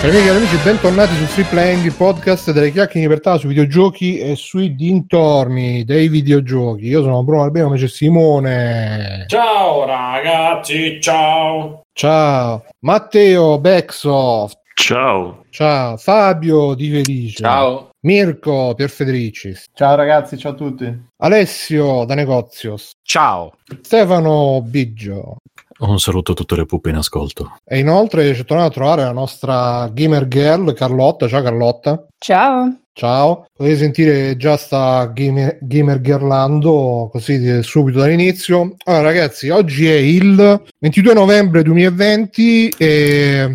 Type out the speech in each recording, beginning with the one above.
Cari amici e amici, bentornati su Free Playing, il podcast delle chiacchiere in libertà sui videogiochi e sui dintorni dei videogiochi. Io sono Bruno Albino, come c'è Simone. Ciao ragazzi, ciao. Ciao. Matteo Backsoft. Ciao. Ciao. Fabio Di Felice. Ciao. Mirko Pier Federicis. Ciao ragazzi, ciao a tutti. Alessio da Negozios. Ciao. Stefano Biggio. Un saluto a tutte le pupe in ascolto. E inoltre ci è tornata a trovare la nostra gamer girl Carlotta. Ciao Carlotta. Ciao. Ciao, potete sentire già sta gamer, gamer Gerlando così subito dall'inizio. Allora ragazzi, oggi è il 22 novembre 2020 e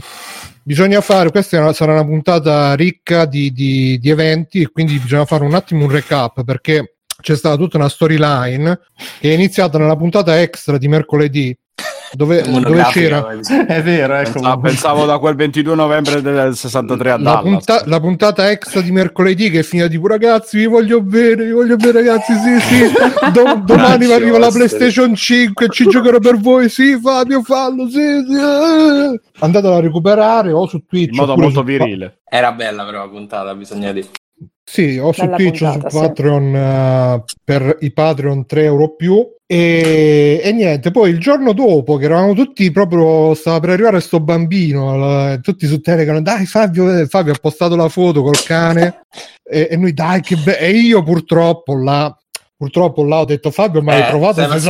bisogna fare, questa una, sarà una puntata ricca di, di, di eventi e quindi bisogna fare un attimo un recap perché c'è stata tutta una storyline che è iniziata nella puntata extra di mercoledì dove, dove c'era è vero ecco. pensavo, pensavo, da quel 22 novembre del 63 a la, Dallas punta, la puntata extra di mercoledì che è finita tipo ragazzi vi voglio bene vi voglio bene ragazzi sì sì Do, domani arriva la playstation 5 ci giocherò per voi sì Fabio fallo sì, sì. andatela a recuperare o su Twitch in modo molto virile era bella però la puntata bisogna dire sì, o su Twitch puntata, o su Patreon sì. uh, per i Patreon 3 euro più. E, e, niente, poi il giorno dopo che eravamo tutti proprio, stava per arrivare sto bambino, la, tutti su Telegram, dai Fabio, eh, Fabio ha postato la foto col cane. E, e noi dai che bello, e io purtroppo là Purtroppo là ho detto Fabio, ma eh, hai provato a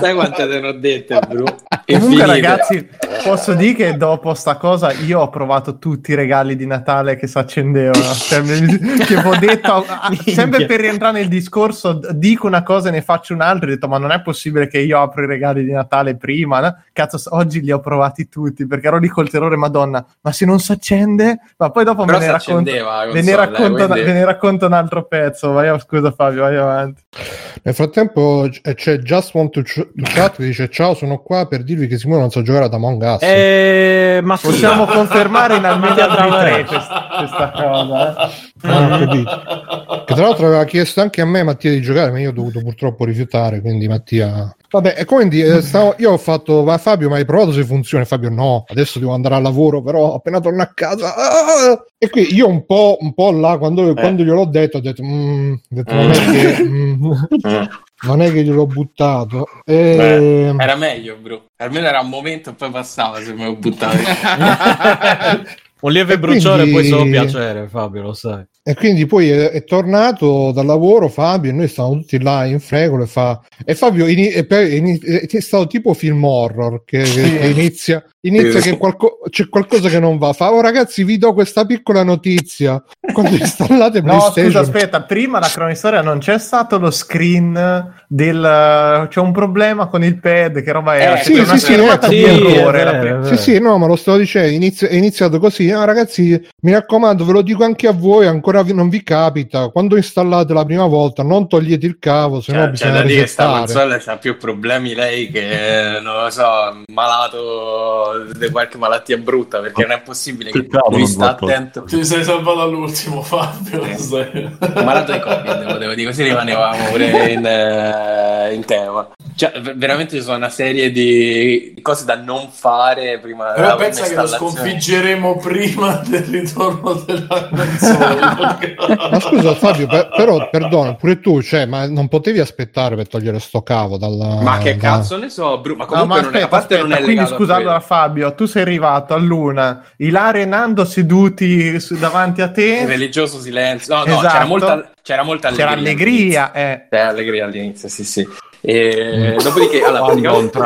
Sai quante te ne ho dette, bro? Comunque, ragazzi, posso dire che dopo sta cosa io ho provato tutti i regali di Natale che si accendevano. Cioè, che ho detto, sempre per rientrare nel discorso, dico una cosa e ne faccio un'altra. Ho detto, ma non è possibile che io apro i regali di Natale prima. No? Cazzo, oggi li ho provati tutti perché ero lì col terrore, Madonna, ma se non si accende, ma poi dopo me ne, racconto, ve ne, racconto, ve ne racconto un altro pezzo cazzo, vai, scusa Fabio, vai avanti. Nel frattempo c'è Just Want to, ch- to Chat che dice ciao, sono qua per dirvi che Simone non sa giocare ad Among Us. Eh, ma possiamo confermare in almeno tre questa, questa cosa. Eh? Ah, che tra l'altro aveva chiesto anche a me Mattia di giocare, ma io ho dovuto purtroppo rifiutare, quindi Mattia Vabbè, e quindi eh, stavo, io ho fatto, ma Fabio, ma hai provato se funziona? Fabio, no, adesso devo andare al lavoro, però appena torno a casa. Ah! E qui io un po', un po' là, quando, eh. quando gliel'ho detto, ho detto, mm, ho detto mm. non, è che, mm, non è che gliel'ho buttato. E... Beh, era meglio, bro. Almeno era un momento e poi passava se me lo buttavi. un lieve bruciore quindi... poi solo piacere, Fabio, lo sai. E quindi poi è, è, tornato dal lavoro Fabio e noi stavamo tutti là in fregolo e fa e Fabio in, e in, è stato tipo film horror che, che inizia inizia che qualco, c'è qualcosa che non va. Fa, oh ragazzi, vi do questa piccola notizia. Quando installate PlayStation... No, scusa, aspetta, prima la cronistoria non c'è stato lo screen del... c'è un problema con il pad, che roba era? Eh, sì, sì, sì, no, sì, errore, sì, sì, no, ma lo sto dicendo, inizio, è iniziato così. Ah, ragazzi, mi raccomando, ve lo dico anche a voi, ancora vi, non vi capita, quando installate la prima volta non togliete il cavo, se cioè, no bisogna da dire che sta console ha più problemi lei che, non lo so, malato di qualche malattia brutta perché non è possibile che lui sta attento. Ti sei salvato all'ultimo Fabio eh. malato di covid devo dire così rimanevamo pure in, uh, in tema. Cioè, veramente ci sono una serie di cose da non fare prima però pensa che lo sconfiggeremo prima del ritorno della console ma scusa Fabio per, però perdono pure tu cioè ma non potevi aspettare per togliere sto cavo dalla ma che da... cazzo ne so bro, ma comunque no, ma aspetta, non è, a parte aspetta, non è quindi scusa allora Fabio Fabio, tu sei arrivato a Luna, Ilaria e Nando seduti su, davanti a te. Il religioso silenzio. No, no, esatto. c'era, molta, c'era molta allegria. C'era allegria, eh. C'era allegria all'inizio, sì, sì. E dopodiché, allora, praticamente,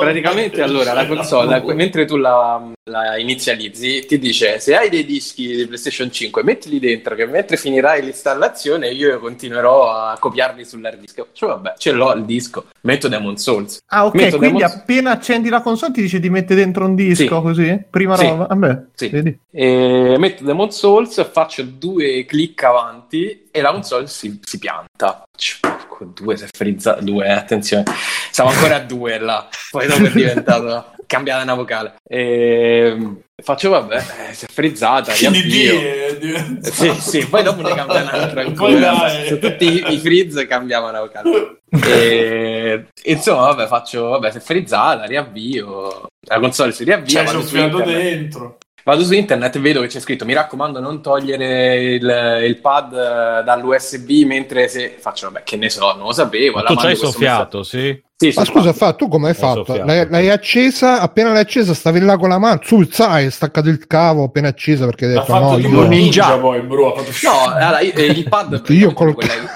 praticamente allora, la console, mentre tu la, la, inizializzi, ti dice se hai dei dischi di PlayStation 5, mettili dentro, che mentre finirai l'installazione io continuerò a copiarli sull'hard disk. Cioè, vabbè, ce l'ho il disco, metto Demon Souls. Ah, ok, metto quindi Demon... appena accendi la console ti dice di mettere dentro un disco, sì. così? Prima sì. roba? Vabbè, sì. Vedi. E metto Demon Souls, faccio due clic avanti e la console si, si pianta. Due si è frizzato, due, attenzione. Siamo ancora a due là, poi dopo è diventato cambiata una vocale. E faccio vabbè, eh, si è frizzata, riavvio. di- Sì, sì, poi dopo ne cambia un'altra ancora. Su tutti i, i freeze cambiavano a caso. E insomma, vabbè, faccio, vabbè, si è frizzata, riavvio. La console si riavvia, Cioè, sono internet. dentro. Vado su internet e vedo che c'è scritto: Mi raccomando, non togliere il, il pad eh, dall'USB mentre se faccio, vabbè, che ne so, non lo sapevo. Ma tu c'hai questo soffiato, sì? messaggio. Sì, Ma sì, scusa, fa, tu come hai fatto? soffiato. L'hai, l'hai accesa, appena l'hai accesa stavi là con la mano, su, sai, hai staccato il cavo appena accesa perché hai L'ha detto fatto no, io, un ninja poi, bro. Ha fatto No, allora, io- eh, il pad io col colleghi-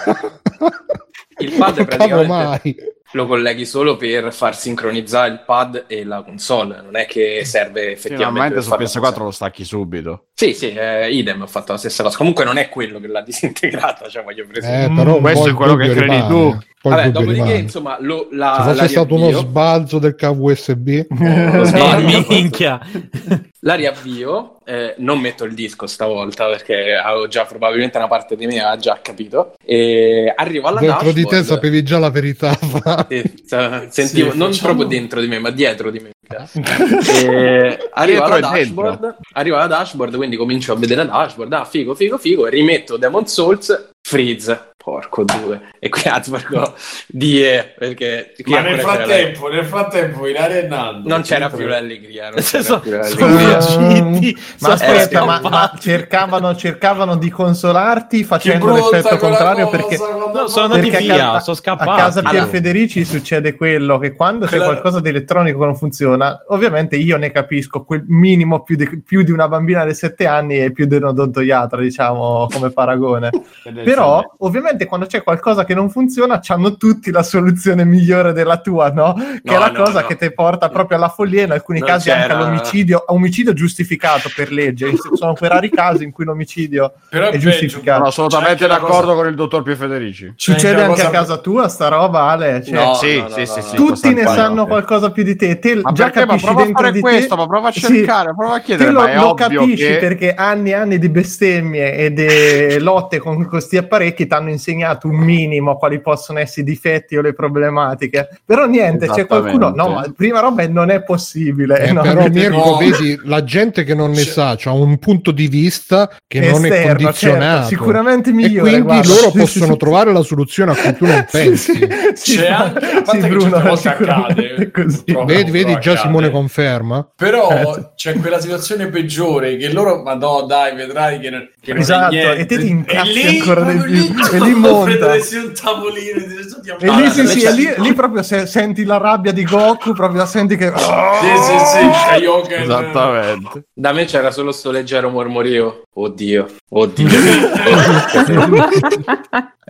il pad cavo praticamente mai. Lo colleghi solo per far sincronizzare il pad e la console, non è che serve Sì, effettivamente normalmente su per farlo PS4 funzionare. lo stacchi subito. Sì, sì, eh, idem, ho fatto la stessa cosa. Comunque non è quello che l'ha disintegrata, cioè voglio presente. Eh, però un questo è quello che credi rimane, tu. un po' il Vabbè, dopodiché, rimane. insomma, lo, la, Se fosse la stato uno sbalzo del cavo USB, lo Eh, minchia. La riavvio, eh, non metto il disco stavolta perché avevo già probabilmente una parte di me ha già capito. E arrivo alla dentro di te dashboard. sapevi già la verità. Sì, sa- sentivo, Sì, non facciamo- proprio dentro di me, ma dietro di me. E arrivo alla dashboard, arrivo alla dashboard, quindi comincio a vedere la dashboard. Ah, figo, figo, figo. E rimetto Demon Souls, freeze. Porco due. E qui Asburgo die perché qui Ma nel frattempo, nel frattempo, Ilaria e Nando. non c'era più l'allegria. Non c'era più l'allegria. Ma aspetta, ma, ma cercavano, cercavano di consolarti facendo l'effetto contrario cosa, perché, No, sono andati perché a via, casa- sono a scappati. casa Pier Allora. Federici succede quello che quando c'è qualcosa di elettronico che non funziona, ovviamente io ne capisco quel minimo più di, più di una bambina di 7 anni e più di un odontoiatra, diciamo, come paragone. Però, ovviamente, quando c'è qualcosa che non funziona, hanno tutti la soluzione migliore della tua, no? Che No, è la no, cosa no. che ti porta proprio alla follia, in alcuni Non casi anche c'era- all'omicidio, a omicidio giustificato per legge. Sono quei rari casi in cui l'omicidio Però è giustificato. Sono assolutamente anche d'accordo cosa- con il dottor Pio Federici. Succede anche a cosa- casa tua sta roba, Ale? Cioè, No, sì, no, no, sì, sì, tutti ne sanno qualcosa più di te. Te Ma già perché? Ma capisci prova a dentro fare di questo, te. ma prova a Sì. cercare, prova a chiedere, Te lo, ma è lo ovvio capisci che- perché anni e anni di bestemmie e di lotte con questi apparecchi ti hanno insegnato un minimo quali possono essere i difetti o le problematiche. Però niente, c'è qualcuno. No, ma prima roba è non è possibile. Eh, no, però Mirko, no. vedi, la gente che non ne sa ha un punto di vista che non è esterno, condizionato. certo, sicuramente e migliore. quindi guarda. loro Sì, possono sì, trovare la soluzione a cui tu non pensi. sì, sì, C'è anche, sì, Bruno, accade, così. Vedi, vedi, già accade. Simone conferma. Però Eh. c'è quella situazione peggiore che loro, ma no, dai, vedrai che, non- che non è Esatto, niente. e te ti incazzi lì, ancora di più, lì, lì monta. un tavolino e lì, sì, sì, lì, lì proprio se, senti la rabbia di Goku, proprio senti che... Sì, sì, sì, Kaioken. Esattamente. Da me c'era solo sto leggero mormorio. Oddio, oddio.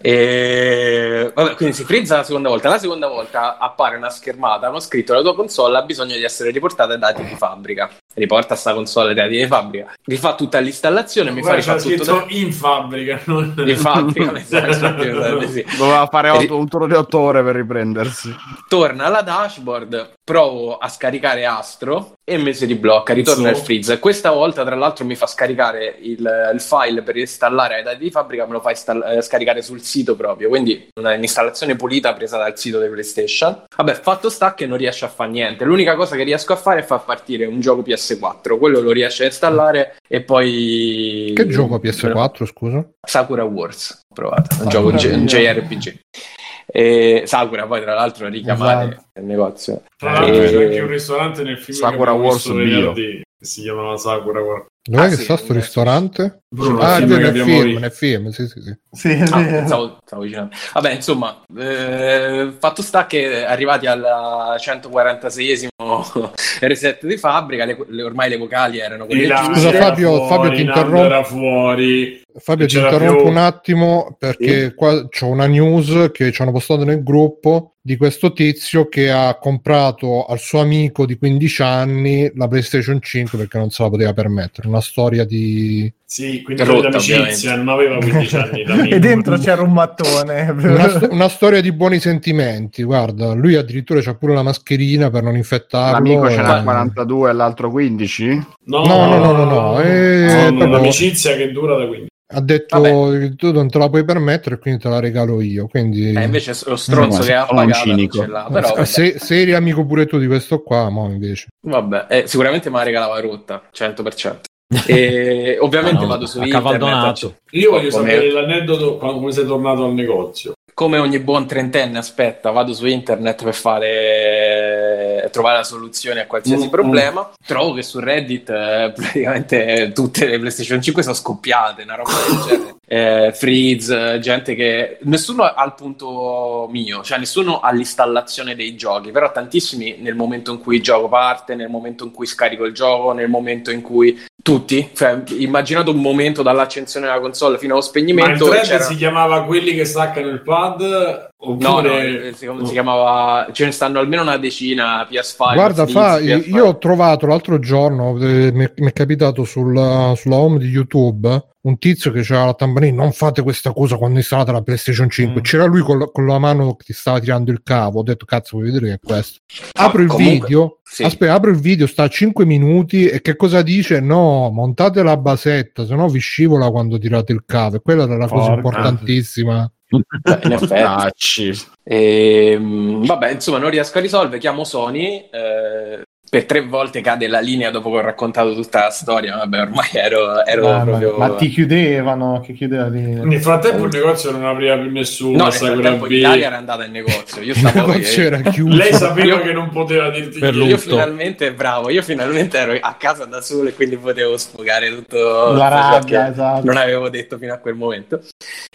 e... Vabbè, quindi si frizza la seconda volta. La seconda volta appare una schermata. Hanno scritto la tua console ha bisogno di essere riportata ai dati di fabbrica. Riporta sta console ai dati di fabbrica. Rifà tutta l'installazione. Mi fa Guarda, c'è rifare tutto da... in fabbrica, non di fabbrica. esatto. Doveva fare otto- un turno di otto ore per riprendersi. Torna alla dashboard, provo a scaricare Astro e mi si riblocca, ritorna Sì. il freeze. Questa volta, tra l'altro, mi fa scaricare il, il file per installare ai dati di fabbrica, me lo fa install- eh, scaricare sul sito proprio. Quindi una- un'installazione pulita presa dal sito di PlayStation. Vabbè, fatto sta che non riesce a fare niente. L'unica cosa che riesco a fare è far partire un gioco PS4. Quello lo riesce a installare e poi. Che gioco a PS4, scusa? Sakura Wars. Ho provato, un gioco Sakura, J-. JRPG. E Sakura poi tra l'altro è richiamare Esatto. nel negozio. Tra l'altro E- c'è anche un ristorante nel film Sakura Wars visto Bio. si chiamava Sakura. Dov'è Ah, che sì, sta sto eh, ristorante? Bruno, ah, film nel film, nel film, sì, sì, sì. Sì, Ah, sì. stavo, stavo dicendo. Vabbè, insomma, eh, fatto sta che arrivati al 146esimo reset di fabbrica, le, le- ormai le vocali erano quelle Ilando Scusa, Fabio- fuori, Fabio, ti interrompo. Fabio, ti interrompo più. un attimo perché qua c'ho una news che ci hanno postato nel gruppo di questo tizio che ha comprato al suo amico di 15 anni la PlayStation 5 perché non se la poteva permettere. Una storia di Sì, quindi Rotta, l'amicizia, non aveva 15 anni E dentro c'era un mattone. una, sto- una storia di buoni sentimenti. Guarda, lui addirittura c'ha pure la mascherina per non infettarlo. L'amico ce n'ha eh. 42 e l'altro 15? No, No, no, no, no, no, eh, Sono proprio- un'amicizia che dura da 15. ha detto che tu non te la puoi permettere e quindi te la regalo io. Quindi... Eh, invece lo stronzo Eh, che ha pagato l'ha. Però, vabbè. se, se eri amico pure tu di questo qua, mo invece. Vabbè, eh, sicuramente me la regalava rotta, 100%. E ovviamente No, vado su internet. Io voglio Come- sapere l'aneddoto quando come sei tornato al negozio. Come ogni buon trentenne, aspetta, vado su internet per fare trovare la soluzione a qualsiasi Mm, problema. Trovo che su Reddit eh, praticamente tutte le PlayStation 5 sono scoppiate, una roba del genere. Eh, freeze, gente che nessuno ha il punto mio, cioè nessuno ha l'installazione dei giochi, però tantissimi nel momento in cui il gioco parte, nel momento in cui scarico il gioco, nel momento in cui tutti, cioè immaginate un momento dall'accensione della console fino allo Ma il spegnimento e thread c'era- si chiamava quelli che staccano il pad? No, Oppure... no, eh, si, chiamava. Ce ne stanno almeno una decina. PS5. Guarda, fa, PS5. io ho trovato l'altro giorno, eh, mi è, mi è capitato sulla, sulla home di YouTube un tizio che c'era la tamburina, non fate questa cosa quando installate la PlayStation 5. Mm. C'era lui con la, con la mano che ti stava tirando il cavo. Ho detto, cazzo, vuoi vedere che è questo? Apro il comunque, video, sì. aspetta, apro il video, sta a 5 minuti e che cosa dice? No, montate la basetta, se no vi scivola quando tirate il cavo. E quella era la cosa Porca. importantissima. Beh, in effetti. Tacci. Ehm, vabbè, insomma, non riesco a risolvere. Chiamo Sony. eh, per tre volte cade la linea dopo che ho raccontato tutta la storia. Vabbè, ormai ero, ero Ah, ma, proprio. ma ti chiudevano, che chiudeva lì. Nel frattempo il negozio non apriva più nessuno. No, nel frattempo B. Ilaria era andata in negozio. Io stavo negozio era chiuso. Lei sapeva Io- che non poteva dirti Per niente. Io finalmente, bravo, io finalmente ero a casa da solo e quindi potevo sfogare tutto La rabbia, esatto. non avevo detto fino a quel momento.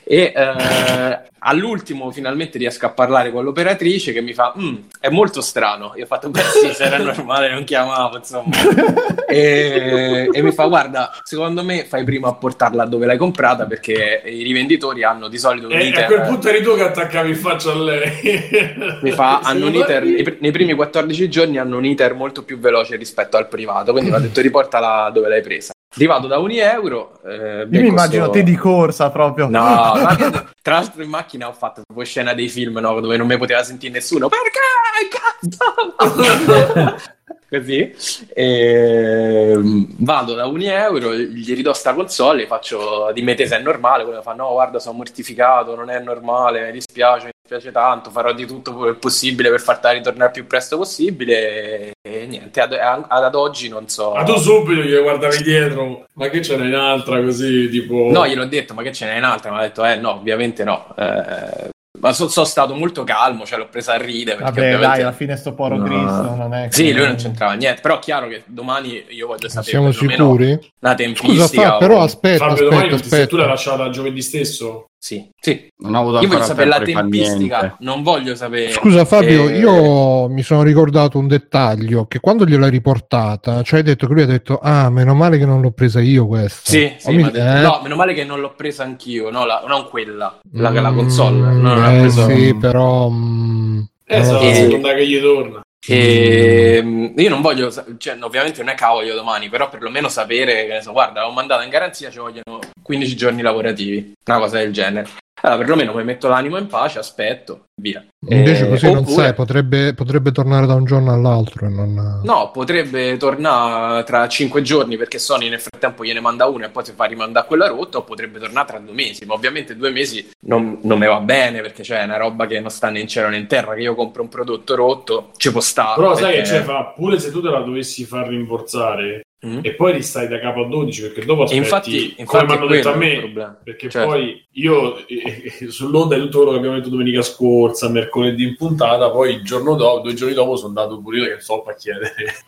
E eh, all'ultimo finalmente riesco a parlare con l'operatrice che mi fa: "Mm, È molto strano. Io ho fatto: Beh, sì, se era normale, non chiamavo, insomma. e, e mi fa: Guarda, secondo me fai prima a portarla dove l'hai comprata perché i rivenditori hanno di solito un E iter- a quel punto eri tu che attaccavi in faccia a lei. mi fa, hanno un iter, nei, pr- nei primi 14 giorni hanno un iter molto più veloce rispetto al privato, quindi mi ha detto riportala dove l'hai presa. Arrivato da 1 euro. eh, Io mi costò- immagino te di corsa proprio. No, tra l'altro in macchina ho fatto proprio scena dei film no, dove non mi poteva sentire nessuno. Perché? Cazzo! Così. E, vado da 1 euro, gli ridò sta console, faccio di me te se è normale, quello fa no guarda sono mortificato, non è normale, mi dispiace, mi dispiace tanto, farò di tutto il possibile per fartela ritornare il più presto possibile e niente, ad, ad- ad oggi non so... Ma tu subito gli guardavi dietro, ma che ce n'è un'altra così, tipo... No, gliel'ho detto, ma che ce n'è un'altra? Mi ha detto, eh no, ovviamente no. Eh, ma so- sono stato molto calmo, cioè l'ho presa a ridere. Perché Vabbè, ovviamente... dai, alla fine sto poro No. Cristo non è che- Sì, lui non c'entrava niente, però è chiaro che domani io voglio sapere Siamo sicuri? una tempistica. Scusa, fa, o- però aspetta, Fabio, domani aspetta, ti sei- tu l'hai aspetta. lasciata giovedì stesso? Sì, sì. Non ho avuto Io voglio sapere la tempistica, non voglio sapere... Scusa Fabio, eh, io mi sono ricordato un dettaglio che quando gliel'hai riportata, cioè hai detto che lui ha detto "Ah, meno male che non l'ho presa io questa". Sì, sì, mi- detto- eh? no, meno male che non l'ho presa anch'io, no, la- non quella, la, la Mm, console. no, non eh, preso- sì, però mm, Eh, non so. la seconda che gli torna. E, mm, io non voglio, cioè, ovviamente non è voglio domani, però perlomeno sapere che ne so, guarda, l'ho mandata in garanzia, ci vogliono 15 giorni lavorativi, una cosa del genere. Allora, perlomeno mi metto l'animo in pace, aspetto, via. Invece Eh, così non oppure- sai, potrebbe, potrebbe tornare da un giorno all'altro e non... No, potrebbe tornare tra 5 giorni perché Sony nel frattempo gliene manda uno e poi si fa rimandare quella rotta, o potrebbe tornare tra due mesi. Ma ovviamente due mesi non, non mi va bene perché c'è una roba che non sta né in cielo né in terra. Che io compro un prodotto rotto, ci può stare. Però sai che perché- c'è, fa, pure se tu te la dovessi far rimborsare Mm? e poi ristai da capo a 12 perché dopo aspetti, infatti, come infatti mi hanno detto a me, perché Certo. poi io eh, eh, sull'onda di tutto quello che abbiamo detto domenica scorsa, mercoledì in puntata, poi il giorno dopo, due giorni dopo sono andato pure io che so a chiedere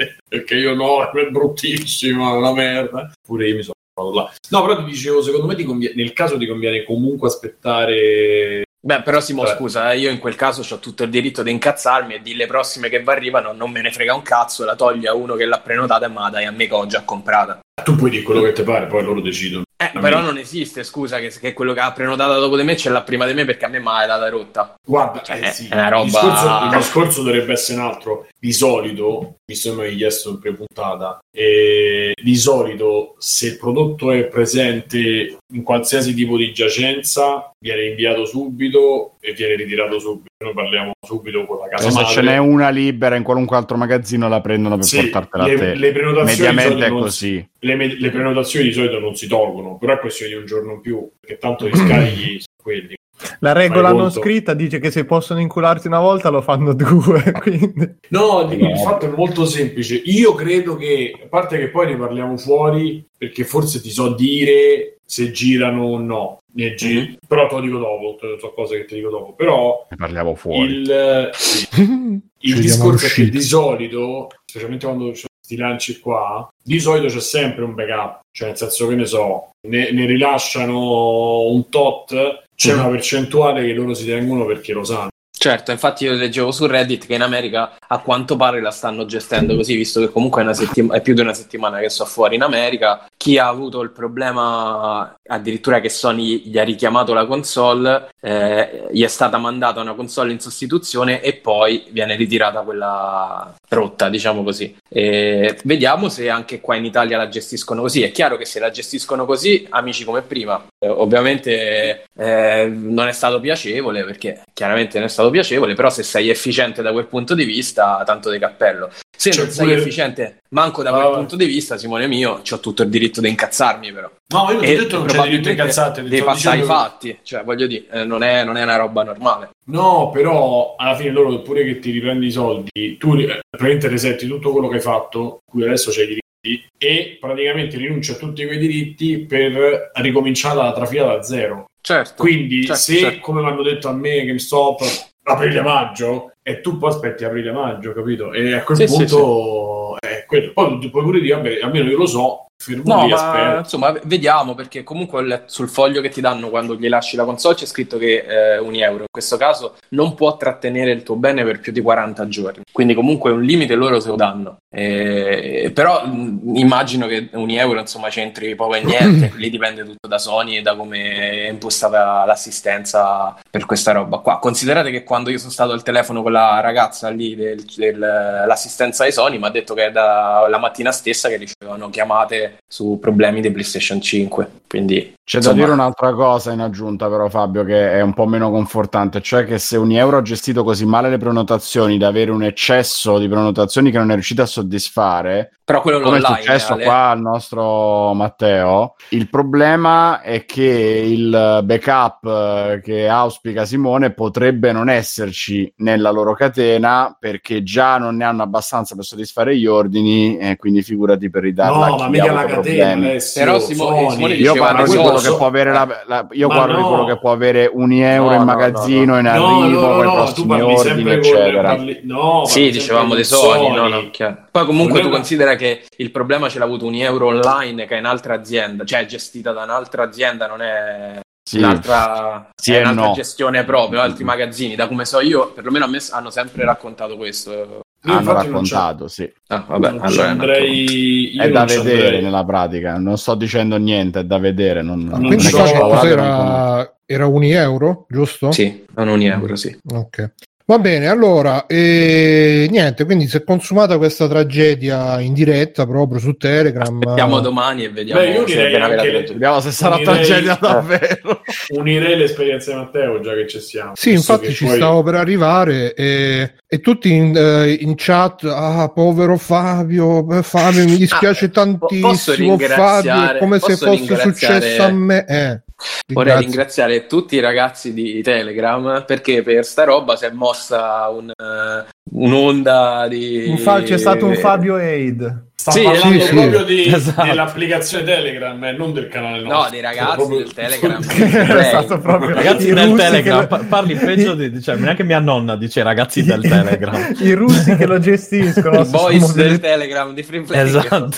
Cioè, perché io no, è bruttissimo, è una merda. Pure io mi sono trovato là. No, però ti dicevo, secondo me ti convie- nel caso ti conviene comunque aspettare Beh, però Simo, Eh. scusa, eh, io in quel caso ho tutto il diritto di incazzarmi e di le prossime che vi arrivano non me ne frega un cazzo, la togli a uno che l'ha prenotata e me la dai a me che ho già comprata. Tu puoi dire quello che ti pare, poi loro decidono. Eh, però non esiste, scusa, che, che quello che ha prenotata dopo di me ce l'ha prima di me perché a me me l'ha data rotta. Guarda, Cioè, eh, sì, è una roba- il, discorso, il discorso dovrebbe essere un altro. Di solito, visto che mi hai chiesto in pre-puntata, eh, di solito se il prodotto è presente in qualsiasi tipo di giacenza, viene inviato subito e viene ritirato subito. noi parliamo subito con la casa Se madre. ce n'è una libera in qualunque altro magazzino la prendono per Sì, portartela a le- te. le prenotazioni di Mediamente solito è non così. le, me- le prenotazioni di solito non si tolgono, però è questione di un giorno in più, perché tanto gli scarichi sono quelli. La regola non scritta dice che se possono incularti una volta lo fanno due, quindi... No, il fatto è molto semplice. Io credo che, a parte che poi ne parliamo fuori, perché forse ti so dire se girano o no. Gi- Mhm. Però te lo dico dopo, te- so cose che ti dico dopo. Però Ne parliamo fuori. il, sì, il Ci discorso è che di solito, specialmente quando c'è questi lanci qua, di solito c'è sempre un backup, cioè nel senso che ne so, ne, ne rilasciano un tot, c'è Mhm. una percentuale che loro si tengono perché lo sanno. Certo, infatti io leggevo su Reddit che in America a quanto pare la stanno gestendo così, visto che comunque è, una settima- è più di una settimana che so fuori in America. Chi ha avuto il problema addirittura che Sony gli ha richiamato la console, eh, gli è stata mandata una console in sostituzione e poi viene ritirata quella rotta, diciamo così. E vediamo se anche qua in Italia la gestiscono così. È chiaro che se la gestiscono così, amici come prima, eh, ovviamente eh, non è stato piacevole perché chiaramente non è stato piacevole, però se sei efficiente da quel punto di vista, tanto di cappello. Se C'è non sei pure- efficiente manco da Ah, quel vai. punto di vista, Simone mio, ho tutto il diritto di incazzarmi però. No, io non ti ho detto che non c'è diritto di incazzarti, ti devi sto passare che- fatti, cioè voglio dire, eh, non, è, non è una roba normale. No, però alla fine loro pure che ti riprendi i soldi, tu eh, praticamente resetti tutto quello che hai fatto, cui adesso c'hai i diritti, e praticamente rinunci a tutti quei diritti per ricominciare la trafila da zero. Certo. Quindi certo, se, certo. come mi hanno detto a me, GameStop, aprile-maggio, e tu poi aspetti aprile-maggio, capito? E a quel Sì, sì, punto è quello. Poi tu puoi pure dire, vabbè, almeno io lo so, fermo No, lì, ma aspetto. insomma, vediamo perché comunque letto sul foglio che ti danno quando gli lasci la console c'è scritto che eh, un euro in questo caso non può trattenere il tuo bene per più di 40 giorni. Quindi comunque un limite loro se lo danno. Eh, però mh, immagino che un euro insomma c'entri poco e niente, lì dipende tutto da Sony e da come è impostata l'assistenza per questa roba qua. Considerate che quando io sono stato al telefono con la ragazza lì del- dell'assistenza ai Sony mi ha detto che è da la mattina stessa che ricevevano chiamate su problemi di PlayStation 5. Quindi C'è insomma, da dire un'altra cosa in aggiunta, però, Fabio, che è un po' meno confortante, cioè che se un euro ha gestito così male le prenotazioni da avere un eccesso di prenotazioni che non è riuscito a soddisfare, però quello come è successo Ale. qua al nostro Matteo, il problema è che il backup eh, che auspica Simone potrebbe non esserci nella loro catena perché già non ne hanno abbastanza per soddisfare gli ordini e quindi figurati per ridarla No, ma mica ha la catena, Però Simone-. Simone Io parlo di quello che può avere, la, la- io Ma parlo di no. quello che può avere un euro No, in no, magazzino in No, arrivo no, no, no, tu prossimi parli ordini, eccetera. parli- no, Sì, dicevamo dei Sony, no, no, chiaro. Poi comunque Non tu considera che il problema ce l'ha avuto un euro online che è un'altra azienda, cioè è gestita da un'altra azienda, non è Sì. un'altra, Sì è un'altra no. gestione proprio, altri magazzini, da come so io, perlomeno a me hanno sempre raccontato questo. Io Hanno raccontato, sì. Ah, vabbè, allora andrei, È da vedere andrei. nella pratica, non sto dicendo niente, è da vedere. Non, non Quindi so, e cos'era? Era un euro, giusto? Sì, non un euro, sì. Ok. Va bene, allora, eh, niente, quindi si è consumata questa tragedia in diretta proprio su Telegram. Aspettiamo domani e vediamo Beh, io se le-. Vediamo se sarà Unirei- tragedia davvero. Unirei l'esperienza di Matteo già che ci siamo. Sì, infatti ci poi- stavo per arrivare e, e tutti in, eh, in chat, ah, povero Fabio, eh, Fabio mi dispiace Ah, po- posso tantissimo, Fabio, è come se fosse successo a me. Eh, Vorrei ringrazio. ringraziare tutti i ragazzi di Telegram perché per sta roba si è mossa un, eh, un'onda di... Un fa- c'è stato un Fabio Aid. Sta Sì, parlando sì, sì. proprio di- Esatto. dell'applicazione Telegram e non del canale nostro. No, dei ragazzi Proprio- del Telegram. È stato proprio Ragazzi i del Telegram, lo- parli peggio di... Cioè, neanche mia nonna dice ragazzi del Telegram. I russi che lo gestiscono. I boys del Telegram di Free Play Esatto.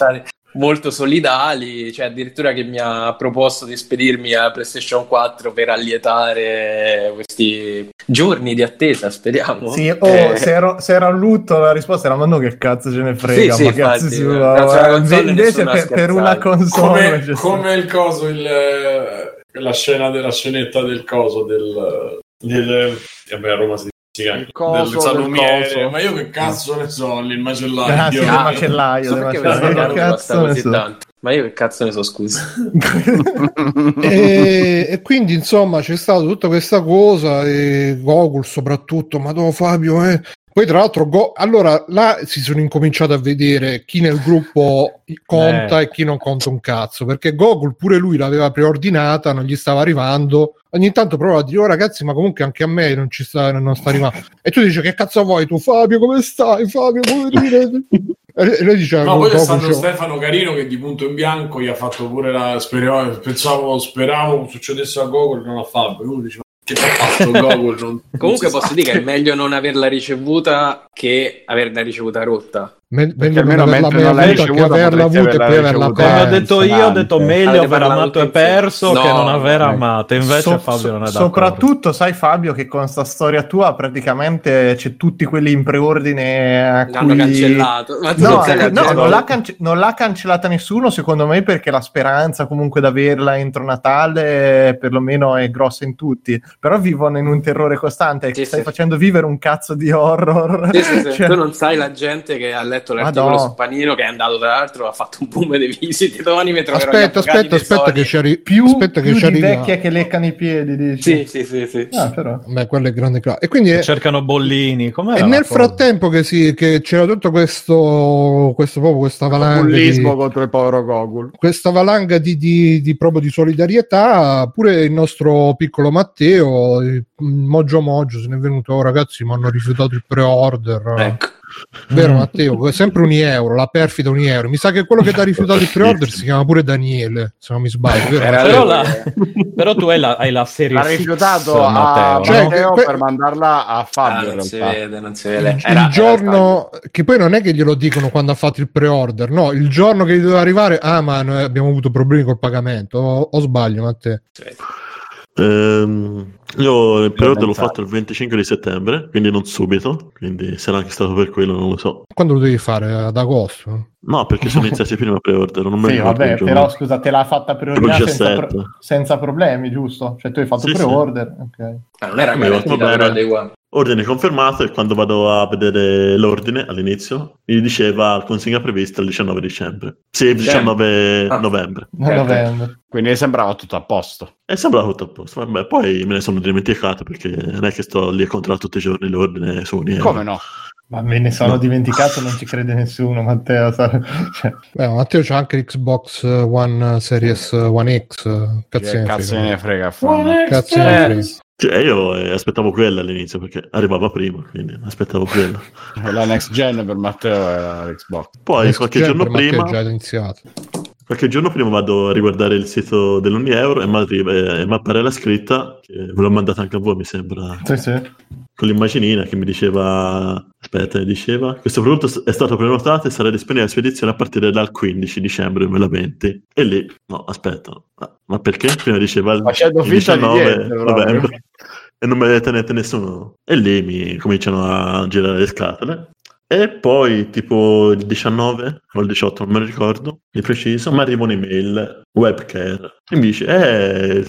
Molto solidali, cioè addirittura che mi ha proposto di spedirmi a PlayStation 4 per allietare questi giorni di attesa, speriamo. Sì, oh, Eh, se, ero- se era a lutto la risposta era ma no che cazzo ce ne frega, Sì, ma sì, cazzo infatti, si va, invece per, per una console come, come il coso, il, eh, la scena della scenetta del coso del, del vabbè, a Roma si dice Il coso del salumiere, ma io che cazzo ne so, il Ah, macellaio. sì, del macellaio, so macellaio, cazzo ne così so. tanto. Ma io che cazzo ne so, scusa. e, e quindi insomma c'è stata tutta questa cosa e Gogol soprattutto, ma no Fabio, eh. Poi tra l'altro, Go- allora là si sono incominciati a vedere chi nel gruppo conta Eh. e chi non conta un cazzo, perché Gogol pure lui l'aveva preordinata, non gli stava arrivando. Ogni tanto prova a dire, oh ragazzi, ma comunque anche a me non ci sta, non sta arrivando. E tu dici, che cazzo vuoi tu, Fabio, come stai? Fabio, come dire? E lui dice, No, poi c'è stato dice, Stefano Carino che di punto in bianco gli ha fatto pure la speravo, pensavo, speravo succedesse a Gogol non a Fabio. Uno diceva che fatto Gogol? Non, Comunque posso dire che è meglio non averla ricevuta che averla ricevuta rotta. Me- meglio non almeno averla mentre mai non l'hai avuta che averla avuta e poi averla averla ricevuta. Come ho persa. detto io, ho detto meglio aver amato e perso No, che non aver eh. amato. Invece So- Fabio non è d'accordo. soprattutto sai Fabio che con sta storia tua praticamente c'è tutti quelli in preordine a L'hanno cui... cancellato. No, non eh, no, non, l'ha cance- non l'ha cancellata nessuno secondo me perché la speranza comunque di averla entro Natale perlomeno è grossa in tutti però vivono in un terrore costante e Sì, stai sì. facendo vivere un cazzo di horror Sì, sì, sì. Cioè, Tu non sai la gente che ha letto l'articolo Madò. su Panino, che è andato tra l'altro, ha fatto un boom di visite. Domani mi troverò Aspetta, aspetta, aspetta che ci arrivi. più, aspetta che più ci di arriva. vecchie che leccano i piedi dici Sì, sì, sì, sì. Ah, però. Beh, quello è grande cla- E quindi è- Cercano bollini. Com'era E nel cosa? frattempo che, si, che c'era tutto questo, questo proprio questa valanga Bullismo di, contro il povero Gogol. questa valanga di, di, di- proprio di solidarietà, pure il nostro piccolo Matteo, Moggio Moggio, se ne è venuto, oh, ragazzi, mi hanno rifiutato il pre-order. Ecco. Vero Matteo? È sempre un euro, la perfida un euro. Mi sa che quello che ti ha rifiutato il pre-order si chiama pure Daniele, se non mi sbaglio. Vero? Era Però, la- però tu hai la, hai la serie L'ha rifiutato a Matteo, Cioè, no? Matteo que- per mandarla a Ah, Fabio in non si vede, non si vede. il, Era- il giorno che poi non è che glielo dicono quando ha fatto il pre-order, no, il giorno che gli doveva arrivare, ah, ma noi abbiamo avuto problemi col pagamento. O, o sbaglio, Matteo? era- Ehm, io il periodo l'ho fatto il 25 di settembre, quindi non subito, quindi sarà anche stato per quello, non lo so. Quando lo devi fare? Ad agosto? No, perché sono iniziati prima pre-order, non mi Sì, vabbè, però scusa, te l'ha fatta preordinare Tipo senza, 17. pro- senza problemi, giusto? Cioè tu hai fatto Sì, pre-order, ok. Ah, non era bene. però adeguata. Ordine confermato e quando vado a vedere l'ordine all'inizio mi diceva consegna prevista il 19 dicembre. Sì, il 19 Ah. novembre. Non Ok. novembre. Quindi sembrava tutto a posto. E sembrava tutto a posto. Vabbè, poi me ne sono dimenticato perché non è che sto lì a controllare tutti i giorni l'ordine su Uniero. Come no? Ma me ne sono No. dimenticato, non ci crede nessuno, Matteo. sa- cioè, Beh, Matteo c'ha anche Xbox One Series One X. Cazzo, ne cazzo frega. ne frega? Cazzo ne Eh, frega. Cioè, io eh, aspettavo quella all'inizio perché arrivava prima, quindi aspettavo quella. La next gen per Matteo era l'Xbox. Poi Next qualche Gen giorno prima, già iniziato. qualche giorno prima vado a riguardare il sito dell'Unieuro e mi arriva- e mi appare la scritta, che ve l'ho mandata anche a voi mi sembra, sì, sì. con l'immaginina che mi diceva aspetta mi diceva questo prodotto è stato prenotato e sarà disponibile a spedizione a partire dal 15 dicembre 2020 e lì no aspetta ma, ma perché prima diceva il, Facendo il finta di 19 niente, proprio. novembre e non mi avete detto nessuno e lì mi cominciano a girare le scatole e poi tipo il 19 o il 18 non me lo ricordo di preciso mi arriva un'email webcare e mi dice eh,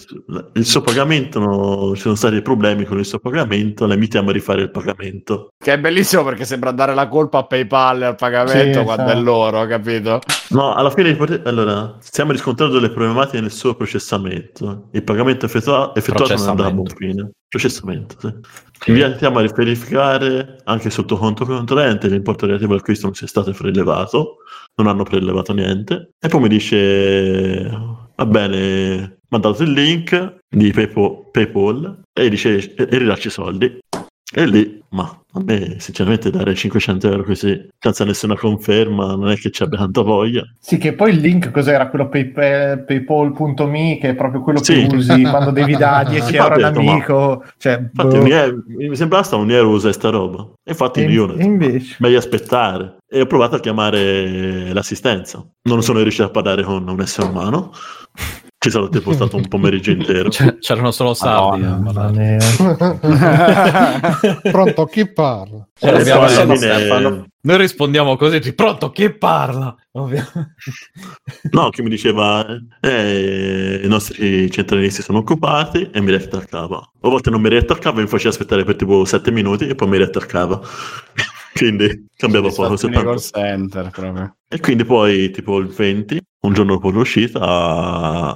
il suo pagamento no, ci sono stati problemi con il suo pagamento la invitiamo a rifare il pagamento Che è bellissimo perché sembra dare la colpa a PayPal al pagamento Sì, quando sì. è loro, capito? No, alla fine allora, stiamo riscontrando delle problematiche nel suo processamento. Il pagamento effettua- effettuato non andrà a buon fine. Processamento, sì. Invitiamo a verificare anche sul tuo conto corrente l'importo relativo all'acquisto non sia stato prelevato, non hanno prelevato niente. E poi mi dice, va bene, dato il link di PayPal, PayPal e dice, e, e ridacci i soldi. E lì, ma a me sinceramente dare 500 euro così, senza nessuna conferma, non è che ci abbia tanta voglia. Sì, che poi il link cos'era? Quello paypal, paypal.me che è proprio quello Sì. che usi quando devi dare 10 euro detto, ma- all'amico. Cioè, Infatti boh. euro- mi sembrava sta un euro usa sta roba. Infatti E- io invece? meglio aspettare. E ho provato a chiamare l'assistenza. Non sono riuscito a parlare con un essere umano. Ci sono tipo stato un pomeriggio intero. C- C'erano solo sardi. Madonna, eh, mia. Pronto, chi parla? Cioè, Eh, abbiamo- Stefano. Noi rispondiamo così, pronto, chi parla? Ovvio. No, che mi diceva eh, i nostri centralinisti sono occupati e mi riattaccava. A volte non mi riattaccava e mi faceva aspettare per tipo 7 minuti e poi mi riattaccava. Quindi cambiava poco. Soddisfazione call center proprio. E quindi poi, tipo il 20, un giorno dopo l'uscita,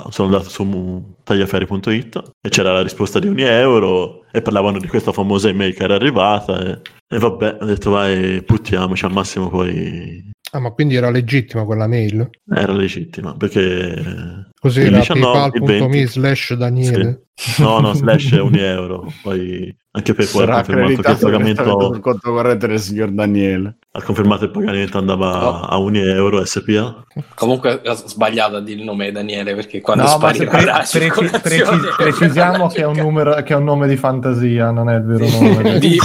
sono andato su tagliaferri.it e c'era la risposta di ogni euro e parlavano di questa famosa email che era arrivata e, e vabbè, ho detto vai, puttiamoci al massimo poi... Ah, ma quindi era legittima quella mail? Era legittima perché... Così era 19, il paypal.me 20. slash Daniele. Sì. No, no, slash ogni euro. Poi anche ha Sarà confermato che il pagamento sul conto corrente del signor Daniele. Ha confermato il pagamento andava No. a ogni euro SPA. Comunque ho sbagliato a dire il nome Daniele perché quando No, sparirà pre- la preci- circolazione- preci- precisiamo che è, un numero, che è un nome di fantasia, non è il vero nome. Di-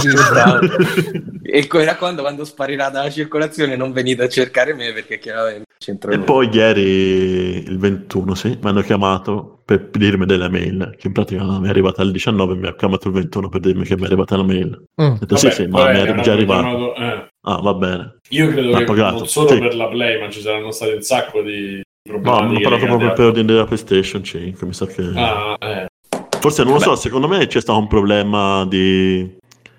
e mi raccomando quando sparirà dalla circolazione non venite a cercare me perché chiaramente c'entro E lui. poi ieri, il 21, sì, mi hanno chiamato per dirmi delle mail, che in pratica mi è arrivata il 19 e mi ha chiamato il 21 per dirmi che mi è arrivata la mail. Mm. Ho detto sì, sì, ma mi è già arrivata. eh. Ah, va bene. Io credo che pagato, non solo sì. per la Play, ma ci saranno stati un sacco di No, problemi. hanno parlato proprio per ordine della PlayStation 5, mi sa che... Ah, eh. Forse non lo so, secondo me c'è stato un problema di,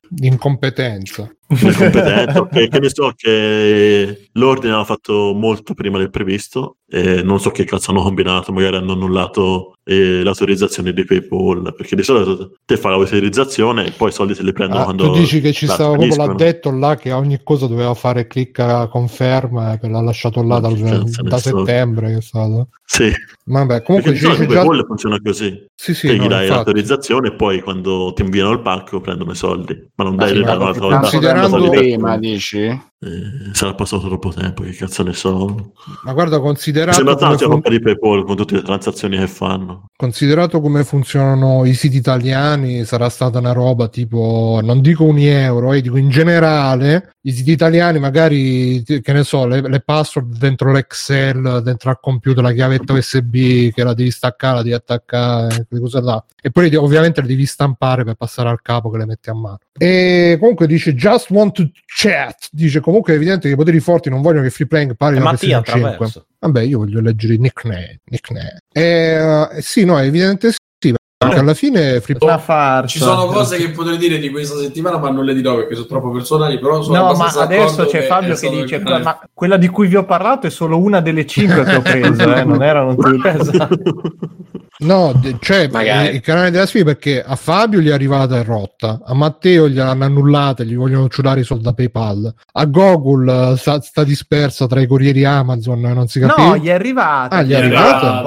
Di incompetenza. di competenza, che, che ne so che l'ordine l'hanno fatto molto prima del previsto e non so che cazzo hanno combinato, magari hanno annullato eh, l'autorizzazione di PayPal, perché di solito te fai l'autorizzazione e poi i soldi se li prendono Ah, quando... tu dici che ci stava proprio spediscono. l'addetto là che a ogni cosa doveva fare clicca conferma e l'ha lasciato là dal- che da settembre che è stato. Sì, Vabbè, comunque perché ci già... PayPal funziona così. Sì, sì, gli no, dai infatti. l'autorizzazione e poi quando ti inviano il pacco prendono i soldi, ma non Ma dai sì, volta. considerando- Prima dici? Eh, sarà passato troppo tempo, che cazzo ne so. Ma guarda, considerato sembra tanto fun- roba di PayPal con tutte le transazioni che fanno. considerato come funzionano i siti italiani, sarà stata una roba tipo, non dico un euro, eh, dico in generale, i siti italiani magari, che ne so, le, le password dentro l'Excel, dentro al computer, la chiavetta USB che la devi staccare, la devi attaccare, quelle cose là. E poi ovviamente le devi stampare per passare al capo che le metti a mano. E comunque dice just want to chat, dice comunque è evidente che i poteri forti non vogliono che Free Playing parli E da Mattia PlayStation 5. attraverso. Vabbè, io voglio leggere i nickname. nickname. Eh, eh, sì, no, è evidente perché alla fine Free. Ci sono cose che potrei dire di questa settimana, ma non le dirò perché sono troppo personali. Però sono No, ma adesso c'è che Fabio che dice: il- Ma quella di cui vi ho parlato è solo una delle cinque che ho preso, eh, non erano tutte. Esatto. No, cioè Magari. eh, il canale della sfida perché a Fabio gli è arrivata e rotta, a Matteo gliel'hanno annullata, gli vogliono ciudare i soldi da PayPal, a Google eh, sta, sta dispersa tra i corrieri Amazon e non si capisce. No, gli è arrivata. Ah, gli è arrivata?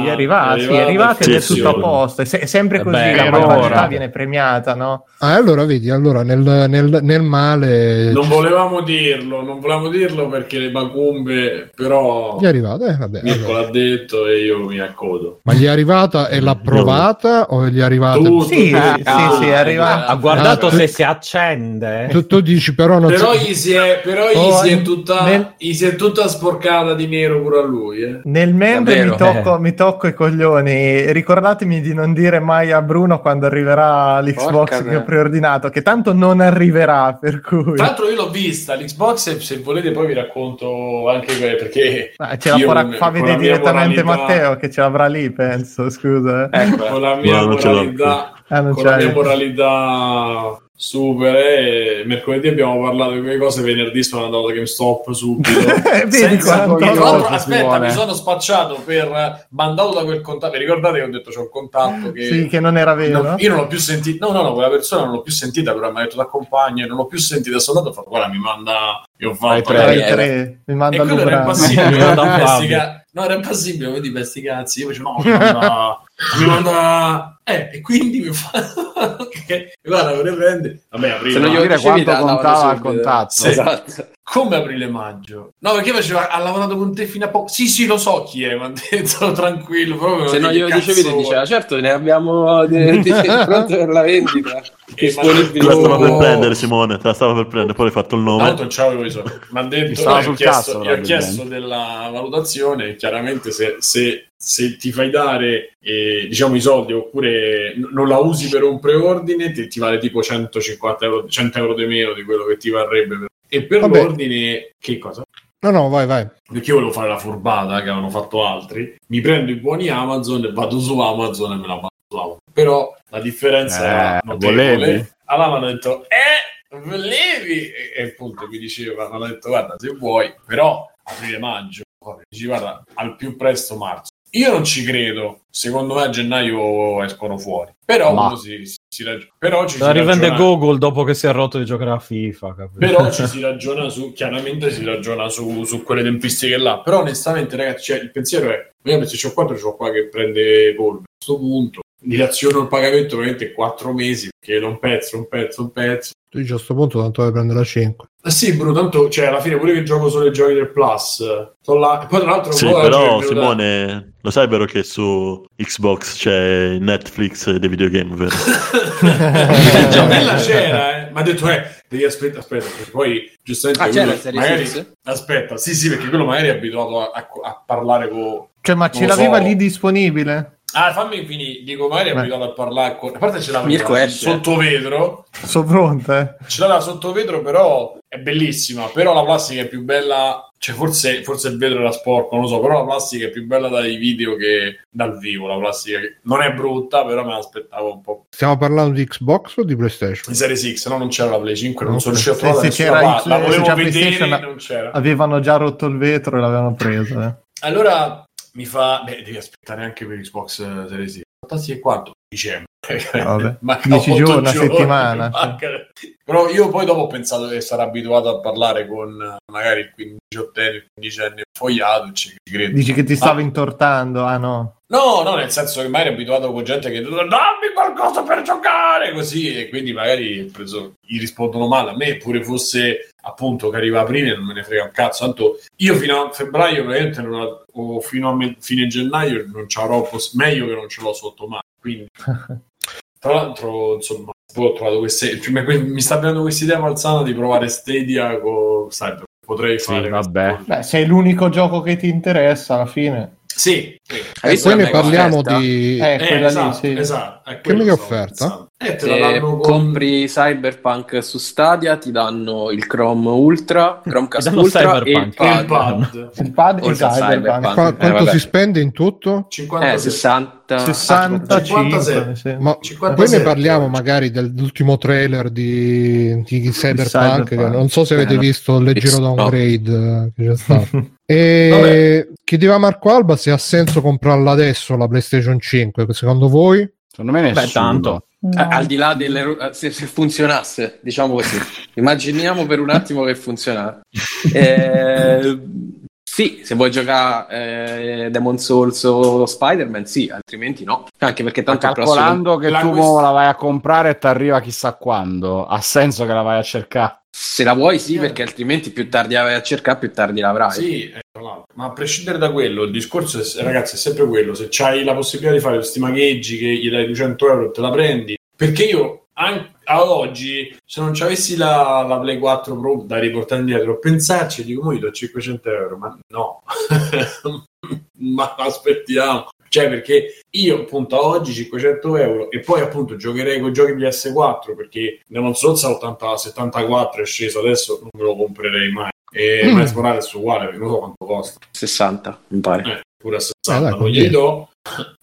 Gli È arrivata, sì, è arrivata, arrivata ed è tutto a posto. È, se- è sempre Eh così, beh, la ora. viene premiata, no? Ah, allora vedi, allora nel, nel- nel male Non volevamo dirlo, non volevamo dirlo perché le macumbe, però gli è arrivata, eh, vabbè, Mirko allora. l'ha detto e io mi accodo. ma gli è arrivata e l'ha provata o gli è arrivata? Tu- Sì, Ah, sì, sì, è arrivata. Ha guardato Ah, se tu- si accende. Tu, tu dici però non Però gli si è, però gli Oh, si è tutta, nel- gli si è tutta sporcata di nero pure a lui. Eh. Nel mentre mi tocco, mi tocco i coglioni, ricordatemi di non dire mai a Bruno quando arriverà l'Xbox Porca che ho preordinato, che tanto non arriverà, per cui... Tra l'altro io l'ho vista, l'Xbox, se volete poi vi racconto anche perché Ah, ce la io fa, vedere mia direttamente moralità- Matteo che ce l'avrà lì, penso, scusa. eh. Ecco, con la mia No, ce l'ho moralità, Ah, con la mia moralità super e mercoledì abbiamo parlato di quelle cose venerdì sono andato da GameStop subito Senza- quanto- Tra l'altro, Cosa, aspetta mi sono spacciato per mandato da quel contatto vi ricordate che ho detto c'è un contatto che Sì, che non era vero. Non- io non l'ho più sentito, no, no, no, quella persona non l'ho più sentita, però mi ha detto e non l'ho più sentita. Sono andato e ho fatto, guarda, mi manda. Io ho Fai fatto. tre. Eh, tre, mi E manda quello era impassibile. Mi manda un vedi, Fabio. sti ca- No, era impassibile, vedi, questi cazzi. Io facevo, no, mi manda. Mi manda. Eh, e quindi mi fa. ok, guarda, vorrei prendere. Vabbè, se aprire non glielo dire quanto contava il contatto. Sì. Esatto. Come aprile maggio? No, perché faceva, ha lavorato con te fino a poco. Sì, sì, lo so chi è, ma ha detto tranquillo. Proprio Se non glielo dicevi, ti diceva, certo, ne abbiamo di, di, pronto per la vendita. Eh, Disponibili. Te la stava per prendere Simone, te la stava per prendere, poi hai fatto il nome. l'altro non c'avevo i soldi. Mi hanno Ti detto, io ho sul chiesto, cazzo, io ho chiesto della valutazione e chiaramente se, se- se ti fai dare eh, diciamo i soldi oppure n- non la usi per un preordine ti, ti vale tipo 150 euro, 100 euro di meno di quello che ti varrebbe per- e per Vabbè. l'ordine che cosa? No, no, vai, vai. Perché io volevo fare la furbata che avevano fatto altri mi prendo i buoni Amazon e vado su Amazon e me la vado su Amazon però la differenza Eh, era notevole volevi? allora mi hanno detto eh levi e, e appunto mi diceva, mi ha detto guarda se vuoi, però aprile maggio, dici guarda al più presto marzo. Io non ci credo, secondo me a gennaio escono fuori, però Ma- uno si, si, si ragiona. Però ci La si rivende ragiona- Google dopo che si è rotto di giocare a FIFA. capito? però ci si ragiona su chiaramente si ragiona su, su quelle tempistiche là però onestamente ragazzi cioè, il pensiero è io PlayStation 4 c'ho qua che prende polvere a questo punto dilaziono il pagamento veramente 4 mesi perché da un pezzo un pezzo un pezzo Tu dici a questo punto tanto deve prendere la 5. Ah sì, Bruno, tanto cioè, alla fine pure che gioco solo i giochi del Plus, sto là. E poi tra l'altro Sì, però Simone, lo sai vero che su Xbox c'è Netflix dei videogame, vero? Già, bella c'era, eh. Ma ha detto, eh, devi aspettare, aspetta, perché poi giustamente Ah, il Series magari, aspetta, sì, sì, perché quello magari è abituato a, a- a parlare con Cioè, ma ce l'aveva so. lì disponibile? Ah, fammi finire, dico, magari è abituato a parlare con a parte ce l'aveva Mirko esce. sotto vetro, Sono pronta, eh. ce l'aveva sotto vetro, però è bellissima, però la plastica è più bella, cioè forse, forse il vetro era sporco, non lo so, però la plastica è più bella dai video che dal vivo, la plastica che non è brutta, però me l'aspettavo un po'. Stiamo parlando di Xbox o di PlayStation? In Series X, no, non c'era la Play 5, non sono Ok. riuscito a trovare se c'era parte, la volevo vedere, PlayStation, non c'era. Avevano già rotto il vetro e l'avevano presa. Eh. Allora mi fa, beh, devi aspettare anche per Xbox eh, Series X. Fantastico quanto? Dicembre. Vabbè. Mancano 10 otto giorni, una settimana, manca- Però io poi dopo ho pensato che sarà abituato a parlare con magari il 15enne, il 15enne fogliato. Dici che ti stava Ah. intortando? Ah no. No, no, nel senso che magari è abituato con gente che dammi qualcosa per giocare così e quindi magari preso, gli rispondono male. A me pure fosse appunto che arriva aprile non me ne frega un cazzo. Tanto io fino a febbraio veramente non ho- o fino a me- fine gennaio non ci avrò poss- meglio che non ce l'ho sotto mano. Quindi tra l'altro insomma poi ho trovato queste cioè, mi- mi sta venendo questa idea malsana di provare Stadia con Cyber. Potrei Sì, fare vabbè. Beh, se è l'unico gioco che ti interessa alla fine. Sì, sì. E poi ne parliamo offerta? di... Eh, Eh, quella esatto, lì, sì. esatto, è Che mega offerta? pensando. Eh, Se con- compri Cyberpunk su Stadia ti danno il Chrome Ultra, Chromecast danno Ultra Cyberpunk. e il il pad. pad. Il pad e Cyberpunk. Cyberpunk. Qua- Eh, quanto vabbè. si spende in tutto? 50 Eh, 60 65 57. mi sembra. Ma 57. poi ne parliamo magari dell'ultimo trailer di, di Cyberpunk, Cyberpunk. non so se avete Eh, visto il leggero downgrade eh, che c'è stato. E chiedeva Marco Alba se ha senso comprarla adesso la PlayStation 5, secondo voi? Secondo me nessuno. Beh, tanto. Eh, al di là delle eh, se, se funzionasse, diciamo così. Immaginiamo per un attimo che funzionasse. Eh, sì, se vuoi giocare eh, Demon Souls o Spider-Man, sì, altrimenti no. Anche perché tanto il prossimo Calcolando che La tu quest- la vai a comprare e ti arriva chissà quando, ha senso che la vai a cercare. se la vuoi sì, perché altrimenti più tardi la vai a cercare, più tardi l'avrai. Sì, l'altro. ma a prescindere da quello, il discorso è, ragazzi, è sempre quello. Se hai la possibilità di fare questi magheggi che gli dai 200 euro te la prendi, perché io an- ad oggi, se non ci avessi la, la Play 4 Pro da riportare indietro, pensarci, dico, mo gli do 500 euro, ma no, ma aspettiamo. Cioè, perché io appunto a oggi 500 euro e poi appunto giocherei con i giochi PS4 perché Demon Souls a 80, 74 è sceso adesso, non me lo comprerei mai. E Mm. Miles Morales è uguale perché non so quanto costa. 60, mi pare. Eh, pure a 60 Eh, dai, non glieli do.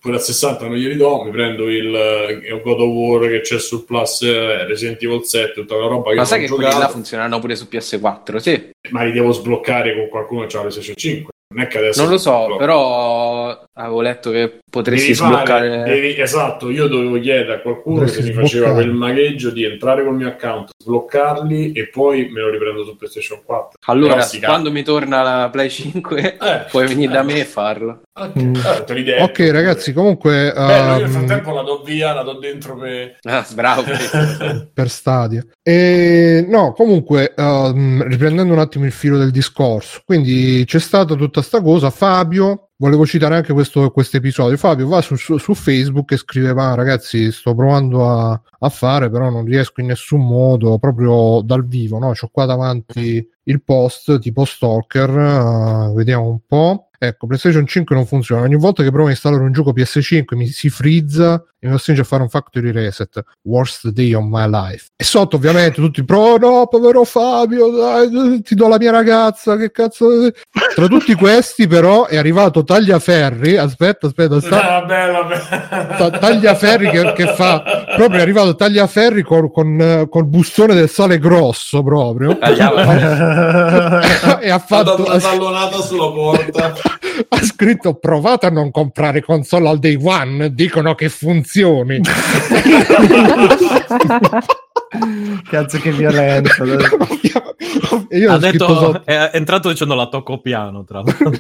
Pure a 60 non glieli do. Mi prendo il eh, God of War che c'è sul Plus, eh, Resident Evil 7, tutta la roba che Ma io sai che quelli là giocato, funzioneranno pure su PS4? Sì, ma li devo sbloccare con qualcuno che ha la PlayStation 5. Non è che adesso non lo so, però avevo letto che potresti Devi fare- sbloccare. devi- esatto, io dovevo chiedere a qualcuno se mi faceva quel magheggio di entrare col mio account, sbloccarli e poi me lo riprendo su PlayStation 4. Allora, sti quando mi torna la Play 5, Eh, puoi venire eh. da me e farlo. Ok, Mm. l'idea. Ok ragazzi, comunque... Bello, io nel ehm, frattempo la do via, la do dentro per... Ah, bravo. per Stadia. E, no, comunque, ehm, riprendendo un attimo il filo del discorso, quindi c'è stata tutta sta cosa. Fabio, volevo citare anche questo episodio. Fabio va su, su- su Facebook e scrive: Ma ragazzi, sto provando a, a fare, però non riesco in nessun modo, proprio dal vivo. No? C'ho qua davanti il post tipo Stalker. eh, vediamo un po'. Ecco, PlayStation 5 non funziona. Ogni volta che provo a installare un gioco PS5 mi si frizza e mi costringe a fare un factory reset. Worst day of my life. E sotto, ovviamente, tutti pro, no, povero Fabio, dai, ti do la mia ragazza. Che cazzo. tra tutti questi, però, è arrivato Tagliaferri. Aspetta, aspetta, sta... Ah, bella, bella. Tagliaferri che, che, fa proprio è arrivato Tagliaferri con, con, col bustone del sale grosso proprio e ha fatto una tallonata sulla porta. ha scritto provate a non comprare console al day one dicono che funzioni Cazzo che violenza. Io ha detto, sotto... è entrato dicendo la tocco piano, tra l'altro.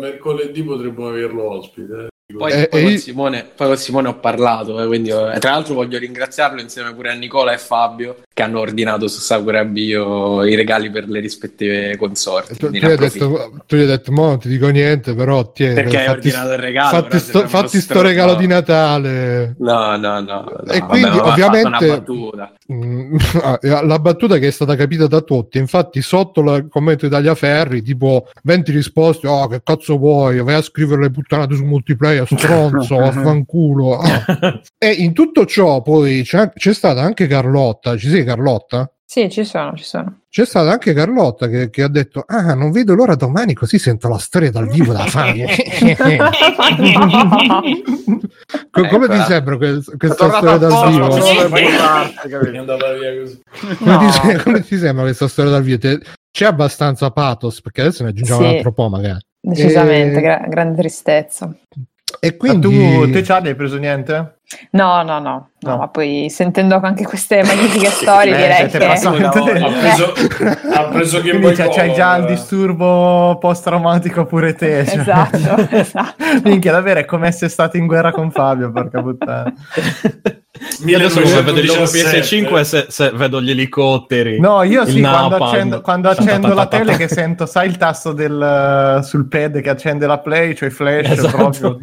mercoledì potremmo averlo ospite. Poi, eh, poi, con io... Simone, poi, con Simone, ho parlato, eh, quindi, eh, tra l'altro voglio ringraziarlo insieme pure a Nicola e Fabio che hanno ordinato su Sakura Bio i regali per le rispettive consorti. Tu, tu, gli, detto, tu gli hai detto, mo non ti dico niente, però tieni. Perché hai ordinato il regalo? Fatti sto, fatti sto regalo di Natale. No, no, no. no e quindi vabbè, ovviamente... Battuta. Mm, ah, la battuta che è stata capita da tutti, infatti sotto il commento di Tagliaferri, tipo 20 risposte, oh che cazzo vuoi, vai a scrivere le puttanate su multiplayer, stronzo, affanculo. Ah. e in tutto ciò poi c'è, c'è stata anche Carlotta, ci sei Carlotta? Sì, ci sono, ci sono. C'è stata anche Carlotta che, che, ha detto: Ah, non vedo l'ora domani, così sento la storia dal vivo da Fabio. Co- come ti sembra que- questa storia dal vivo? come, ti, come ti sembra questa storia dal vivo? Te- c'è abbastanza pathos perché adesso ne aggiungiamo sì, un altro po', magari. Decisamente, e... gra- grande tristezza. E quindi... Ma tu, te Charlie, hai preso niente? No, no, no, no, ma poi sentendo anche queste magnifiche storie eh, direi che... Ha preso, ha preso che poi c'hai, c'hai già il disturbo post-traumatico pure te. Cioè. Esatto, esatto. Minchia, davvero è come essere stato in guerra con Fabio, porca puttana. Io adesso come vedo il logo PS5 se, se, vedo gli elicotteri. No, io sì, quando accendo, quando accendo la tele che sento, sai il tasto del, sul pad che accende la play, cioè i flash esatto. proprio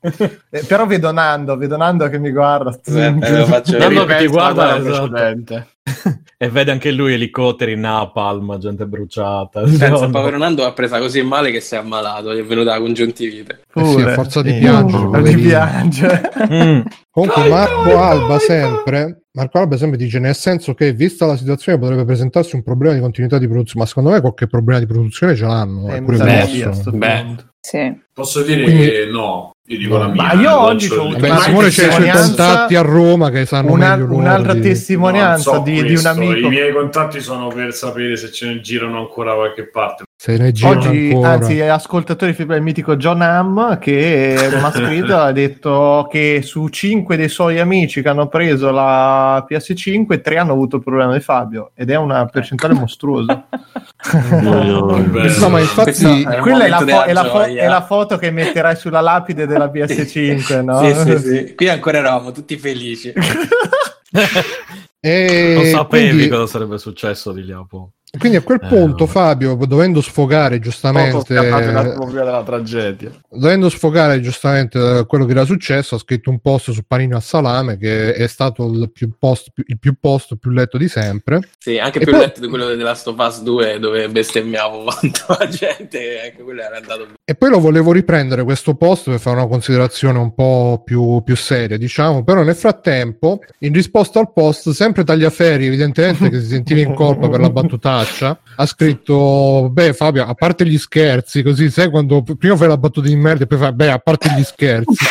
eh, però vedo Nando, vedo Nando che mi guarda. Eh, Nando che ti guarda esatto. e vede anche lui elicotteri, napalm, gente bruciata. Pensa, il povero Nando ha presa così male che si è ammalato, gli è venuta la congiuntivite. Eh sì, a forza di piangere. Di piangere. mm. Comunque Marco Alba sempre Marco Alba sempre dice nel senso che vista la situazione potrebbe presentarsi un problema di continuità di produzione ma secondo me qualche problema di produzione ce l'hanno eh, è pure beh. Sì. posso dire Quindi, che no io dico la mia. Ma io oggi ho avuto una Simone c'è i suoi contatti a Roma che sanno una, un'altra di... testimonianza no, so di, di, un amico. I miei contatti sono per sapere se ce ne girano ancora da qualche parte. Se ne Oggi, ancora. anzi, ascoltatore il mitico John Hamm che mi ha scritto ha detto che su 5 dei suoi amici che hanno preso la PS5, 3 hanno avuto il problema di Fabio ed è una percentuale mostruosa. no, ma infatti, è quella è la, fo- è, la fo- è la foto che metterai sulla lapide del della PS5, no? sì, sì, sì. Qui ancora eravamo tutti felici. e non sapevi quindi... cosa sarebbe successo di Liapo. Quindi a quel eh, punto, eh, Fabio, dovendo sfogare giustamente della tragedia, dovendo sfogare giustamente quello che era successo, ha scritto un post su Panino a Salame che è stato il più post, il più, post, più letto di sempre. Sì, anche e più poi... letto di quello della Last of Us 2 dove bestemmiavo quanto la gente, anche quello era andato. E poi lo volevo riprendere questo post per fare una considerazione un po' più, più seria, diciamo, però nel frattempo, in risposta al post, sempre Tagliaferri, evidentemente che si sentiva in colpa per la battutaccia faccia, ha scritto, beh Fabio, a parte gli scherzi, così sai quando prima fai la battuta di merda e poi fai, beh, a parte gli scherzi.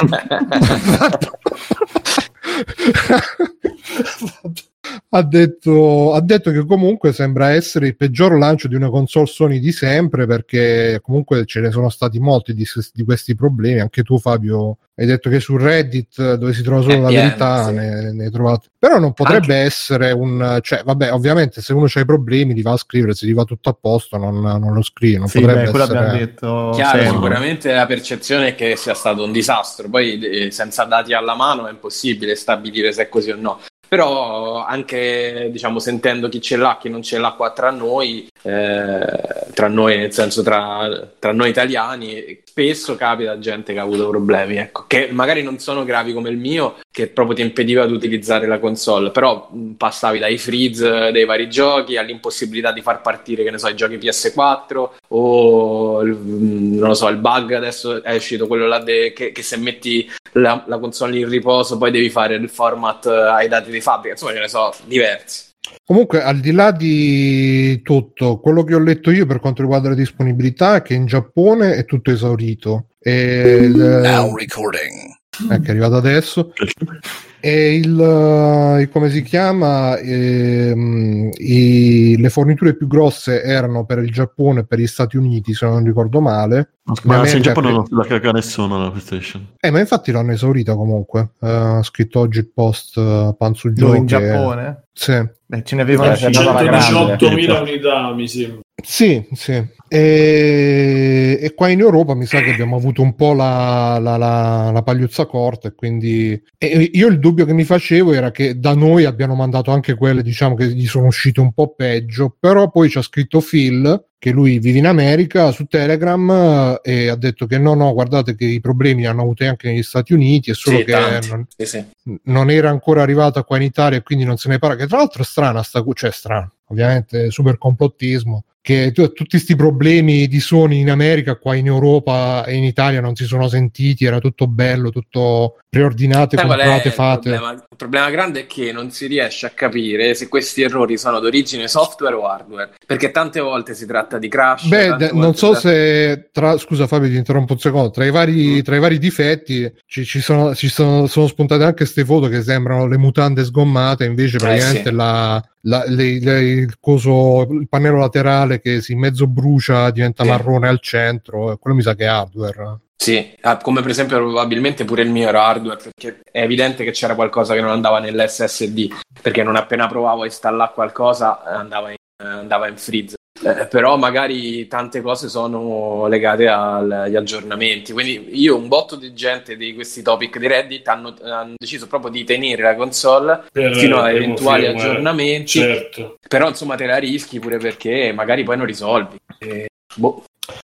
ha, detto, ha detto che comunque sembra essere il peggior lancio di una console Sony di sempre perché comunque ce ne sono stati molti di, di questi problemi anche tu Fabio hai detto che su Reddit dove si trova solo eh, la verità sì. ne, ne, hai trovato però non potrebbe Anche... essere un cioè vabbè ovviamente se uno ha i problemi li va a scrivere se gli va tutto a posto non, non lo scrive non sì, potrebbe beh, essere detto chiaro sì. sicuramente la percezione è che sia stato un disastro poi eh, senza dati alla mano è impossibile stabilire se è così o no però anche diciamo sentendo chi ce l'ha chi non ce l'ha qua tra noi eh, tra noi nel senso tra, tra, noi italiani spesso capita gente che ha avuto problemi ecco, che magari non sono gravi come il mio che proprio ti impediva di utilizzare la console però passavi dai freeze dei vari giochi all'impossibilità di far partire che ne so i giochi PS4 o non lo so il bug adesso è uscito quello là de, che, che se metti la, la console in riposo poi devi fare il format ai dati di fabbrica, insomma ce ne so diversi. Comunque, al di là di tutto, quello che ho letto io per quanto riguarda la disponibilità è che in Giappone è tutto esaurito. E Now recording. Che è arrivato adesso. E il, uh, come si chiama? Ehm, i, le forniture più grosse erano per il Giappone e per gli Stati Uniti, se non ricordo male. Ma in Giappone non la caga nessuno la PlayStation. Eh, ma infatti l'hanno esaurita comunque. Uh, ha scritto oggi il post uh, Panzu Joe. in Giappone? Sì. Beh, ce ne avevano 118.000 unità, mi sembra. Sì, sì. E, e, qua in Europa mi sa che abbiamo avuto un po' la, la, la, la pagliuzza corta e quindi e io il dubbio che mi facevo era che da noi abbiano mandato anche quelle diciamo che gli sono uscite un po' peggio, però poi ci ha scritto Phil che lui vive in America su Telegram e ha detto che no, no, guardate che i problemi li hanno avuti anche negli Stati Uniti, è solo Sì, che non, Sì, sì. non era ancora arrivata qua in Italia e quindi non se ne parla. Che tra l'altro è strana, sta, cioè strana, ovviamente super complottismo. Che tu- tutti questi problemi di Sony in America, qua in Europa e in Italia non si sono sentiti, era tutto bello, tutto preordinate, Sai comprate, il fate. problema? Il problema grande è che non si riesce a capire se questi errori sono d'origine software o hardware, perché tante volte si tratta di crash. Beh, d- non so tratta- se tra, scusa Fabio, ti interrompo un secondo. Tra i vari, tra i vari difetti ci, ci sono, ci sono, sono spuntate anche queste foto che sembrano le mutande sgommate, invece praticamente sì. la, la- le- le- il, coso, il pannello laterale che si mezzo brucia diventa Sì. marrone al centro, e quello mi sa che è hardware. Sì, ah, come per esempio probabilmente pure il mio era hardware, perché è evidente che c'era qualcosa che non andava nell'SSD, perché non appena provavo a installare qualcosa eh, andava in, eh, andava in freeze. Eh, però magari tante cose sono legate al- agli aggiornamenti. Quindi io un botto di gente di questi topic di Reddit hanno, hanno deciso proprio di tenere la console Per- fino a per eventuali firmware. aggiornamenti. Certo. Però insomma te la rischi pure perché magari poi non risolvi. Eh, boh.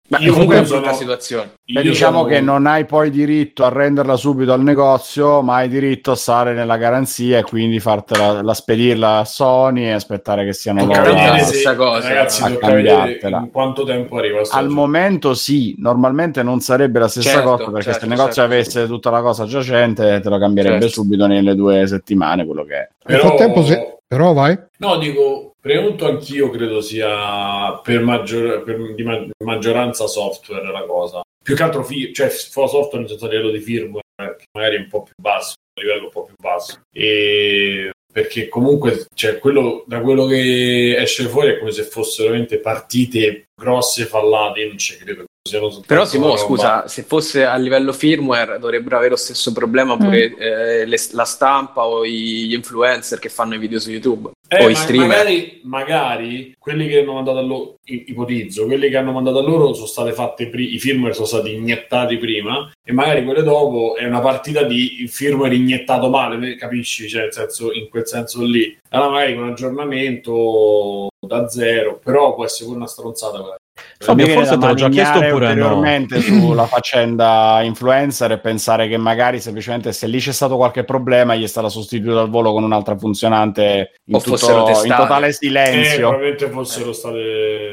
Ma Io comunque è una sono- brutta situazione. Beh, Io diciamo sono- che non hai poi diritto a renderla subito al negozio, ma hai diritto a stare nella garanzia e quindi fartela la spedirla a Sony e aspettare che siano loro. vedere a- se- stessa cosa, ragazzi, a cambiartela. in quanto tempo arriva Al cosa. momento sì, normalmente non sarebbe la stessa Certo, cosa perché certo, se il negozio certo. avesse tutta la cosa giacente te lo cambierebbe Certo. subito nelle due settimane quello che è. Nel frattempo, se... però vai. No, dico, premuto anch'io credo sia per, maggior- per- di ma- maggioranza software la cosa. Più che altro, fi- cioè software nel senso a livello di firmware, che magari è un po' più basso, a livello un po' più basso. E perché comunque, cioè, quello, da quello che esce fuori è come se fossero veramente partite grosse fallate, io non ci credo Però Simo, scusa, se fosse a livello firmware dovrebbero avere lo stesso problema pure eh, le- la stampa o gli influencer che fanno i video su YouTube Eh, o i streamer. Magari, magari quelli che hanno mandato a loro, ipotizzo, quelli che hanno mandato a loro sono state fatte pri- i firmware sono stati iniettati prima e magari quelle dopo è una partita di firmware iniettato male, capisci? Cioè, nel senso, in quel senso lì. Allora magari con un aggiornamento da zero, però può essere pure una stronzata quella. Fabio, forse te l'ho già chiesto oppure no? ulteriormente sulla faccenda influencer e pensare che magari semplicemente se lì c'è stato qualche problema gli è stata sostituita al volo con un'altra funzionante in, O fossero tutto, in testate. totale Eh, silenzio. probabilmente fossero state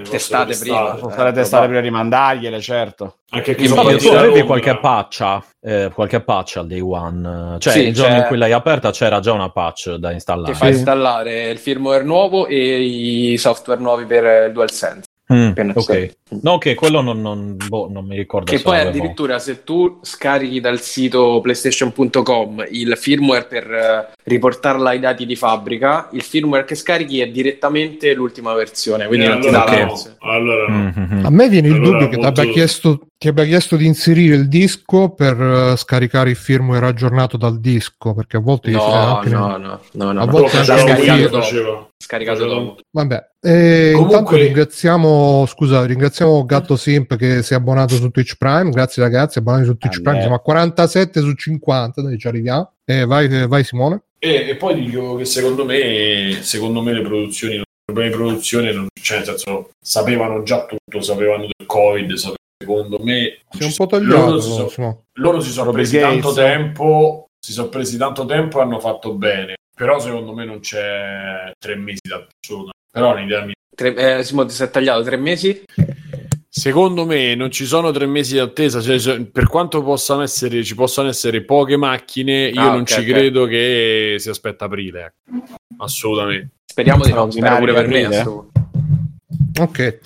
fossero Testate prima. Sono Eh, state testate prima di mandargliele, certo. Anche che Fabio, tu avevi qualche patcha, eh, qualche patch al day one? Cioè, Sì, il giorno c'è- in cui l'hai aperta c'era già una patch da Ti installare. fa installare il firmware nuovo e i software nuovi per il DualSense. Mm, ok. No, che quello non, non- boh, non mi ricordo Che poi addirittura se tu scarichi dal sito playstation.com il firmware per eh, riportarla ai dati di fabbrica, il firmware che scarichi è direttamente l'ultima versione, quindi Eh, non ti allora dà la no, allora no. Mhm. A me viene il Allora, dubbio che ti abbia, chiesto, ti abbia chiesto di inserire il disco per eh, scaricare il firmware aggiornato dal disco, perché a volte No, anche no, nel- no, no, no, A no. volte Faceva sì. Scaricato dopo. Vabbè, eh, Comunque- intanto ringraziamo, scusa, ringraziamo Gatto Simp che si è abbonato su Twitch Prime. Grazie ragazzi, abbonati su Twitch Ah, Prime. Siamo a 47 su 50, dove ci arriviamo. Eh, vai, vai Simone. E, e poi dico che secondo me, secondo me le produzioni, i problemi di produzione, non, cioè nel senso, sapevano già tutto, sapevano del Covid, sapevano- secondo me... Sei un po' tagliato. Loro si, sono, loro si sono Robert presi tanto tempo, si sono presi tanto tempo e hanno fatto bene. Però secondo me non c'è tre mesi da persona. Però è un'idea mia. Tre, eh, Simo, ti sei tagliato tre mesi? Secondo me non ci sono tre mesi di attesa, cioè, cioè, per quanto possano essere, ci possano essere poche macchine, io Ah, non ok, ci ok. credo che si aspetta aprile. ecco. Assolutamente. Speriamo di no, spero pure per me. Ok.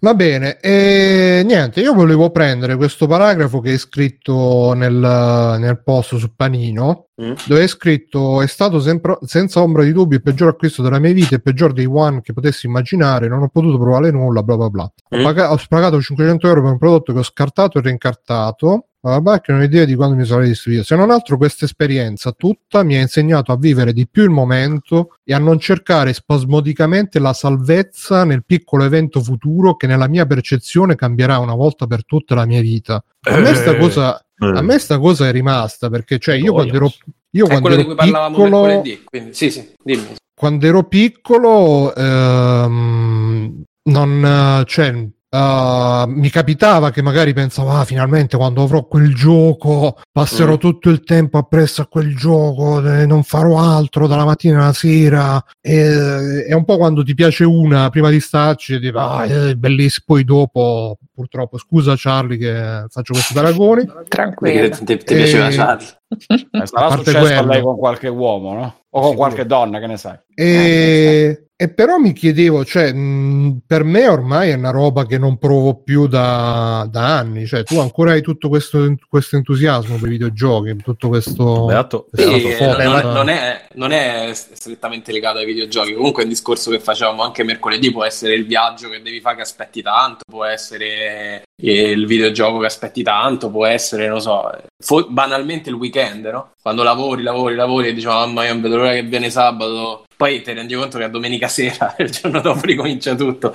Va bene, e niente, io volevo prendere questo paragrafo che è scritto nel, nel post su Panino, mm. dove è scritto è stato sempre, senza ombra di dubbio il peggior acquisto della mia vita, il peggior dei one che potessi immaginare, non ho potuto provare nulla, bla bla bla. Mm. Ho, pagato, ho pagato 500 euro per un prodotto che ho scartato e reincartato, Vabbè, che non ho idea di quando mi sarei distribuito. Se non altro, questa esperienza tutta mi ha insegnato a vivere di più il momento e a non cercare spasmodicamente la salvezza nel piccolo evento futuro che nella mia percezione cambierà una volta per tutte la mia vita. A me sta eh. cosa, a me sta cosa è rimasta perché, cioè, io quando ero, io quando ero piccolo, quindi, sì, sì, dimmi. Quando ero piccolo, ehm, non, cioè, Uh, mi capitava che magari pensavo, ah, finalmente quando avrò quel gioco passerò mm. tutto il tempo appresso a quel gioco, eh, non farò altro dalla mattina alla sera. E, è un po' quando ti piace una prima di starci e dici, ah, è bellissimo. Poi dopo, purtroppo, scusa Charlie che faccio questi paragoni. Tranquillo. Ti, ti, ti piaceva. Charlie? Eh, sarà successo quello. a lei con qualche uomo, no? O con qualche donna, che ne sai. E... E però mi chiedevo, cioè, mh, per me ormai è una roba che non provo più da, da anni. Cioè, tu ancora hai tutto questo, questo entusiasmo per i videogiochi, tutto questo. Beato, sì, non, non, è, non, è, strettamente legato ai videogiochi. Comunque, un discorso che facevamo anche mercoledì: può essere il viaggio che devi fare che aspetti tanto, può essere il videogioco che aspetti tanto, può essere, non so, fo- banalmente il weekend, no? Quando lavori, lavori, lavori e dici, mamma mia, non vedo l'ora che viene sabato poi ti rendi conto che a domenica sera, il giorno dopo ricomincia tutto.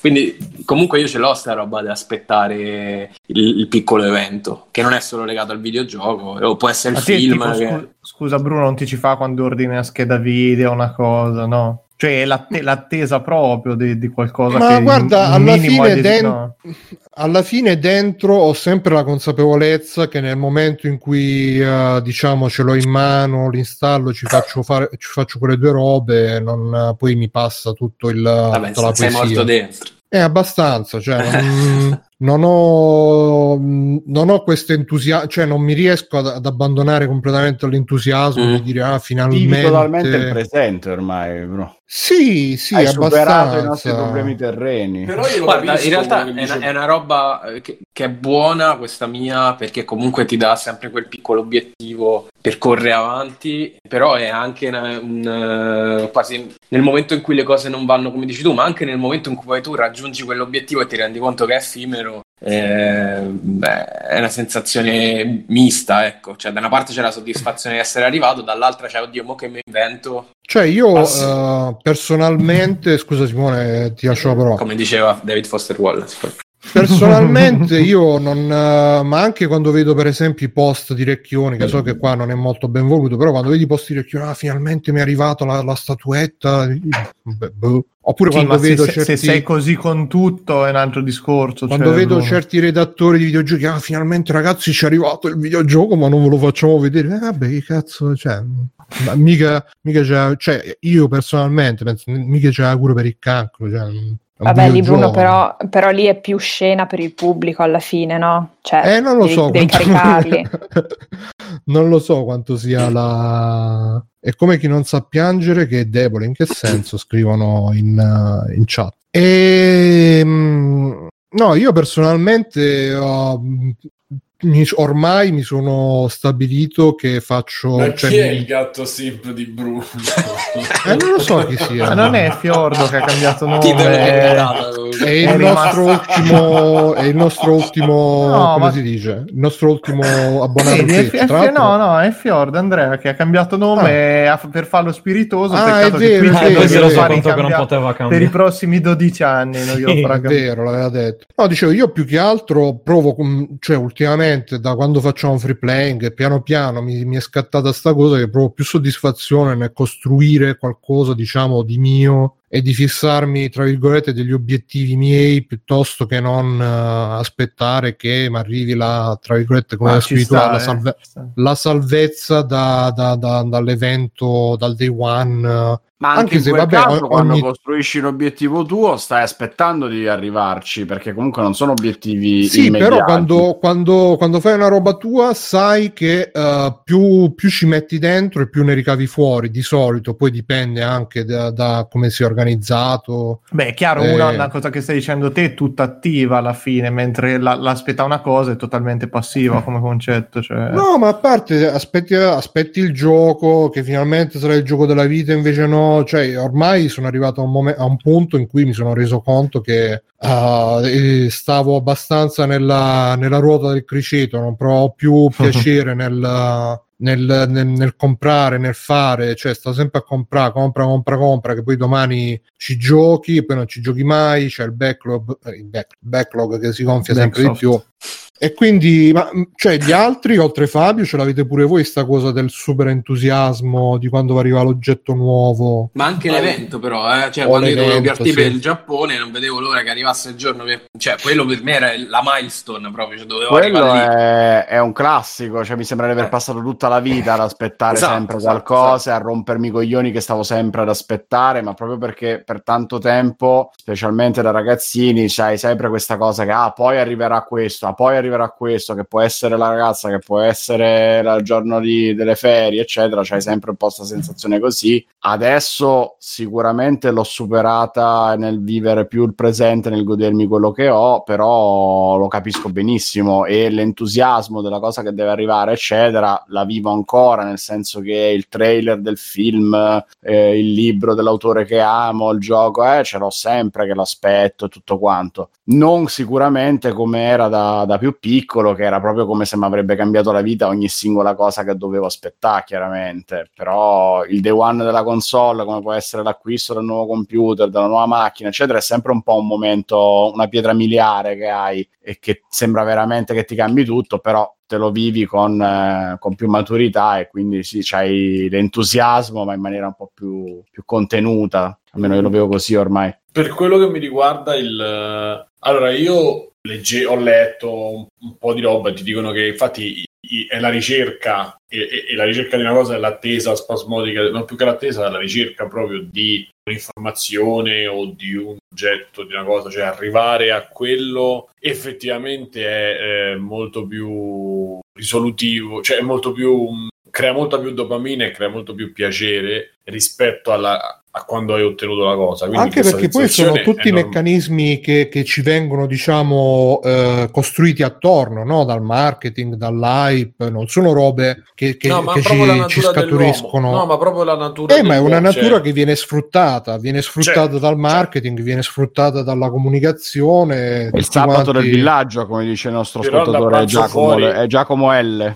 Quindi comunque io ce l'ho sta roba di aspettare il, il, piccolo evento, che non è solo legato al videogioco, o può essere il film. Tipo, che... scu- scusa Bruno, non ti ci fa quando ordini una scheda video, una cosa, no? Cioè l'att- l'attesa proprio di, di qualcosa Ma che guarda, alla fine, den- no. alla fine, dentro ho sempre la consapevolezza che nel momento in cui uh, diciamo ce l'ho in mano, l'installo, ci faccio, fare, ci faccio quelle due robe, non, poi mi passa tutto il... Vabbè, tutta la sei morto dentro. È abbastanza, cioè, non, non, ho, non ho questo entusiasmo, cioè non mi riesco ad, ad abbandonare completamente l'entusiasmo mm. di dire ah finalmente... Vivi totalmente il presente ormai, bro. Sì, sì, Hai abbastanza. superato i nostri problemi terreni. Però io Guarda, in realtà è una, è una, roba eh, che, che, è buona questa mia perché comunque ti dà sempre quel piccolo obiettivo per correre avanti, però è anche una, un, uh, quasi nel momento in cui le cose non vanno come dici tu, ma anche nel momento in cui poi tu raggiungi quell'obiettivo e ti rendi conto che è effimero, eh, beh, è una sensazione mista, ecco. Cioè, da una parte c'è la soddisfazione di essere arrivato, dall'altra c'è, oddio, mo che mi invento. Cioè, io uh, personalmente, scusa Simone, ti lascio la parola. Come diceva David Foster Wallace. Personalmente io non, uh, ma anche quando vedo per esempio i post di Recchioni, che so che qua non è molto ben voluto, però quando vedi i post di Recchioni, ah, finalmente mi è arrivata la, la statuetta, beh, boh. Oppure sì, quando vedo se, certi... se sei così con tutto è un altro discorso. Quando cioè, vedo no. certi redattori di videogiochi, ah, finalmente ragazzi ci è arrivato il videogioco, ma non ve lo facciamo vedere, eh, vabbè, che cazzo, cioè, mica, mica c'è, cioè, io personalmente penso, mica c'è auguro per il cancro, cioè, Vabbè, lì Bruno, però, però, lì è più scena per il pubblico alla fine, no? Cioè, eh, non lo devi, so. Devi quanto... non lo so quanto sia la... È come chi non sa piangere che è debole. In che senso? Scrivono in, uh, in chat. E... Ehm, no, io personalmente ho mi, ormai mi sono stabilito che faccio. Ma cioè, chi è il gatto simp di Bruno? eh, non lo so chi sia. Ma non è Fiordo che ha cambiato nome. È, è, il nostro ultimo. È il nostro ultimo. No, come ma... si dice? Il nostro ultimo abbonato. Sì, è, è, no, no, è Fiordo Andrea che ha cambiato nome ah. per farlo spiritoso. Ah, è vero, è vero, vero, vero. che non poteva cambiare. Per i prossimi 12 anni. Non sì, è vero, l'aveva detto. No, dicevo, io più che altro provo, cioè ultimamente veramente da quando facciamo free playing piano piano mi, mi, è scattata sta cosa che provo più soddisfazione nel costruire qualcosa diciamo di mio e di fissarmi, tra virgolette, degli obiettivi miei piuttosto che non uh, aspettare che mi arrivi la, tra virgolette, come ah, scrittura, la, salve- la, salvezza da, da, da, dall'evento, dal day one. Ma anche, anche se vabbè, caso, quando ogni... costruisci un obiettivo tuo, stai aspettando di arrivarci perché comunque non sono obiettivi. Sì, immediati. però quando, quando, quando, fai una roba tua, sai che uh, più, più, ci metti dentro e più ne ricavi fuori di solito. Poi dipende anche da, da come si è organizzato. Beh, è chiaro, eh... una, una, cosa che stai dicendo te è tutta attiva alla fine, mentre la, l'aspetta una cosa è totalmente passiva come concetto. Cioè... No, ma a parte aspetti, aspetti il gioco, che finalmente sarà il gioco della vita, invece no cioè ormai sono arrivato a un, mom- a un punto in cui mi sono reso conto che uh, stavo abbastanza nella, nella, ruota del criceto, non provo più piacere nel, nel, nel, nel, comprare, nel fare, cioè sto sempre a comprare, compra, compra, compra, che poi domani ci giochi poi non ci giochi mai, c'è il backlog, eh, il back, backlog che si gonfia sempre di più e quindi, ma, cioè, gli altri, oltre Fabio, ce l'avete pure voi sta cosa del super entusiasmo di quando arriva l'oggetto nuovo? Ma anche l'evento, però, eh? cioè, quando io dovevo partire sì. per il Giappone, non vedevo l'ora che arrivasse il giorno per... Cioè, quello per me era la milestone proprio, cioè, dovevo quello è, è, un classico, cioè, mi sembra di aver eh. passato tutta la vita ad aspettare esatto, sempre esatto, qualcosa, esatto. a rompermi i coglioni che stavo sempre ad aspettare, ma proprio perché per tanto tempo, specialmente da ragazzini, c'hai sempre questa cosa che, ah, poi arriverà questo, ah, poi arriverà arriverà questo, che può essere la ragazza, che può essere il giorno di, delle ferie, eccetera, c'hai sempre un po' questa sensazione così. Adesso sicuramente l'ho superata nel vivere più il presente, nel godermi quello che ho, però lo capisco benissimo e l'entusiasmo della cosa che deve arrivare, eccetera, la vivo ancora, nel senso che il trailer del film, eh, il libro dell'autore che amo, il gioco, eh, ce l'ho sempre che l'aspetto e tutto quanto. Non sicuramente come era da, da più piccolo, che era proprio come se mi avrebbe cambiato la vita ogni singola cosa che dovevo aspettare, chiaramente. Però il day one della console, come può essere l'acquisto del nuovo computer, della nuova macchina, eccetera, è sempre un po' un momento, una pietra miliare che hai e che sembra veramente che ti cambi tutto, però te lo vivi con, eh, con più maturità e quindi sì, c'hai l'entusiasmo, ma in maniera un po' più, più contenuta. Almeno io lo vedo così ormai. Per quello che mi riguarda, il... allora io legge- ho letto un, un, po' di roba e ti dicono che infatti è la ricerca e, la ricerca di una cosa è l'attesa spasmodica, non più che l'attesa, è la ricerca proprio di un'informazione o di un oggetto, di una cosa, cioè arrivare a quello effettivamente è, è molto più risolutivo, cioè è molto più crea molta più dopamina e crea molto più piacere rispetto alla, a quando hai ottenuto la cosa. Quindi Anche perché poi sono tutti i meccanismi che, che, ci vengono, diciamo, eh, costruiti attorno, no? dal marketing, dall'hype, non sono robe che, che, no, che ci, ci, scaturiscono. No, ma proprio la natura. Eh, ma è una natura cioè... che viene sfruttata, viene sfruttata cioè, dal marketing, cioè... viene sfruttata dalla comunicazione. Il sabato quanti... del villaggio, come dice il nostro Però ascoltatore, è Giacomo, fuori... è Giacomo L.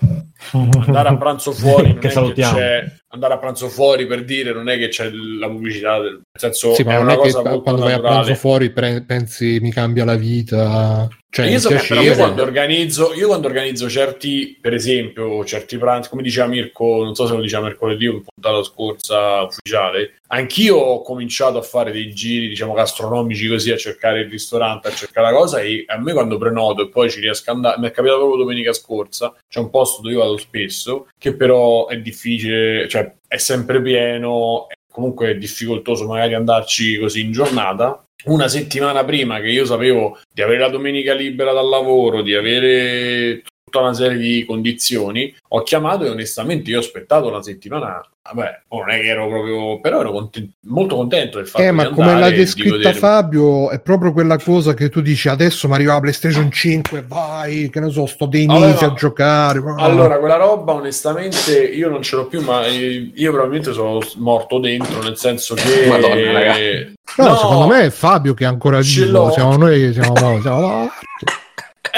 Andare a pranzo fuori, che salutiamo. C'è andare a pranzo fuori per dire non è che c'è la pubblicità del nel senso sì, ma non è che quando vai a pranzo fuori pre- pensi mi cambia la vita cioè, io, so, io, quando organizzo, io quando organizzo certi, per esempio, certi pranzi, come diceva Mirko, non so se lo diceva mercoledì o in puntata scorsa ufficiale, anch'io ho cominciato a fare dei giri, diciamo, gastronomici così, a cercare il ristorante, a cercare la cosa e a me quando prenoto e poi ci riesco ad andare, mi è capitato proprio domenica scorsa, c'è un posto dove io vado spesso, che però è difficile, cioè è sempre pieno, comunque è difficoltoso magari andarci così in giornata. Una settimana prima che io sapevo di avere la domenica libera dal lavoro, di avere tutta una serie di condizioni, ho chiamato e onestamente io ho aspettato una settimana. Vabbè, non è che ero proprio, però ero content- molto contento del fatto eh, ma come l'ha descritta Fabio, è proprio quella cosa che tu dici adesso mi arriva la PlayStation 5, vai, che ne so, sto dei mesi allora, a giocare. Allora, quella roba onestamente io non ce l'ho più, ma io probabilmente sono morto dentro, nel senso che Madonna, ragazzi. No, no, secondo me è Fabio che è ancora vivo, siamo noi, siamo, siamo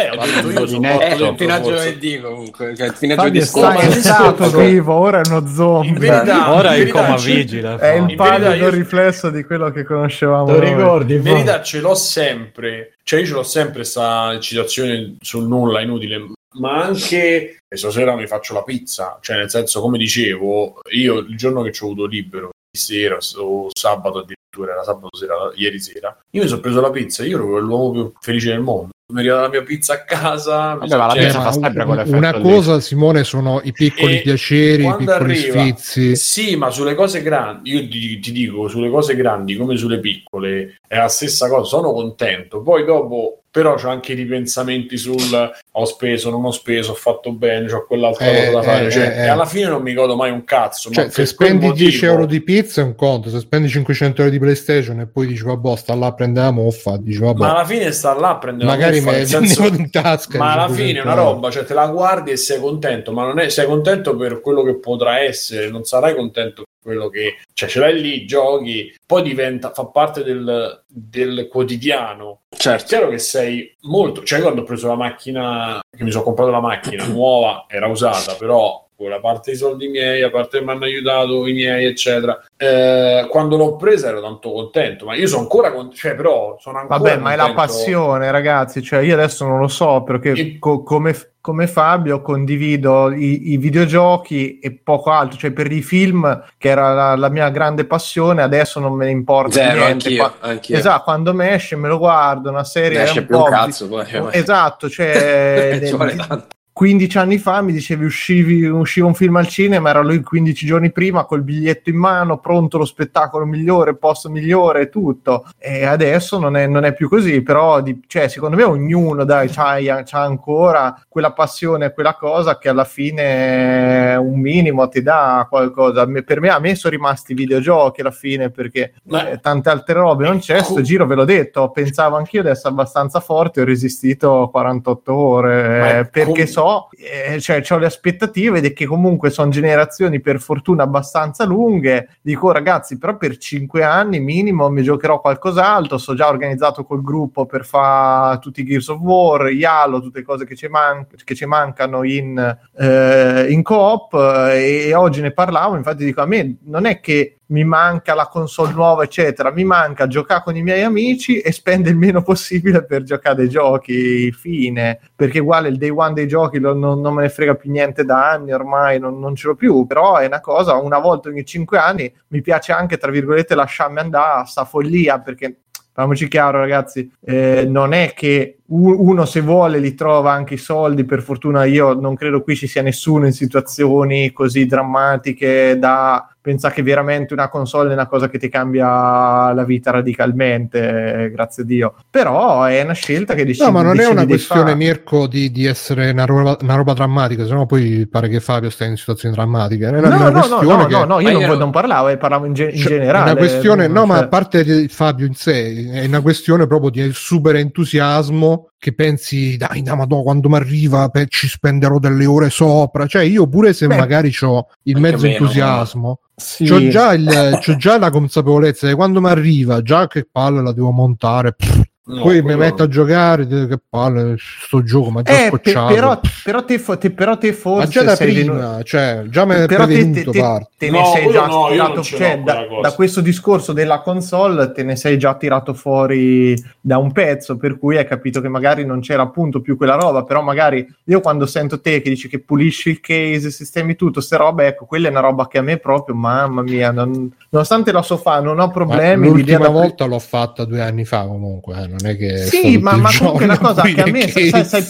eh, ho detto io sono eh, fino a giovedì comunque. Cioè, fino a giovedì è stato vivo, ora è uno zombie. Verità, ora è in coma vigile. È il pallido io... riflesso di quello che conoscevamo. Lo ricordi? In verità ce l'ho sempre. Cioè io ce l'ho sempre questa citazione sul nulla inutile, ma anche e stasera mi faccio la pizza. Cioè nel senso, come dicevo, io il giorno che ci ho avuto libero, sera o sabato addirittura era sabato sera, ieri sera. Io mi sono preso la pizza, io ero l'uomo più felice del mondo. Mi è arrivata la mia pizza a casa. Vabbè, ma la pizza fa sempre con Una cosa, lì. Simone, sono i piccoli e piaceri, i piccoli arriva, sfizi. Sì, ma sulle cose grandi, io ti, ti, dico, sulle cose grandi come sulle piccole, è la stessa cosa. Sono contento. Poi dopo però c'ho anche i ripensamenti sul ho speso, non ho speso, ho fatto bene, ho quell'altra eh, cosa da fare. Eh, cioè, eh, e alla fine non mi godo mai un cazzo. Cioè, se spendi motivo... 10 euro di pizza è un conto, se spendi 500 euro di PlayStation e poi dici vabbè, sta là a prendere la moffa, dici vabbè. Ma alla fine sta là a prendere Magari moffa. Senso... in tasca. Ma alla fine è una roba, cioè te la guardi e sei contento, ma non è, sei contento per quello che potrà essere, non sarai contento quello che cioè ce l'hai lì, giochi, poi diventa, fa parte del, del quotidiano. Certo. È chiaro che sei molto, cioè quando ho preso la macchina, che mi sono comprato la macchina nuova, era usata, però la parte dei soldi miei, a parte che mi hanno aiutato i miei, eccetera. Eh, quando l'ho presa ero tanto contento, ma io sono ancora contento, cioè, però sono ancora Vabbè, contento. ma è la passione, ragazzi, cioè io adesso non lo so perché e... co- come come Fabio condivido i, i, videogiochi e poco altro, cioè per i film che era la, la mia grande passione, adesso non me ne importa Zero, niente. Anch'io, Qua, anch'io. Esatto, quando mi esce me lo guardo, una serie... Mi esce un più un cazzo poi. Esatto, cioè... 15 anni fa mi dicevi uscivi, usciva un film al cinema, era lui 15 giorni prima col biglietto in mano, pronto lo spettacolo migliore, posto migliore, tutto. E adesso non è, non è più così, però di, cioè, secondo me ognuno dai, c'ha, c'ha, ancora quella passione, quella cosa che alla fine un minimo ti dà qualcosa. Per me, a me sono rimasti i videogiochi alla fine perché eh, tante altre robe non c'è. Sto giro ve l'ho detto, pensavo anch'io di essere abbastanza forte, ho resistito 48 ore eh, perché so eh, cioè ho le aspettative è che comunque sono generazioni per fortuna abbastanza lunghe. Dico ragazzi, però per cinque anni minimo mi giocherò qualcos'altro. So già organizzato col gruppo per fare tutti i Gears of War, Halo, tutte le cose che ci, man- che ci mancano in, eh, in coop. E, e oggi ne parlavo. Infatti, dico a me non è che mi manca la console nuova, eccetera. Mi manca giocare con i miei amici e spendere il meno possibile per giocare dei giochi. Fine. Perché uguale il day one dei giochi non, non, me ne frega più niente da anni ormai, non, non, ce l'ho più. Però è una cosa, una volta ogni cinque anni mi piace anche, tra virgolette, lasciarmi andare a sta follia perché. Facciamoci chiaro, ragazzi, eh, non è che uno se vuole li trova anche i soldi, per fortuna io non credo qui ci sia nessuno in situazioni così drammatiche da pensa che veramente una console è una cosa che ti cambia la vita radicalmente, grazie a Dio. Però è una scelta che decidi No, ma non è una questione, Mirko, di, di, essere una roba, una roba drammatica, sennò poi pare che Fabio stia in situazioni drammatiche. È una, no, una no, no, no, che... no, no, io non, ero... non, parlavo, eh, parlavo in, ge- in cioè, generale. Una questione, no, cioè... ma a parte di Fabio in sé, è una questione proprio di super entusiasmo che pensi, dai, no, madonna, quando mi arriva ci spenderò delle ore sopra. Cioè, io pure se Beh, magari ho il mezzo meno, entusiasmo, sì. c'ho, già il, c'ho già la consapevolezza che quando mi arriva, già che palle la devo montare. Pff, No, Poi mi metto a giocare, che palle, sto gioco, ma già eh, pe- però, però, te, te, però te forse ma già da prima, venuto... cioè, già me però te, te, te, te, ne no, sei già no, tirato cioè, da, da, questo discorso della console te ne sei già tirato fuori da un pezzo, per cui hai capito che magari non c'era appunto più quella roba, però magari io quando sento te che dici che pulisci il case, sistemi tutto, ste robe, ecco, quella è una roba che a me proprio, mamma mia, non, nonostante la so fare, non ho problemi. Ma l'ultima volta l'ho fatta due anni fa comunque, eh, non è che sì, ma, ma comunque una cosa che a me sai, sai,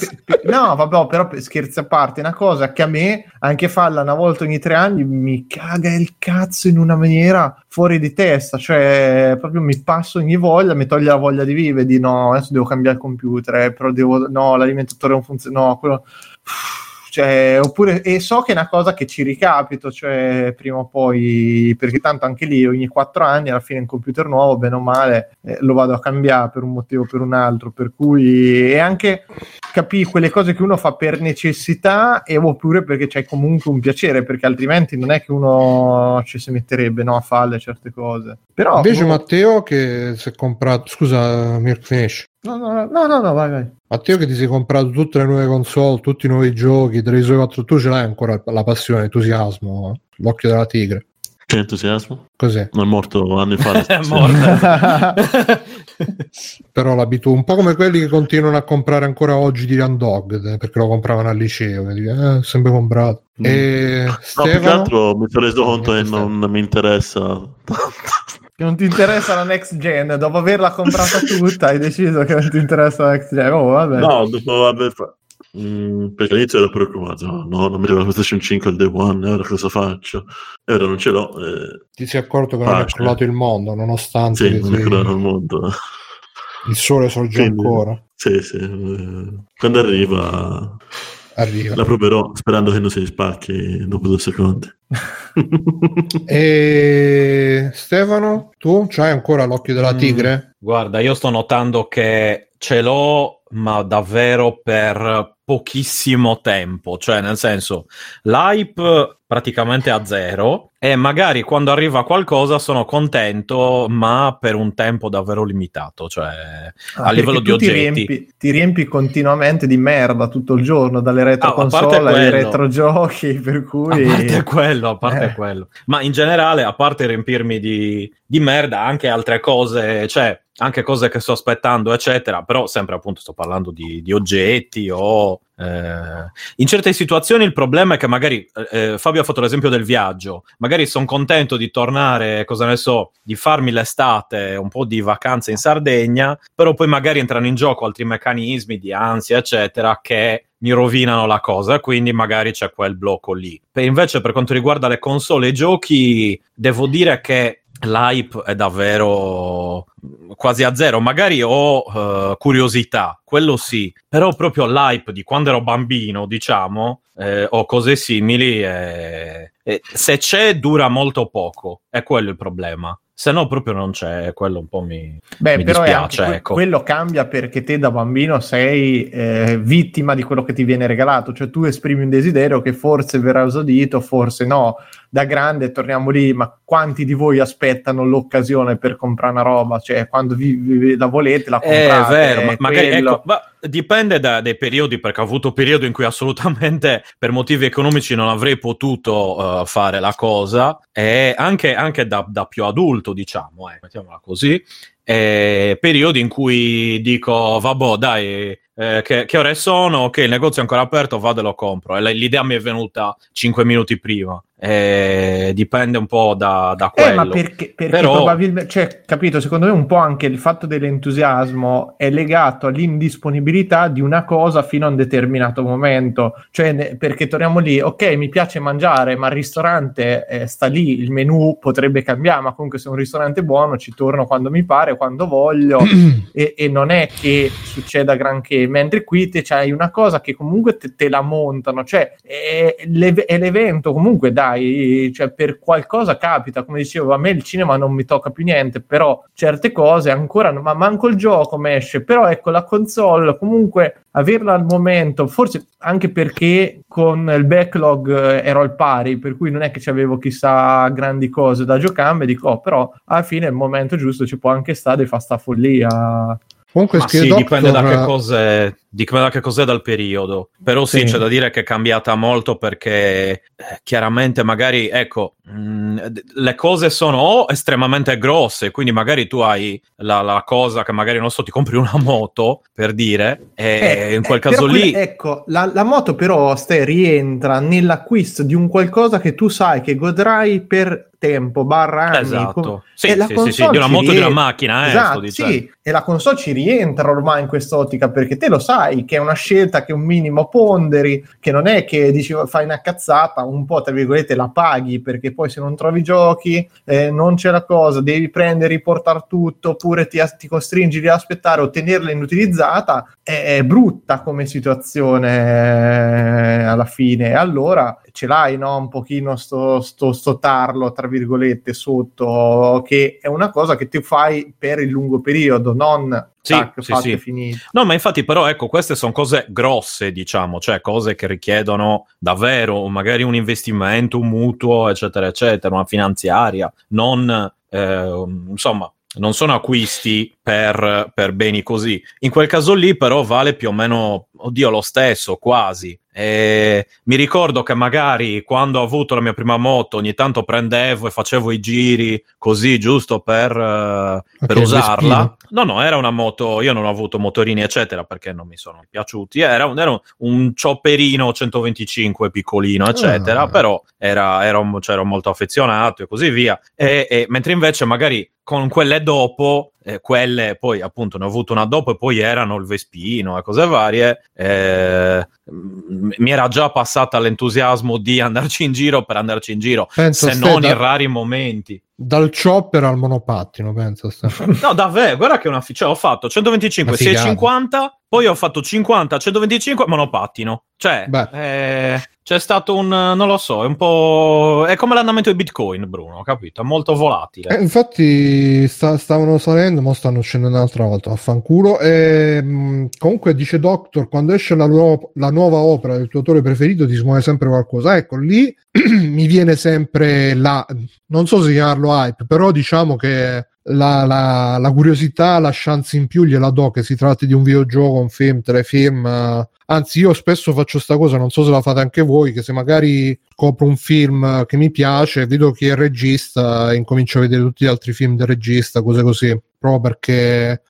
no vabbè però scherzi a parte una cosa che a me anche farla una volta ogni tre anni mi caga il cazzo in una maniera fuori di testa cioè proprio mi passo ogni voglia mi toglie la voglia di vivere di no adesso devo cambiare il computer eh, però devo no l'alimentatore non funziona no quello cioè, oppure, e so che è una cosa che ci ricapito, cioè prima o poi, perché tanto anche lì ogni quattro anni alla fine un computer nuovo, bene o male, eh, lo vado a cambiare per un motivo o per un altro, per cui è anche capire quelle cose che uno fa per necessità e oppure perché c'è comunque un piacere, perché altrimenti non è che uno ci si metterebbe no, a fare certe cose. Però, Invece come... Matteo che si è comprato, scusa Mirk finisce. No, no, no, no, no, vai, vai. Matteo che ti sei comprato tutte le nuove console, tutti i nuovi giochi, televisori 4, tu ce l'hai ancora la passione, l'entusiasmo, l'occhio della tigre. C'è entusiasmo? Cos'è? Non è morto anni fa. è morto. Però l'abitudine, un po' come quelli che continuano a comprare ancora oggi di Dog, perché lo compravano al liceo, dicono, eh, sempre comprato. Mm. E no, Stefano? più che altro mi sono reso conto che non mi interessa Che non ti interessa la next gen, dopo averla comprata tutta hai deciso che non ti interessa la next gen. Oh, vabbè. No, dopo aver fatto Mm, perché all'inizio ero preoccupato, no, no non mi arriva la PlayStation 5 al day one, ora cosa faccio? E ora non ce l'ho. Eh, Ti sei accorto che non è crollato il mondo, nonostante sì, non è crollato il mondo. Il sole sorge Quindi, ancora. Sì, sì. Eh, quando arriva, arriva. La proverò sperando che non si spacchi dopo due secondi. e Stefano, tu c'hai ancora l'occhio della mm. tigre? Mm, guarda, io sto notando che ce l'ho, ma davvero per pochissimo tempo, cioè nel senso l'hype praticamente a zero e magari quando arriva qualcosa sono contento ma per un tempo davvero limitato, cioè ah, a livello di oggetti. Ti riempi, ti riempi, continuamente di merda tutto il giorno dalle retro ah, console ai retro giochi, per cui... A parte quello, a parte eh. quello. Ma in generale, a parte riempirmi di, di merda, anche altre cose, cioè anche cose che sto aspettando, eccetera, però sempre appunto sto parlando di, di oggetti o... Eh, in certe situazioni il problema è che magari eh, eh Fabio ha fatto l'esempio del viaggio, magari sono contento di tornare, cosa ne so, di farmi l'estate, un po' di vacanze in Sardegna, però poi magari entrano in gioco altri meccanismi di ansia, eccetera, che mi rovinano la cosa, quindi magari c'è quel blocco lì. Per invece per quanto riguarda le console e i giochi, devo dire che l'hype è davvero quasi a zero. Magari ho uh, curiosità, quello sì, però proprio l'hype di quando ero bambino, diciamo, eh, o cose simili, eh, eh, se c'è dura molto poco, è quello il problema se no proprio non c'è, quello un po' mi, Beh, mi però dispiace. Que- ecco. Quello cambia perché te da bambino sei eh, vittima di quello che ti viene regalato, cioè tu esprimi un desiderio che forse verrà esaudito, forse no. Da grande torniamo lì, ma quanti di voi aspettano l'occasione per comprare una roba? Cioè, quando vi, vi la volete, la comprate. È vero, ma magari ecco, ma dipende da, dai periodi, perché ho avuto periodi in cui assolutamente per motivi economici non avrei potuto uh, fare la cosa, e anche, anche da, da, più adulto, diciamo, eh, mettiamola così. E periodi in cui dico, vabbè, dai, eh, che, che, ore sono? Ok, il negozio è ancora aperto, vado e lo compro. E l'idea mi è venuta 5 minuti prima. Eh, dipende un po' da, da quello. Eh, ma perché, perché Però... probabilmente, cioè, capito, secondo me un po' anche il fatto dell'entusiasmo è legato all'indisponibilità di una cosa fino a un determinato momento. Cioè, ne, perché torniamo lì, ok, mi piace mangiare, ma il ristorante eh, sta lì, il menù potrebbe cambiare, ma comunque se è un ristorante buono ci torno quando mi pare, quando voglio, e, e, non è che succeda granché. Mentre qui te c'hai una cosa che comunque te, te la montano, cioè è, è l'evento comunque dai dai, cioè per qualcosa capita, come dicevo, a me il cinema non mi tocca più niente, però certe cose ancora, ma manco il gioco mi esce, però ecco la console, comunque averla al momento, forse anche perché con il backlog eh, ero al pari, per cui non è che avevo chissà grandi cose da giocare, dico, oh, però alla fine il momento giusto ci può anche stare di fare sta follia. Comunque, sì, Doctor... dipende da che cos'è Dipende da che cos'è dal periodo, però sì, sì, c'è da dire che è cambiata molto perché eh, chiaramente magari, ecco, mh, mm, le cose sono o estremamente grosse, quindi magari tu hai la, la, cosa che magari, non so, ti compri una moto, per dire, e eh, in quel eh, caso lì... ecco, la, la, moto però, Ste, rientra nell'acquisto di un qualcosa che tu sai che godrai per tempo, barra anni. Esatto, sì, sì, sì, sì, di una moto, rientra. di una macchina, eh, esatto, sì, e la console ci rientra ormai in quest'ottica perché te lo sai che è una scelta che un minimo ponderi, che non è che dici fai una cazzata, un po' tra virgolette la paghi perché poi se non trovi giochi eh, non c'è la cosa, devi prendere, riportare tutto oppure ti, ti costringi ad aspettare o tenerla inutilizzata, è, è brutta come situazione eh, alla fine. Allora ce l'hai no? un pochino sto, sto, sto tarlo tra virgolette sotto che è una cosa che ti fai per il lungo periodo non sì, tac, sì, sì. finito. No, ma infatti, però, ecco, queste sono cose grosse, diciamo, cioè cose che richiedono davvero magari un investimento, un mutuo, eccetera, eccetera, una finanziaria, non eh, insomma. Non sono acquisti per, per beni così. In quel caso lì, però, vale più o meno, oddio, lo stesso, quasi. E mi ricordo che magari quando ho avuto la mia prima moto ogni tanto prendevo e facevo i giri così giusto per, uh, okay, per usarla. No, no, era una moto, io non ho avuto motorini eccetera perché non mi sono piaciuti, era un, era un ciopperino 125 piccolino eccetera, ah. però era, ero, cioè, ero molto affezionato e così via. E, e, mentre invece magari con quelle dopo, eh, quelle poi appunto ne ho avuto una dopo e poi erano il Vespino e cose varie, eh, mi era già passata l'entusiasmo di andarci in giro per andarci in giro, penso se non da, in rari momenti. Dal chopper al monopattino, penso. no, davvero, guarda che una... Cioè, ho fatto 125, 650 poi ho fatto 50, 125 monopattino. Cioè, eh, c'è stato un, non lo so, è un po'... È come l'andamento di Bitcoin, Bruno, capito? È molto volatile. Eh, infatti sta, stavano salendo, ma stanno scendendo un'altra volta, vaffanculo. E, mh, comunque dice Doctor, quando esce la, nuova, la nuova opera del tuo autore preferito ti smuove sempre qualcosa. Ecco, lì mi viene sempre la... Non so se chiamarlo hype, però diciamo che la, la, la, curiosità, la chance in più gliela do che si tratti di un videogioco, un film, telefilm. Anzi, io spesso faccio questa cosa, non so se la fate anche voi, che se magari scopro un film che mi piace, vedo chi è il regista e incomincio a vedere tutti gli altri film del regista, cose così proprio perché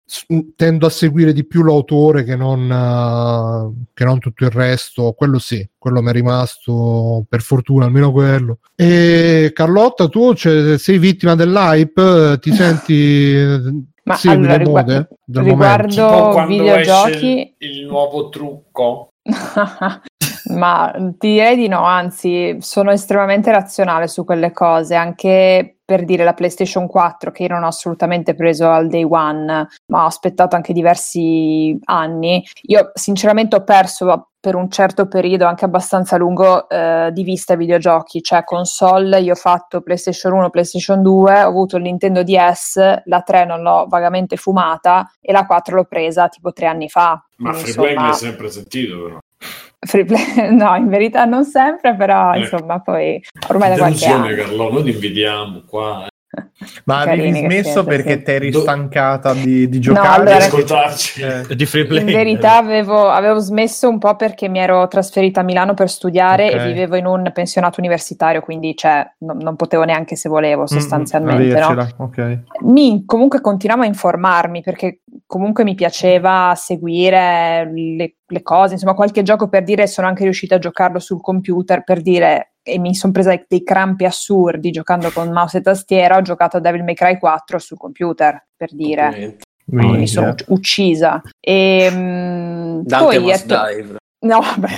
tendo a seguire di più l'autore che non, uh, che non tutto il resto. Quello sì, quello mi è rimasto per fortuna, almeno quello. E Carlotta, tu cioè, sei vittima dell'hype, ti senti. Ma segui allora, mode del riguardo videogiochi, il, il nuovo trucco. Ma ti direi di no, anzi, sono estremamente razionale su quelle cose, anche per dire la PlayStation 4 che io non ho assolutamente preso al day one, ma ho aspettato anche diversi anni. Io sinceramente ho perso per un certo periodo anche abbastanza lungo eh, di vista i videogiochi, cioè console, io ho fatto PlayStation 1, PlayStation 2, ho avuto il Nintendo DS, la 3 non l'ho vagamente fumata e la 4 l'ho presa tipo tre anni fa. Ma Free Play l'hai sempre sentito però. Free play, no, in verità non sempre, però eh. insomma, poi ormai da qualche anno. Carlo, noi ti invidiamo qua. Ma avevi smesso perché sì. ti eri stancata di, di giocare no, allora, di ascoltarci eh. di free play. In verità avevo, avevo, smesso un po' perché mi ero trasferita a Milano per studiare okay. e vivevo in un pensionato universitario, quindi cioè, no, non potevo neanche se volevo mm, sostanzialmente. Mm, no? okay. Mi comunque continuavo a informarmi perché comunque mi piaceva seguire le, le cose, insomma qualche gioco per dire sono anche riuscita a giocarlo sul computer per dire e mi sono presa dei crampi assurdi giocando con mouse e tastiera, ho giocato a Devil May Cry 4 sul computer, per dire. Mi sono uccisa. E, um, Dante poi Must Dive. No, beh,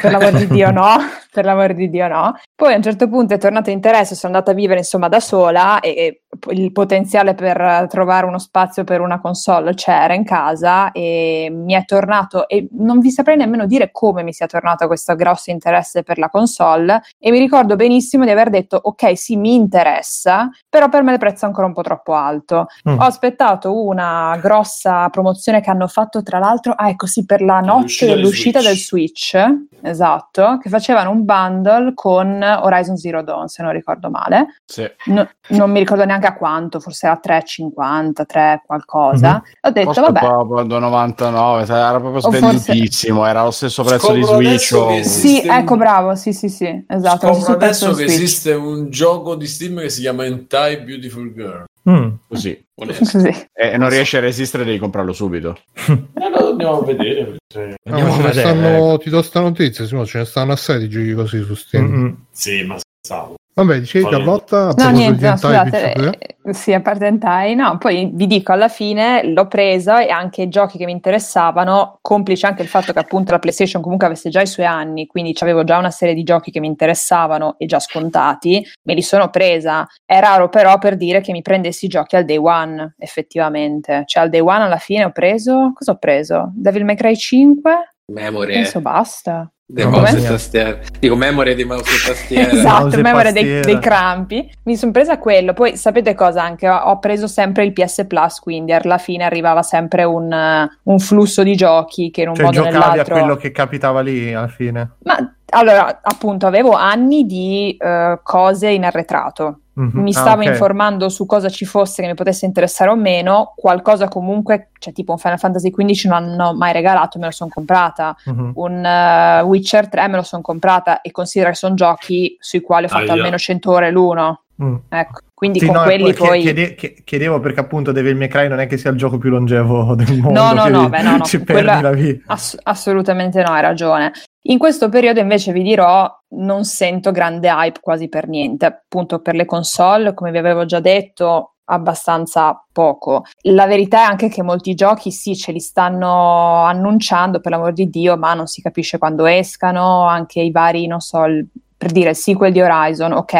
per l'amor di Dio no, per l'amor di Dio no. Poi a un certo punto è tornato interesse, sono andata a vivere insomma da sola e, e il potenziale per trovare uno spazio per una console c'era in casa e mi è tornato e non vi saprei nemmeno dire come mi sia tornato questo grosso interesse per la console e mi ricordo benissimo di aver detto ok sì mi interessa però per me il prezzo è ancora un po' troppo alto. Mm. Ho aspettato una grossa promozione che hanno fatto tra l'altro, ah ecco sì per la notte dell'uscita del Switch, esatto, che facevano un bundle con Horizon Zero Dawn, se non ricordo male. Sì. No, non mi ricordo neanche a quanto, forse a 3,50, 3 qualcosa. Mm-hmm. Ho detto, Costa vabbè. Proprio 99, era proprio svendutissimo, forse... era lo stesso prezzo di Switch. O... Sì, ecco, bravo, sì, sì, sì, esatto. Scopro adesso che esiste un gioco di Steam che si chiama Entire Beautiful Girl. Mm. Così. Sì. E non riesci a resistere, devi comprarlo subito. Andiamo a vedere. Cioè. Andiamo no, a vedere. Stanno, ti do sta notizia, Simone, ce ne stanno assai di giochi così su Steam. Mm-hmm. Sì, ma pensavo. Vabbè, dicevi Carlotta? No, niente, no, scusate, eh, sì, a parte Hentai, no, poi vi dico, alla fine l'ho presa e anche i giochi che mi interessavano, complice anche il fatto che appunto la PlayStation comunque avesse già i suoi anni, quindi avevo già una serie di giochi che mi interessavano e già scontati, me li sono presa. È raro però per dire che mi prendessi i giochi al day one, effettivamente. Cioè al day one alla fine ho preso, cosa ho preso? Devil May Cry 5? Memory. Penso basta. Del mouse e tastiera. Dico memoria di mouse e tastiera. esatto, memoria dei, dei, crampi. Mi sono presa quello. Poi sapete cosa anche? Ho preso sempre il PS Plus, quindi alla fine arrivava sempre un, un flusso di giochi che in un cioè, modo o nell'altro... a quello che capitava lì alla fine. Ma allora, appunto, avevo anni di uh, cose in arretrato. Mm-hmm. Mi stavo ah, okay. informando su cosa ci fosse che mi potesse interessare o meno. Qualcosa comunque, cioè tipo un Final Fantasy XV non hanno mai regalato, me lo sono comprata. Mm-hmm. Un uh, Witcher 3 me lo sono comprata e considera che sono giochi sui quali ho fatto ah, almeno 100 ore l'uno. Mm. Ecco, quindi sì, con no, quelli poi... Chiede, chiedevo perché appunto Devil May Cry non è che sia il gioco più longevo del mondo. No, no, no, beh, no, no. Ci perdi la vita. Ass- assolutamente no, hai ragione. In questo periodo invece vi dirò, non sento grande hype quasi per niente, appunto per le console, come vi avevo già detto, abbastanza poco. La verità è anche che molti giochi sì, ce li stanno annunciando per l'amor di Dio, ma non si capisce quando escano, anche i vari, non so, il per dire il sequel di Horizon, ok,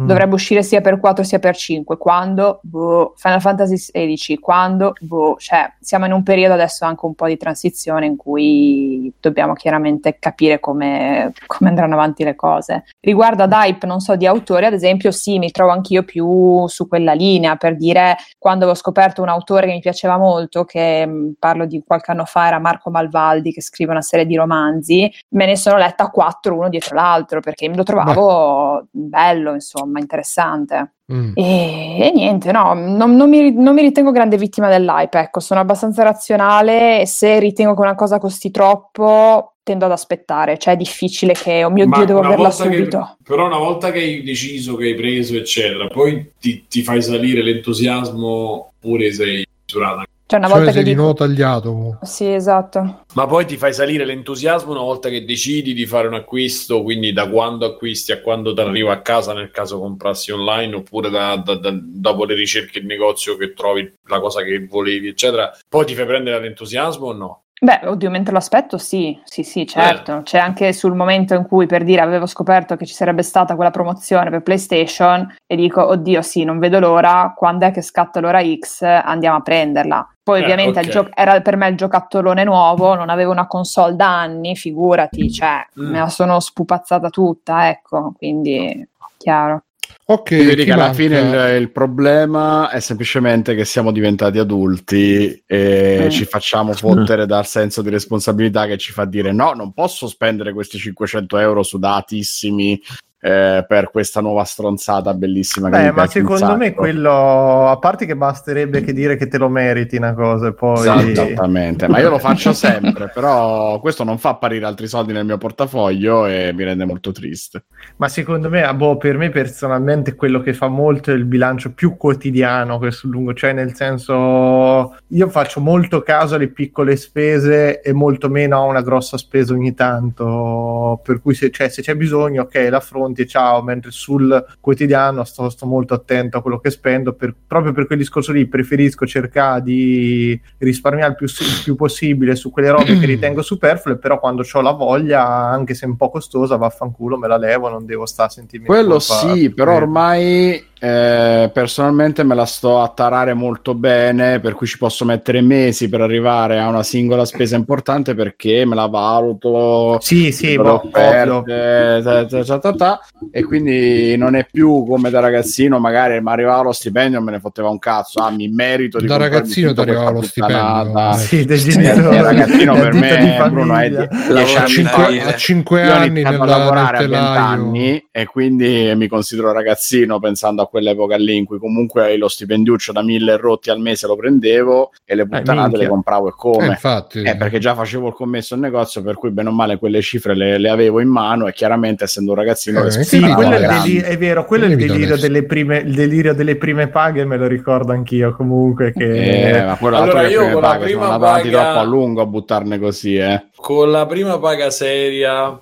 mm. dovrebbe uscire sia per 4 sia per 5. Quando? Boh. Final Fantasy XVI, quando? Boh. Cioè, siamo in un periodo adesso anche un po' di transizione in cui dobbiamo chiaramente capire come, come andranno avanti le cose. Riguardo ad hype, non so, di autori, ad esempio, sì, mi trovo anch'io più su quella linea, per dire, quando ho scoperto un autore che mi piaceva molto, che mm, parlo di qualche anno fa, era Marco Malvaldi, che scrive una serie di romanzi, me ne sono letta quattro uno dietro l'altro, perché mi lo trovavo Beh. bello, insomma, interessante. Mm. E, e, niente, no, non, non, mi, non, mi, ritengo grande vittima dell'hype, ecco, sono abbastanza razionale e se ritengo che una cosa costi troppo tendo ad aspettare, cioè è difficile che, oh mio Ma Dio, devo averla subito. Che, però una volta che hai deciso, che hai preso, eccetera, poi ti, ti fai salire l'entusiasmo oppure sei misurata cioè, una volta cioè, che dico... tagliato. Sì, esatto. Ma poi ti fai salire l'entusiasmo una volta che decidi di fare un acquisto, quindi da quando acquisti a quando ti arriva a casa nel caso comprassi online, oppure da, da, da, dopo le ricerche in negozio che trovi la cosa che volevi, eccetera. Poi ti fai prendere l'entusiasmo o no? Beh, oddio, mentre lo aspetto, sì, sì, sì, certo. Eh. C'è anche sul momento in cui, per dire, avevo scoperto che ci sarebbe stata quella promozione per PlayStation e dico, oddio, sì, non vedo l'ora, quando è che scatta l'ora X, andiamo a prenderla. Poi, eh, ovviamente, okay. gio- era per me il giocattolone nuovo, non avevo una console da anni, figurati, cioè, mm. me la sono spupazzata tutta, ecco, quindi, chiaro. Ok, vedi che alla manca? fine il, il, problema è semplicemente che siamo diventati adulti e mm. ci facciamo fottere dal senso di responsabilità che ci fa dire no, non posso spendere questi 500 euro sudatissimi eh, per questa nuova stronzata bellissima. Beh, ma secondo me quello, a parte che basterebbe che dire che te lo meriti una cosa e poi... Esattamente, ma io lo faccio sempre, però questo non fa apparire altri soldi nel mio portafoglio e mi rende molto triste. Ma secondo me, ah, boh, per me personalmente quello che fa molto è il bilancio più quotidiano, questo lungo, cioè nel senso io faccio molto caso alle piccole spese e molto meno a una grossa spesa ogni tanto, per cui se, cioè, se c'è bisogno, ok, l'affronto conti, ciao, mentre sul quotidiano sto, sto molto attento a quello che spendo, per, proprio per quel discorso lì preferisco cercare di risparmiare il più, il più possibile su quelle robe che ritengo superflue, però quando ho la voglia, anche se un po' costosa, vaffanculo, me la levo, non devo stare a sentirmi... Quello sì, però ormai eh, personalmente me la sto a tarare molto bene, per cui ci posso mettere mesi per arrivare a una singola spesa importante perché me la valuto. Sì, sì, boh, offerte, ta, ta, ta, ta, e quindi non è più come da ragazzino, magari mi arrivava lo stipendio e me ne fotteva un cazzo. Ah, mi merito di da ragazzino ti arrivava lo stipendio. Sì, dei genitori. Eh, ragazzino per me, Bruno, è 10 anni. 5, a 5 anni nella, a lavorare a 20 anni e quindi mi considero ragazzino pensando a quell'epoca lì in cui comunque lo stipendiuccio da mille rotti al mese lo prendevo e le puttanate eh, le compravo e come. Eh, infatti. Eh, perché già facevo il commesso in negozio, per cui bene o male quelle cifre le, le avevo in mano e chiaramente essendo un ragazzino... Eh, sì, quello è, deli- è, vero, quello è il delirio, delle prime, il delirio delle prime paghe, me lo ricordo anch'io comunque. Che... Eh, ma quello allora io con la prima sono paga... troppo a lungo a buttarne così, eh. Con la prima paga seria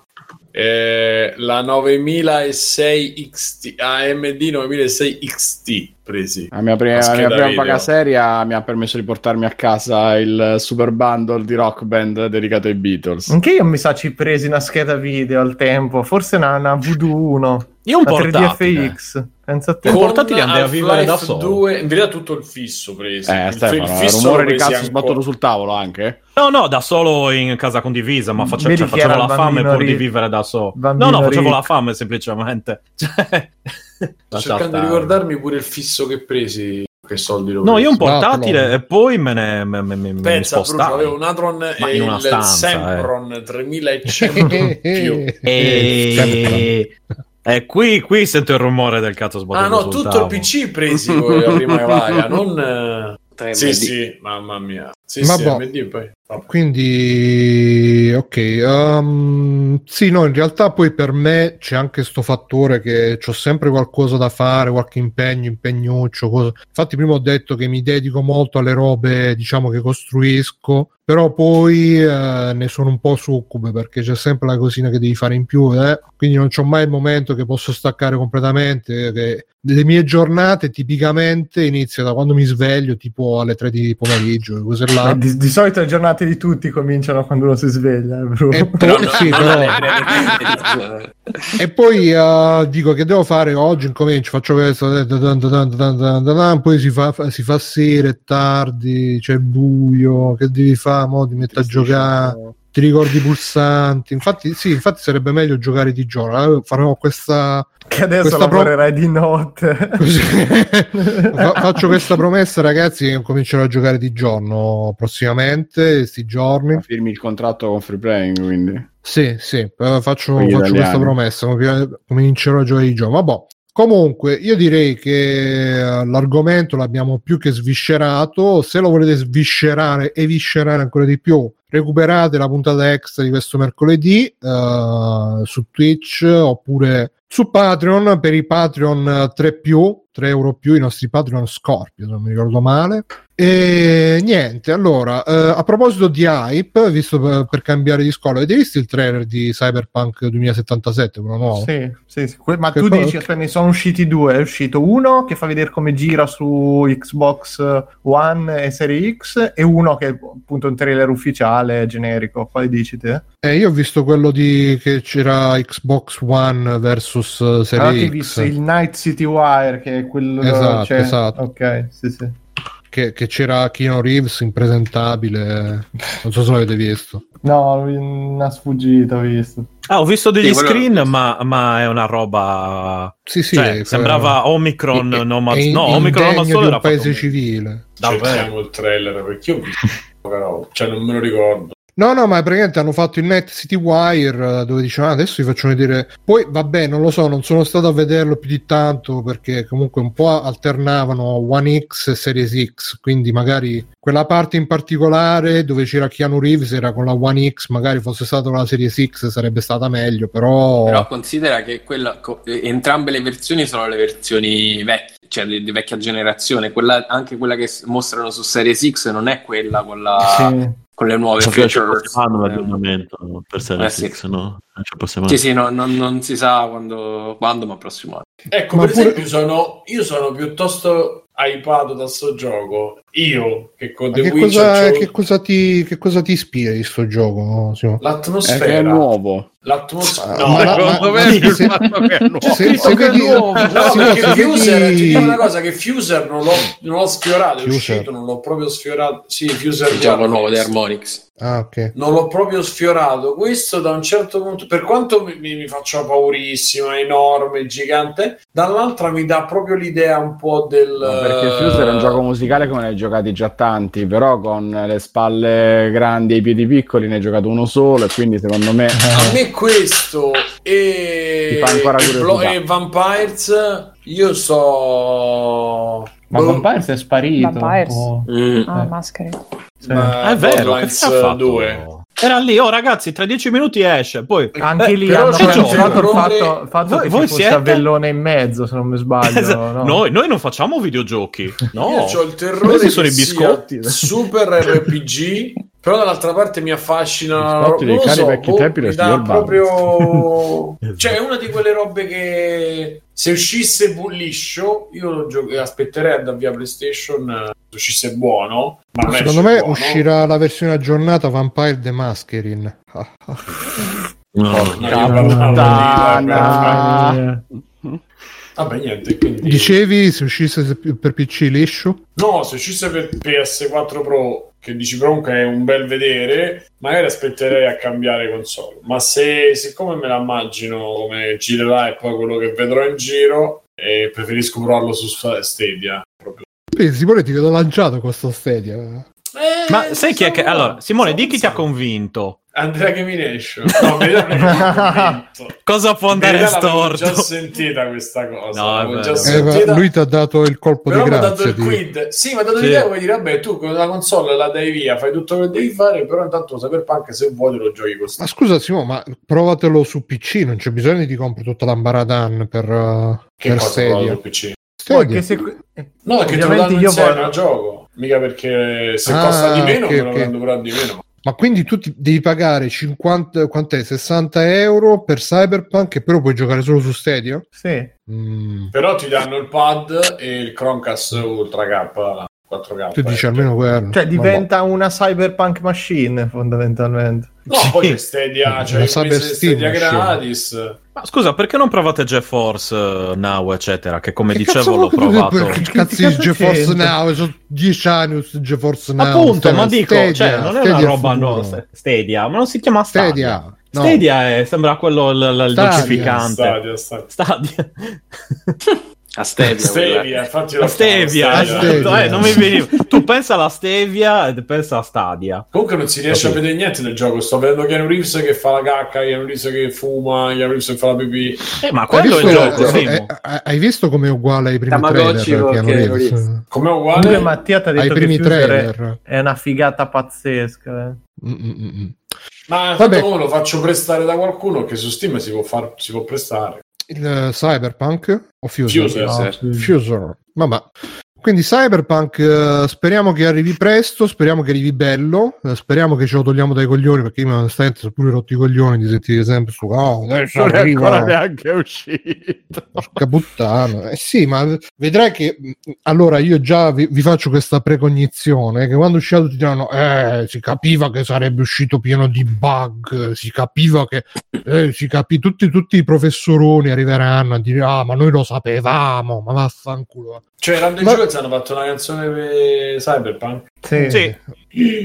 eh, la 9006 XT AMD 9006 XT presi. La mia prima, la mia prima paga seria mi ha permesso di portarmi a casa il super bundle di rock band dedicato ai Beatles. Anche io mi sa ci presi una scheda video al tempo, forse una, una Voodoo 1. Io un portatile. 3DFX. Pensa a te. Con portatili andai a vivere da solo. 2, in verità tutto il fisso preso. Eh, il, Stefano, il fisso rumore di cazzo sbattuto sul tavolo anche? No, no, da solo in casa condivisa, ma face- cioè, facevo la fame pur di vivere da solo. No, no, facevo la fame semplicemente. Cioè, Sto cercando di ricordarmi pure il fisso che presi che soldi lo No, io un portatile e poi me ne me, me, me Pensa, Bruno, avevo un Atron e il stanza, Sempron eh. 3100 più. E... Eh, qui, qui sento il rumore del cazzo sbagliato. Ah, no, tutto tavolo. il PC presi voi prima vaga, non. Sì, sì, mamma mia. Sì, Ma sì, boh. poi. Quindi, ok, um, sì, no, in realtà poi per me c'è anche questo fattore che ho sempre qualcosa da fare, qualche impegno, impegnuccio. Cosa. Infatti, prima ho detto che mi dedico molto alle robe, diciamo, che costruisco, però poi eh, ne sono un po' succube perché c'è sempre la cosina che devi fare in più, eh? quindi non c'ho mai il momento che posso staccare completamente. Che le mie giornate tipicamente iniziano da quando mi sveglio, tipo alle 3 di pomeriggio, cose là. Di, di solito le giornate di tutti cominciano quando uno si sveglia. Eh, e poi, sì, però... e poi uh, dico che devo fare oggi, incomincio, faccio questo, poi si fa, si fa sera, è tardi, c'è buio, che devi fare? Mo ti metti a giocare ti ricordi i pulsanti. Infatti, sì, infatti sarebbe meglio giocare di giorno. Farò questa. Che adesso questa lavorerai pro... di notte. faccio questa promessa, ragazzi, che comincerò a giocare di giorno prossimamente, questi giorni. Ma firmi il contratto con Free Playing, quindi. Sì, sì, faccio, faccio questa promessa, comincerò a giocare di giorno. Vabbè, Comunque, io direi che eh, l'argomento l'abbiamo più che sviscerato. Se lo volete sviscerare e viscerare ancora di più, recuperate la puntata extra di questo mercoledì uh, su Twitch oppure su Patreon per i Patreon 3 più 3 euro più i nostri Patreon Scorpio se non mi ricordo male e niente allora uh, a proposito di hype visto per, per, cambiare di scuola avete visto il trailer di Cyberpunk 2077 quello nuovo? sì, sì, sì. ma che tu dici aspetta ne sono usciti due è uscito uno che fa vedere come gira su Xbox One e Serie X e uno che è appunto un trailer ufficiale generico quale dici te? Eh, io ho visto quello di che c'era Xbox One versus uh, Serie ah, X. visto il Night City Wire, che è quello... Esatto, c'è... esatto. Ok, sì, sì. Che, che, c'era Keanu Reeves impresentabile, non so se l'avete visto. No, una sfuggita ho visto. Ah, ho visto degli sì, screen, quello... ma, ma, è una roba. Sì, sì. Cioè, sembrava Omicron, è, no, ma è no, Omicron non solo era un paese civile. Davvero. il trailer perché io ho visto, cioè non me lo ricordo. No, no, ma praticamente hanno fatto il Net City Wire eh, dove dicevano ah, adesso vi faccio vedere. Poi vabbè, non lo so, non sono stato a vederlo più di tanto perché comunque un po' alternavano One X e Series X, quindi magari quella parte in particolare dove c'era Keanu Reeves era con la One X, magari fosse stata la Series X sarebbe stata meglio, però... Però considera che quella, entrambe le versioni sono le versioni vecchie, cioè di, di vecchia generazione, quella, anche quella che mostrano su Series X non è quella con la... Sì con le nuove cioè, feature. Fanno l'aggiornamento per Series eh, X, sì. no? Cioè, sì, sì, no, non, non, si sa quando, quando, ma prossimo anno. Ecco, ma per pure... esempio, sono, io sono piuttosto hypato da sto gioco. Io che con The che Witcher cosa, che, cosa ti, che cosa ti ispira di sto gioco? Simo? L'atmosfera è, è nuovo. L'atmosfera no, ma, secondo me se, se, se, se vedi no, perché Fuser ti dico una cosa che Fuser non l'ho, non l'ho sfiorato, è uscito, non l'ho proprio sfiorato. Sì, Fuser il gioco nuovo di Harmonix. Ah, okay. Non l'ho proprio sfiorato. Questo da un certo punto, per quanto mi, mi faccia paurissimo, enorme, gigante, dall'altra mi dà proprio l'idea un po' del. No, perché Fuser è un gioco musicale come ne hai giocati già tanti, però con le spalle grandi e i piedi piccoli ne hai giocato uno solo e quindi secondo me... A me questo e, Blo- e Vampires io so... Ma Vampires è sparito. Vampires. Mm. Ah, maschere. Sì. Ma è vero, fatto? 2. Era lì, oh ragazzi, tra dieci minuti esce. Poi anche eh, lì hanno cancelato il fatto, fatto voi, che voi ci fosse Avellone in mezzo, se non mi sbaglio. Esatto. No? Noi, noi, non facciamo videogiochi. No, io ho il terrore che sono i biscotti. Super RPG però dall'altra parte mi affascina non lo so, vecchi boh, tempi dà proprio cioè è una di quelle robe che se uscisse bulliscio io lo gio- aspetterei ad avvia PlayStation eh, se uscisse buono ma secondo me buono. uscirà la versione aggiornata Vampire the Masquerade no, no, Vabbè, niente. Quindi... Dicevi se uscisse per PC liscio? No, se uscisse per PS4 Pro che dici comunque è un bel vedere, magari aspetterei a cambiare console. Ma se siccome me la immagino come girerà e poi quello che vedrò in giro, eh, preferisco provarlo su Stadia. Proprio. Beh, Simone ti vedo lanciato questo Stadia. Eh, Ma sai chi è che... Allora, Simone, di chi ti ha convinto? Andrea Chemination. No, me cosa può andare storto? Ho già sentita questa cosa. No, già Eh, sentita. lui ti ha dato il colpo Però di mi ha dato grazia. il quid. Sì, mi ha dato Sì. l'idea come dire, vabbè, tu con la console la dai via, fai tutto quello che devi fare, però intanto Cyberpunk se vuoi te lo giochi con Ma scusa Simo, ma provatelo su PC, non c'è bisogno di ti compri tutta l'ambaradan per, uh, Che per provato sul PC? Stadia. Che se... No, perché te lo danno io insieme voglio- al gioco. Mica perché se Ah, costa di meno ok, me lo ok. prendo però di meno. Ma quindi tu ti devi pagare 50, quant'è, 60 euro per Cyberpunk e però puoi giocare solo su Stadia? Sì. Mm, Però ti danno il pad e il Chromecast Ultra K 4K. tu dici almeno quello. Cioè diventa una cyberpunk machine fondamentalmente. No, poi c'è Stadia, Steam Stadia machine. gratis. Ma scusa, perché non provate GeForce eh, Now, eccetera? Che come Che dicevo l'ho provato. Che cazzo di cazzo GeForce? Now? Sono 10 anni su GeForce Now. Appunto, ma dico, Stadia, cioè, non è Stadia una roba no, Stadia, ma non si chiama Stadia. Stadia. No. Stadia è- sembra quello l- l- il dolcificante. Stadia, Stadia. Stadia. A Stevia. Stevia, infatti La stevia, La stevia. Eh, non mi veniva. Tu pensa alla stevia e pensa a Stadia. Comunque non si riesce a vedere niente del gioco. Sto vedendo Keanu Reeves che fa la cacca, Keanu Reeves che fuma, Keanu Reeves che fa la pipì. Eh, ma quello è il gioco, eh, Simo. eh, eh, hai visto come è uguale ai primi Tamagotchi trailer? Keanu Reeves? Come Comunque uguale? Mattia ti ha Ai detto che primi è, trailer. è una figata pazzesca. eh. Mm, mm, mm. Ma Vabbè. lo faccio prestare da qualcuno che su Steam si può, far, si può prestare. Il eh, Cyberpunk o Fuser? Fuser. No, sì. Fuser. Vabbè. Quindi Cyberpunk eh, speriamo che arrivi presto, speriamo che arrivi bello, eh, speriamo che ce lo togliamo dai coglioni perché io onestamente sono pure rotti i coglioni di sentire sempre su oh, adesso Non è ancora neanche uscito. porca puttana. Eh sì, ma vedrai che mh, allora io già vi, vi faccio questa precognizione che quando uscirà tutti diranno eh, si capiva che sarebbe uscito pieno di bug, si capiva che eh, si capì tutti, tutti i professoroni arriveranno a dire ah ma noi lo sapevamo, ma vaffanculo. Cioè, Random Ma- Jewels hanno fatto una canzone per Cyberpunk. Sì. Sì.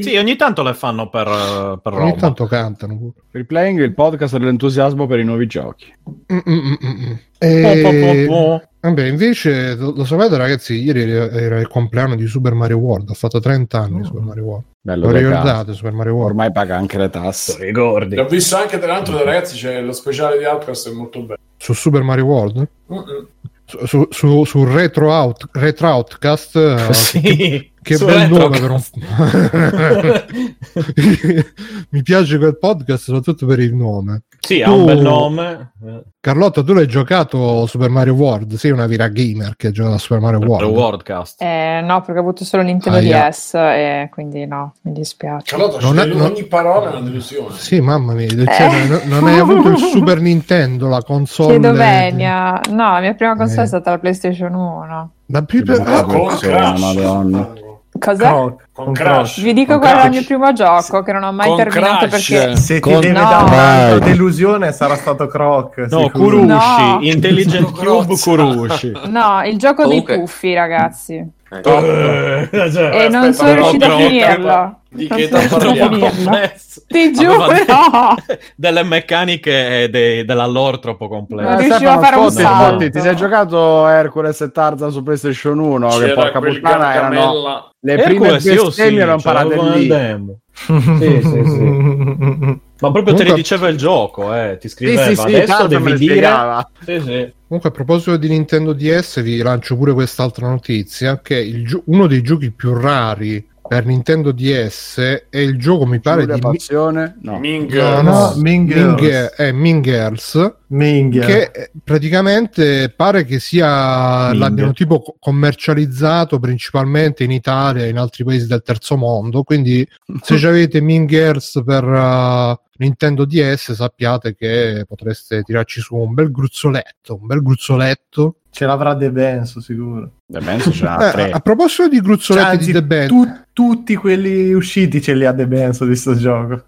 Sì, ogni tanto le fanno per, eh, per Ogni tanto cantano pure. Replaying il podcast dell'entusiasmo per i nuovi giochi. Mm, mm, mm, mm, mm. Po, E... po, po, po. Vabbè, invece lo, lo sapete ragazzi, ieri era, il compleanno di Super Mario World, ha fatto 30 anni Oh. Super Mario World. Bello Lo da ricordate cazzo. Super Mario World? Ormai paga anche le tasse. Ricordi? L'ho visto anche tra l'altro dai ragazzi, c'è lo speciale di Outcast, è molto bello. Su Super Mario World? Mm-mm. Su, su, su, Retro, Out, Retro Outcast? eh, Sì. Che Su bel nome per un... Mi piace quel podcast soprattutto per il nome. Sì, ha un Tu- bel nome. Carlotta, tu l'hai giocato Super Mario World? Sei una vera gamer che ha giocato a Super Mario World. Worldcast. Eh, no, perché ho avuto solo Nintendo Aia. DS e quindi no, mi dispiace. Carlotta, Non è- non- ogni parola è una delusione. Sì, mamma mia, Eh. cioè, non- non hai avuto il Super Nintendo, la console. Chiedo venia. No, la mia prima console Eh. è stata la PlayStation 1. La più- Che ah, Crash. Madonna. Cos'è? Croc, Con con Crash. Vi dico Con qual era il mio primo gioco che non ho mai Con terminato Crash. perché Se ti Con- deve No. dare delusione sarà stato Croc. No. Kurushi, No. Intelligent Cube. Kurushi. No, il gioco Comunque- dei puffi, ragazzi. Eh, Eh, cioè, E non aspetta, sono però, riuscita a però, finirlo. Di che parliamo? Ti giuro! De- delle meccaniche e dei- della lore troppo complesse. Non Eh, riuscivo Stefano, a fare un salto. Ti sei giocato Hercules e Tarzan su PlayStation 1? che C'era porca quel puttana erano le prime Hercules, io sì, bestemmie le ho Sì, sì, sì. Ma proprio te Comunque- le diceva il gioco, eh. ti Sì, scriveva sì, sì, adesso Tarzan me devi dire... Sì, sì. Comunque, a proposito di Nintendo DS, vi lancio pure quest'altra notizia: che il gio- uno dei giochi più rari per Nintendo DS è il gioco, mi pare, Giulia di Passione? No. Ming. No, No, no, Mean Girls. eh, Mean Girls, Minghia. che eh, praticamente pare che sia Ming. l'abbiano tipo co- commercializzato principalmente in Italia e in altri paesi del terzo mondo. Quindi, se ci avete Mean Girls per uh, Nintendo DS, sappiate che potreste tirarci su un bel gruzzoletto. Un bel gruzzoletto. Ce l'avrà De Benzo, sicuro. The Benz ce n'ha Eh, a, tre. a proposito di Cioè, gruzzoletti anzi, di The Band, tu- tutti quelli usciti ce li ha De Benzo di sto gioco.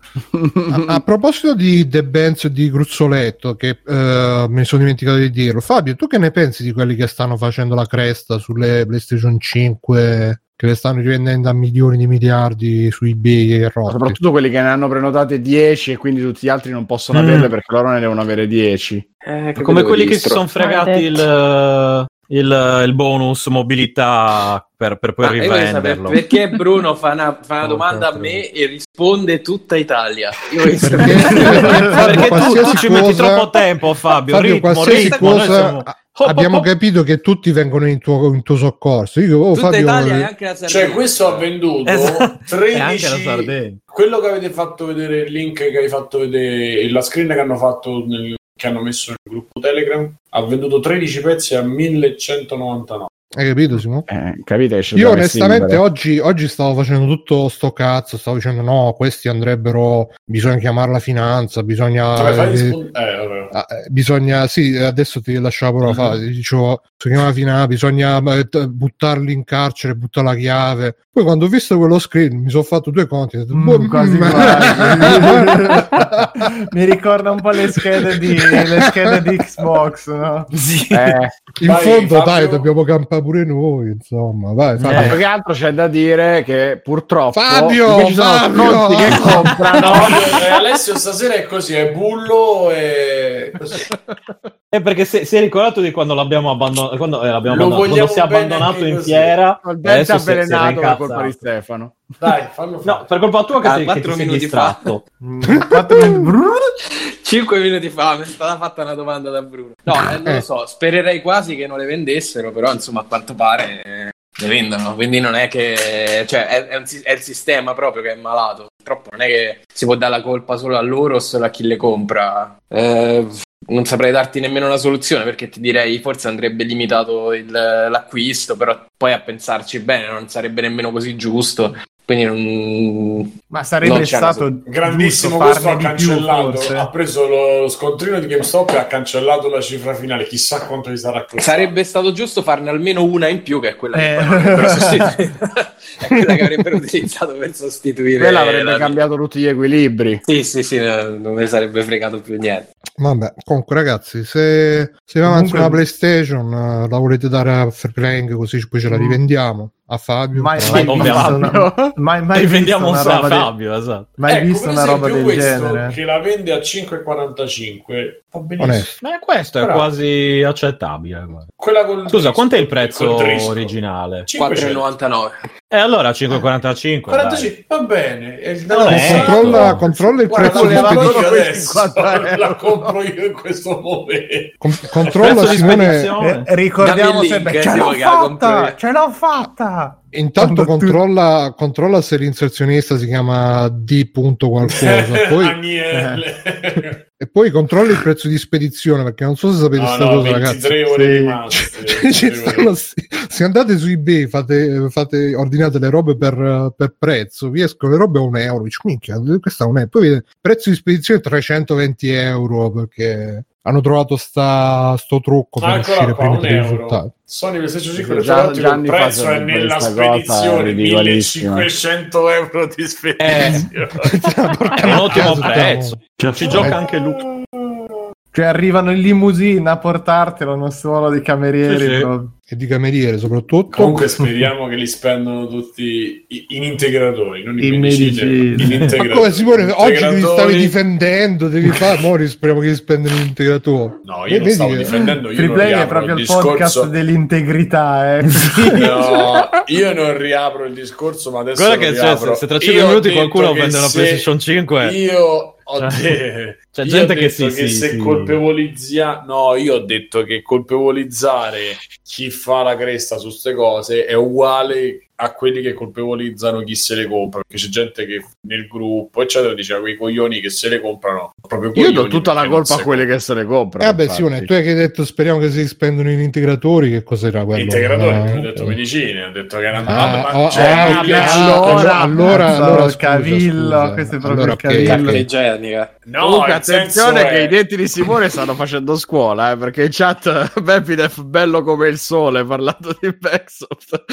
a, a proposito di The Bands e di gruzzoletto, che eh, mi sono dimenticato di dirlo, Fabio, tu che ne pensi di quelli che stanno facendo la cresta sulle PlayStation 5, che le stanno rivendendo a milioni di miliardi su eBay e rotti? Soprattutto quelli che ne hanno prenotate 10 e quindi tutti gli altri non possono Mm. averle perché loro ne devono avere 10. Eh, Come quelli che si sono fregati il, Maledetto. Il, il bonus mobilità per, per poi sapere rivenderlo. perché Bruno fa una, fa una Oh, domanda a me e risponde tutta Italia. Io Perché, Perché tu, tu qualsiasi ci metti cosa- troppo tempo, Fabio. Fabio, ritmo, qualsiasi ritmo, cosa siamo- abbiamo capito che tutti vengono in tuo, in tuo soccorso. Io, oh, tutta Fabio, Italia e anche la Sardegna. Cioè, questo ha venduto Esatto. E anche la 13 Sardegna. quello che avete fatto vedere, il link che hai fatto vedere, la screen che hanno fatto nel- che hanno messo nel gruppo Telegram, ha venduto 13 pezzi a 1199. hai capito, Simo? Eh, capite? Io onestamente oggi, oggi stavo facendo tutto sto cazzo, stavo dicendo no, questi andrebbero, bisogna chiamarla finanza, bisogna... Vabbè, fai eh, eh, vabbè. Ah, eh, bisogna, sì, adesso ti lascio la parola, fa, Mhm. dicevo, bisogna eh, t- buttarli in carcere, buttare la chiave. Poi quando ho visto quello screen mi sono fatto due conti. detto, Mm, boh, quasi mm, quasi. Mi ricorda un po' le schede di, le schede di Xbox, no? Eh, in Vai, fondo, Fabio. dai, dobbiamo campare pure noi, insomma, vai, ma Fabio. più che altro c'è da dire che purtroppo Fabio, ci sono Fabio! che comprano No, eh, Alessio stasera è così, è bullo e così. Eh, perché si, si è ricordato di quando l'abbiamo abbandonato, quando, eh, l'abbiamo abbandonato, quando si è abbandonato in così. fiera. adesso si- si è colpa di Stefano. Dai, fallo fare. No, per colpa tua che, Ah, ti- che quattro ti sei minuti fa. distratto. Mm, quattro minuti- 5 minuti fa mi è stata fatta una domanda da Bruno. No, eh, non Eh. lo so, spererei quasi che non le vendessero, però insomma a quanto pare eh, le vendono, quindi non è che... cioè è, è un è il sistema proprio che è malato, purtroppo non è che si può dare la colpa solo a loro o solo a chi le compra. Eh, non saprei darti nemmeno una soluzione perché ti direi forse andrebbe limitato il- l'acquisto, però poi a pensarci bene non sarebbe nemmeno così giusto. Quindi non... Ma sarebbe stato Grandissimo, questo ha più, cancellato. forse. ha preso lo scontrino di GameStop e ha cancellato la cifra finale. Chissà quanto gli sarà costato. Sarebbe stato giusto farne almeno una in più, che è quella che Eh. sostituito. è quella che avrebbero utilizzato per sostituire. Quella avrebbe la- cambiato tutti gli equilibri. Sì, sì, sì, no, non mi sarebbe fregato più niente. Vabbè, comunque ragazzi, se, se va avanti Comunque- una PlayStation, eh, la volete dare a Fair Playing così poi ce la Mm. rivendiamo a Fabio. Mai, Però- mai visto ovviamente. una, mai, mai Rivendiamo visto un una roba del- Fabio, esatto. mai Ecco, visto per una roba esempio, del questo genere. che la vende a 5,45 va benissimo. Ma questo è Bravo. quasi accettabile. guarda. Quella col Scusa, quanto è il prezzo originale? 500. 4,99. E allora 5,45. 45, va bene. E è- controlla, Ecco. controlla il Guarda, prezzo di la voleva compro spedizione. io quei adesso, 50 euro. la compro io in questo momento. Con- controlla Simone. Eh, ricordiamo il sempre link, ce eh, l'ho fatta, ce l'ho fatta. Intanto tu- controlla, controlla se l'inserzionista si chiama D. qualcosa. Poi, Daniele. e poi controlla il prezzo di spedizione perché non so se sapete No, questa no, cosa, 23 ragazzi. ore rimaste. Ci 23 ore. stanno- se andate su eBay, fate, fate, ordinate le robe per, per prezzo, vi escono le robe a un euro. Dici, minchia, questa è un euro. Poi vedete, prezzo di spedizione 320 euro perché hanno trovato sta, sto trucco per Ah, uscire qua, prima dei euro. risultati. Sony PlayStation 5 Già- l'altro il prezzo è nella spedizione ridicolissima. 1500 euro di spedizione. Porca È un ottimo prezzo. Ci fa- gioca anche Luca. Cioè arrivano in limousine a portartelo, non solo di camerieri. Sì, sì. proprio. E di cameriere soprattutto. Comunque speriamo che li spendono tutti in integratori, non in In medicine. in Ma integratori. come Simone, oggi ti stavi Integratori- difendendo, devi fare, mo speriamo che spendano l'integratore. No, E io non vedi stavo che- difendendo, io Free non Play è riapro proprio il discorso... podcast dell'integrità, eh. No, io non riapro il discorso, ma adesso Guarda che cioè, se, se tra Io 5 ho minuti qualcuno vende una se PlayStation 5. Io ho Cioè, de- c'è gente che si- si- se si- colpevolizza no io ho detto che colpevolizzare chi fa la cresta su queste cose è uguale a quelli che colpevolizzano chi se le compra perché c'è gente che nel gruppo eccetera diceva quei coglioni che se le comprano proprio Io do tutta la colpa a quelli che se le Eh comprano. vabbè, infatti. Simone, tu hai che detto speriamo che si spendono in integratori, che cos'era quello? integratori Ah, ho detto medicine ho detto che erano Ah, oh, cioè, ah, ok, allora- allora, allora, il scusa, cavillo, scusa. questo è proprio Allora, il cavillo. igienica. no Comunque, attenzione che è- i denti di Simone stanno facendo scuola, eh, perché in chat Bepidef bello come il sole parlando di Backsoft.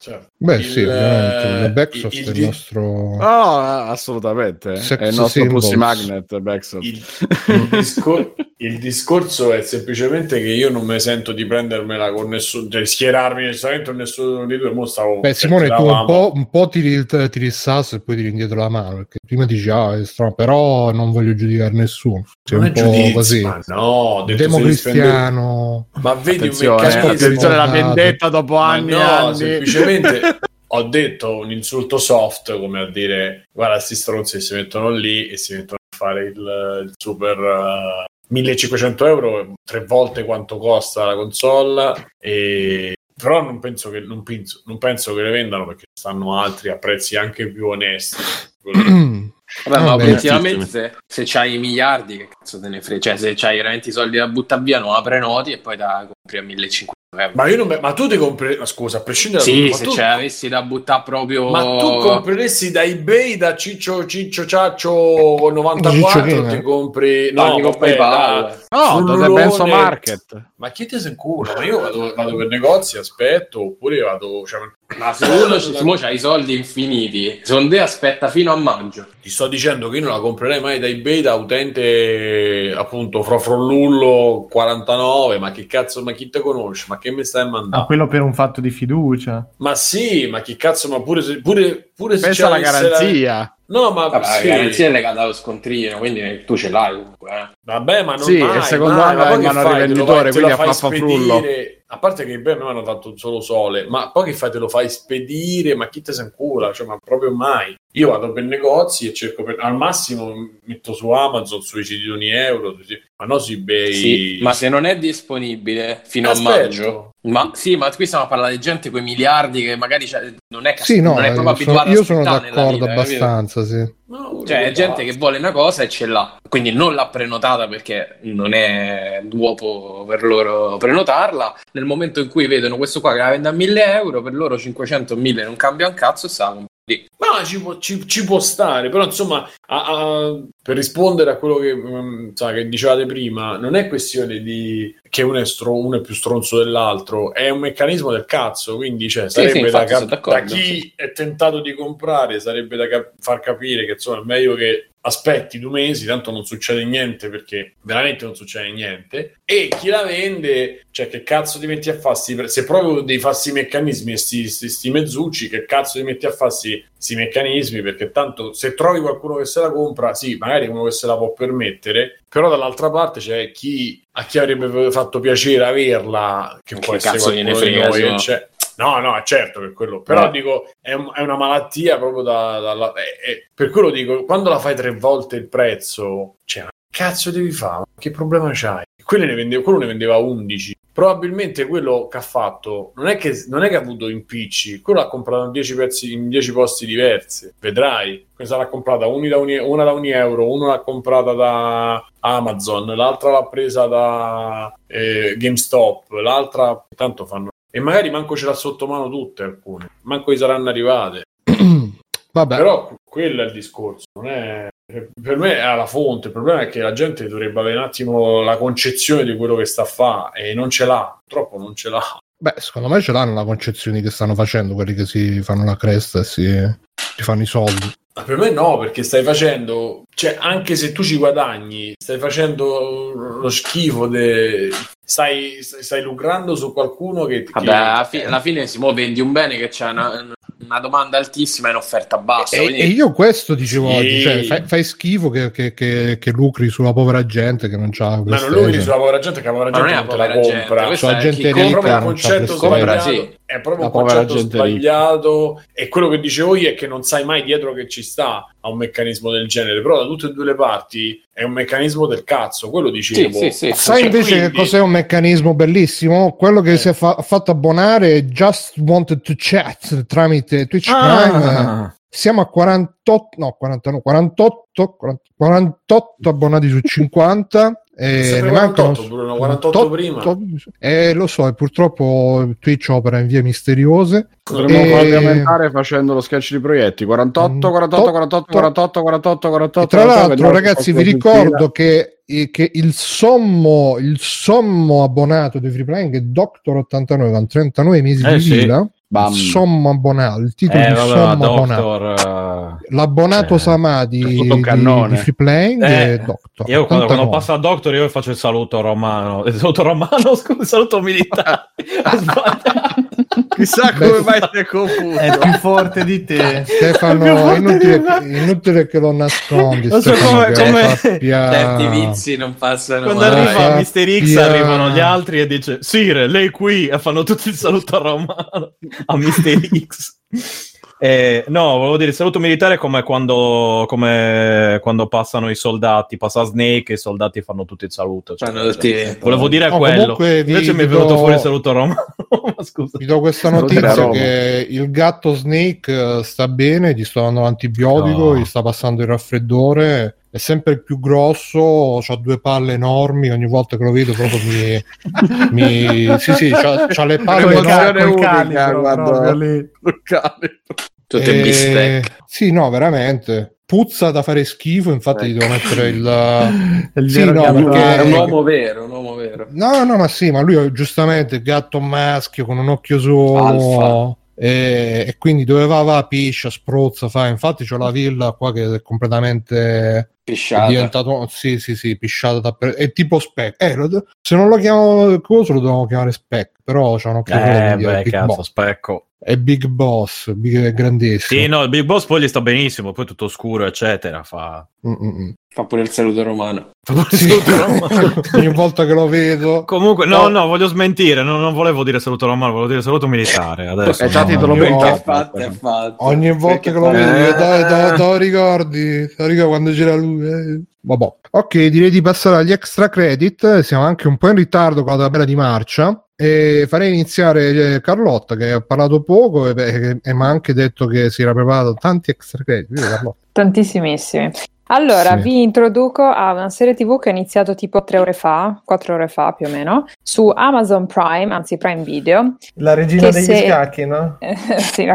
Cioè, Beh, il- sì, ovviamente. Il Backsoft il- è il il- nostro. Oh, assolutamente. Sex è il nostro symbols. Pussy Magnet Backsoft. il, il discor- il discorso è semplicemente che io non mi sento di prendermela con nessuno, di schierarmi necessariamente con nessuno dei due. Mo stavo Beh, Simone, tu un po', un po' tiri, il, tiri il sasso e poi tiri indietro la mano. Perché prima dici, ah, è strano, però non voglio giudicare nessuno. C'è non un po' giudizio, così. ma no, democristiano. Ma vedi Attenzione, un meccanismo. attenzione alla vendetta dopo Ma anni e no, anni. semplicemente ho detto un insulto soft come a dire guarda sti stronzi si mettono lì e si mettono a fare il, il super uh, 1500 euro tre volte quanto costa la console e però non penso che non penso, non penso che le vendano perché stanno altri a prezzi anche più onesti. Vabbè, ma obiettivamente se, se c'hai i miliardi, che cazzo te ne frega? Cioè, se c'hai veramente i soldi da buttare via, non la prenoti e poi da compri a 1500 euro. ma io non ma tu ti compri ma scusa a prescindere da Sì, tutto, ma se tu- ce l'avessi da buttare proprio... Ma tu compreresti da eBay da Ciccio Ciccio Ciaccio 94 Ciccio ti compri No, no, ti vabbè, da No, da frullone. Benso Market. Ma chi ti se incula? Ma io vado, vado per negozi, aspetto, oppure vado. Cioè, Ma se uno c'ha i soldi infiniti, secondo te aspetta fino a maggio. ti sto dicendo che io non la comprerei mai da eBay da utente appunto Frofrollullo 49. Ma che cazzo, ma chi te conosce? Ma che mi stai mandando? Ah, quello per un fatto di fiducia. Ma sì, ma che cazzo, ma pure pure, pure se Pensa alla la- garanzia. No, ma Vabbè, sì. la garanzia è legata allo scontrino, quindi tu ce l'hai comunque. Eh. Vabbè, ma non Sì, mai, il secondo mai, anno è in mano al rivenditore, quindi a spedire- A parte che i beh, hanno dato solo sole, ma poi che fai? Te lo fai spedire, ma chi te se incula? Cioè, ma proprio mai. Io vado per negozi e cerco per... al massimo metto su Amazon sui siti di ogni euro, ma no su eBay. Sì, ma se non è disponibile fino Aspetto. a maggio, ma sì, ma qui stiamo a parlare di gente con i miliardi che magari c'è- non è, Sì, no, non è proprio eh, sono- abituata io a sono d'accordo vita, capito? abbastanza, sì. No, Cioè, è gente che vuole una cosa e ce l'ha, quindi non l'ha prenotata perché non è dopo per loro prenotarla. Nel momento in cui vedono questo qua che la vende a 1000 euro, per loro 500 1000 non cambia un cazzo e sa comprare lì. No, ci può, ci- ci può stare, però insomma, a- a- per rispondere a quello che, mm, sa, che dicevate prima, non è questione di che uno è, stro- uno è più stronzo dell'altro, è un meccanismo del cazzo, quindi cioè, Sì, sarebbe sì, da, infatti, cap- da chi sì. è tentato di comprare, sarebbe da cap- far capire che insomma è meglio che aspetti due mesi, tanto non succede niente perché veramente non succede niente, e chi la vende, cioè che cazzo ti metti a fare, sti- se proprio devi fare sti meccanismi e sti, sti, sti mezzucci, che cazzo ti metti a fare sti, sti meccanismi, perché tanto se trovi qualcuno che se la compra, sì, magari uno che se la può permettere, però dall'altra parte c'è chi a chi avrebbe fatto piacere averla, che Che può essere qualcuno di frega, noi, sì, che no? No, certo che quello, però Eh. dico, è, un- è una malattia proprio da... da- da- eh, eh, per quello dico, quando la fai tre volte il prezzo, cioè, cazzo devi fare? Che problema c'hai? Quello ne vendeva, quello ne vendeva 11. Probabilmente quello che ha fatto non è che, non è che ha avuto impicci, quello ha comprato in 10, pezzi, in 10 posti diversi. Vedrai, questa l'ha comprata da uni- una da ogni euro, una l'ha comprata da Amazon, l'altra l'ha presa da eh, GameStop, l'altra tanto fanno e magari manco ce l'ha sotto mano tutte alcune, manco gli saranno arrivate. Vabbè, Però quello è il discorso, non è... per me è alla fonte, il problema è che la gente dovrebbe avere un attimo la concezione di quello che sta a fare e non ce l'ha, purtroppo non ce l'ha. beh, secondo me ce l'hanno la concezione che stanno facendo quelli che si fanno la cresta e si, si fanno i soldi. Ma per me no, perché stai facendo, cioè anche se tu ci guadagni, stai facendo lo schifo, de... stai, stai, stai lucrando su qualcuno che... Vabbè, che- alla, fi- alla fine si muove vendi un bene che c'è una, una domanda altissima e un'offerta bassa. E, quindi- e io questo dicevo Sì. oggi, cioè, fai, fai schifo che, che- che- che lucri sulla povera gente che non c'ha Ma non lucri sulla povera gente, che la povera non gente è non, la te la povera gente, compra. questa Sulla è gente ricca compra un non concetto sbagliato. sì. È proprio un concetto sbagliato. E quello che dicevo io è che non sai mai dietro che ci sta a un meccanismo del genere. Però da tutte e due le parti è un meccanismo del cazzo. Quello dicevo. Sì, sì, sì. Sai Cioè, invece quindi- che cos'è un meccanismo bellissimo? Quello che Eh. si è fa- fatto abbonare Just Wanted to Chat tramite Twitch Ah. Prime. Siamo a 48, no, 40, no, 48, 40 48 abbonati su 50. E Sempre ne mancano 48, Bruno, 48 prima. Eh, lo so, e purtroppo Twitch opera in vie misteriose. Potremmo E- aumentare facendo lo sketch di proietti 48, 48, 48, 48, 48, 48, 48. E tra l'altro, ragazzi, vi ricordo che che il sommo, il sommo abbonato di Free Playing è Doctor 89 con 39 mesi Eh, di sì. fila. Bam. Sommo abbonato, il titolo Eh, di vabbè, sommo Doctor, abbonato. eh, L'abbonato cioè, Sama di, di, Free Playing Eh, è Doctor. Io quando, quando 89. passa a Doctor io faccio il saluto romano. Il saluto romano, scusa, il saluto militare. Chissà Beh, come mai si è confuso. È più forte di te. Stefano, È inutile, inutile che lo nascondi. Non so Stefano, come- come- sappia- Certi vizi non passano Quando mai. arriva Eh, Mister X arrivano gli altri e dice Sire, lei qui e fanno tutti il saluto romano a Mister X. Eh, no, volevo dire, il saluto militare è come quando, come quando passano i soldati, passa Snake e i soldati fanno tutti il saluto. cioè, tutti- Volevo dire No, quello. comunque vi- Invece mi è venuto do- fuori il saluto romano. Ma scusa. Vi do questa notizia Roma. che il gatto Snake eh, sta bene, gli sto dando l'antibiotico, No. gli sta passando il raffreddore, è sempre il più grosso, ha due palle enormi, ogni volta che lo vedo proprio mi... mi sì, sì, c'ha, c'ha le palle enormi. unica calibro, proprio lì. Tutto in Eh. Sì, no, veramente. Puzza da fare schifo, infatti gli devo mettere il... Il Sì, no, perché- È un uomo vero, un uomo vero. No, no, ma sì, ma lui è giustamente gatto maschio con un occhio solo. Alfa. E, e quindi dove va va piscia, spruzza, fa. Infatti c'ho la villa qua che è completamente è Pisciata. diventato sì, sì, sì, pisciata da per... è tipo spec. Eh, lo- se non lo chiamo coso lo dobbiamo chiamare spec, però c'ha un occhio solo, Eh, è beh, Big cazzo, Boss. specco. È Big Boss, big, è grandissimo. Sì, no, il Big Boss poi gli sta benissimo, poi tutto scuro, eccetera. Fa... Mm, mm, mm. Fa pure il saluto romano. fa pure il Sì. saluto romano. Ogni volta che lo vedo Comunque, no, No. no, voglio smentire. Non, non volevo dire saluto romano, volevo dire saluto militare. Adesso È già no, titolo militare. Ogni volta Perché che lo vedo, Eh. dai, dai, te lo ricordi? Te lo ricordi quando c'era lui? eh? Vabbè. Ok, direi di passare agli extra credit. Siamo anche un po' in ritardo con la tabella di marcia. E farei iniziare eh, Carlotta, che ha parlato poco, e, beh, e mi ha anche detto che si era preparato tanti extra credit. Tantissimissimi. Allora, Sì. vi introduco a una serie TV che è iniziato tipo tre ore fa, quattro ore fa più o meno, su Amazon Prime, anzi Prime Video. La regina degli se- scacchi, no? Sì, no,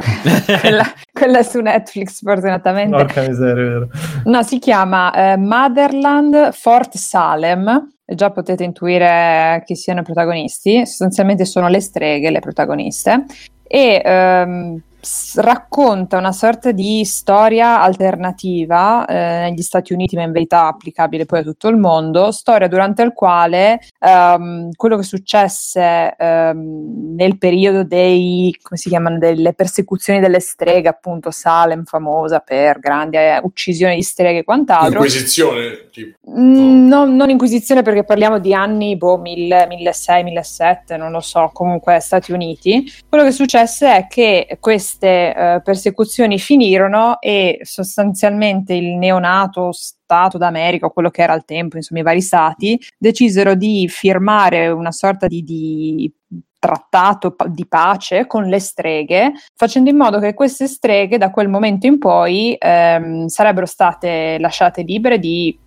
quella, quella è su Netflix fortunatamente. Porca miseria, vero. No, si chiama eh, Motherland Fort Salem. Già potete intuire chi siano i protagonisti. Sostanzialmente sono le streghe le protagoniste. E ehm, s- racconta una sorta di storia alternativa eh, negli Stati Uniti, ma in verità applicabile poi a tutto il mondo. Storia durante il quale ehm, quello che successe ehm, nel periodo dei, come si chiamano, delle persecuzioni delle streghe, appunto Salem famosa per grandi eh, uccisioni di streghe e quant'altro. Inquisizione, tipo. Mm, non, non inquisizione perché parliamo di anni, boh, 1000, 1600, 1700, non lo so, comunque Stati Uniti. Quello che successe è che queste eh, persecuzioni finirono e sostanzialmente il neonato Stato d'America, o quello che era al tempo, insomma i vari stati, decisero di firmare una sorta di, di trattato di pace con le streghe, facendo in modo che queste streghe da quel momento in poi ehm, sarebbero state lasciate libere di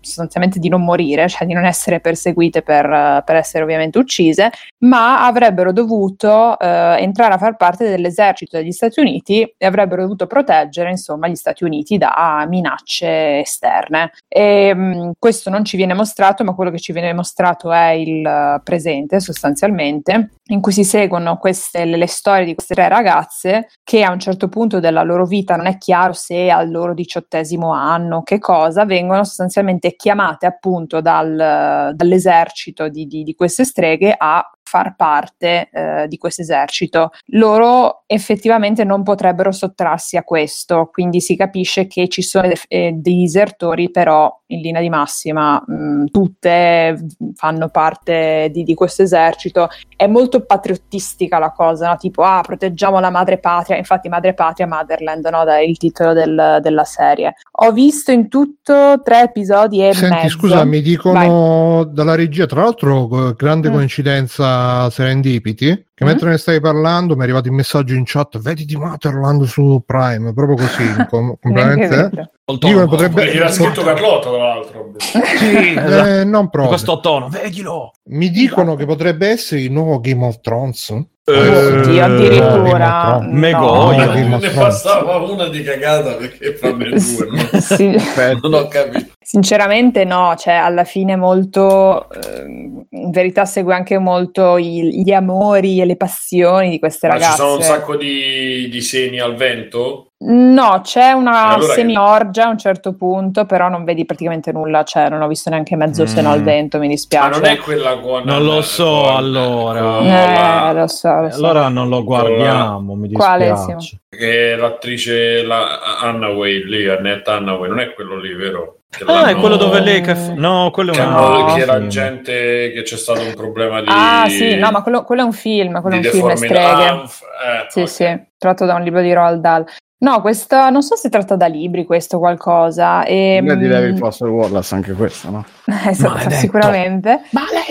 sostanzialmente di non morire, cioè di non essere perseguite per, per essere ovviamente uccise, ma avrebbero dovuto eh, entrare a far parte dell'esercito degli Stati Uniti e avrebbero dovuto proteggere insomma gli Stati Uniti da minacce esterne. E, mh, questo non ci viene mostrato, ma quello che ci viene mostrato è il eh, presente sostanzialmente, in cui si seguono queste, le, le storie di queste tre ragazze che a un certo punto della loro vita, non è chiaro se al loro diciottesimo anno, che cosa, vengono sostanzialmente chiamate appunto dal- dall'esercito di, di- di queste streghe a far parte eh, di questo esercito. Loro effettivamente non potrebbero sottrarsi a questo, quindi si capisce che ci sono dei, eh, dei disertori, però in linea di massima mh, tutte fanno parte di, di questo esercito. È molto patriottistica la cosa, no? tipo ah, proteggiamo la madre patria, infatti madre patria, motherland, no? da il titolo del- della serie. Ho visto in tutto tre episodi e Senti, mezzo. scusa, mi dicono dalla regia, tra l'altro, eh, grande Mm. coincidenza serendipiti, che Mm. mentre ne stai parlando mi è arrivato il messaggio in chat, vedi di Motherland su Prime, proprio così, com- completamente. Tono. potrebbe... L'ha scritto Carlotta, tra l'altro. Sì, esatto. Eh, non Con proprio. questo tono, vedilo. Mi dicono che potrebbe essere il nuovo Game of Thrones. Oddio, addirittura. Eh, Me no. goglio. Game of Ne passava una di cagata perché fanno due, no? Sì. Non ho capito. Sinceramente no, cioè alla fine molto, ehm, in verità segue anche molto i- gli amori e le passioni di queste Ma ci ragazze. sono un sacco di, di seni al vento? No, c'è una Allora- semi-orgia a un certo punto, però non vedi praticamente nulla, cioè non ho visto neanche mezzo Mm. seno al vento, mi Ma dispiace. non è quella con... Non lo so, con- allora. con Eh, la- lo so, lo so. Allora non lo guardiamo, mi Quale, dispiace. che è l'attrice la, Annaway lì, Annette Annaway, non è quello lì, vero? Che Ah, è quello dove lei che... f- No, quello è che, un altro che era gente che c'è stato un problema di Ah sì, no, ma quello, quello è un film, quello è un film, streghe. Ah, f- eh, Sì, ok. sì, tratto da un libro di Roald Dahl. No, questa, non so se tratta da libri questo qualcosa. E, Prima di David Foster Wallace anche questo, no? esatto, sicuramente.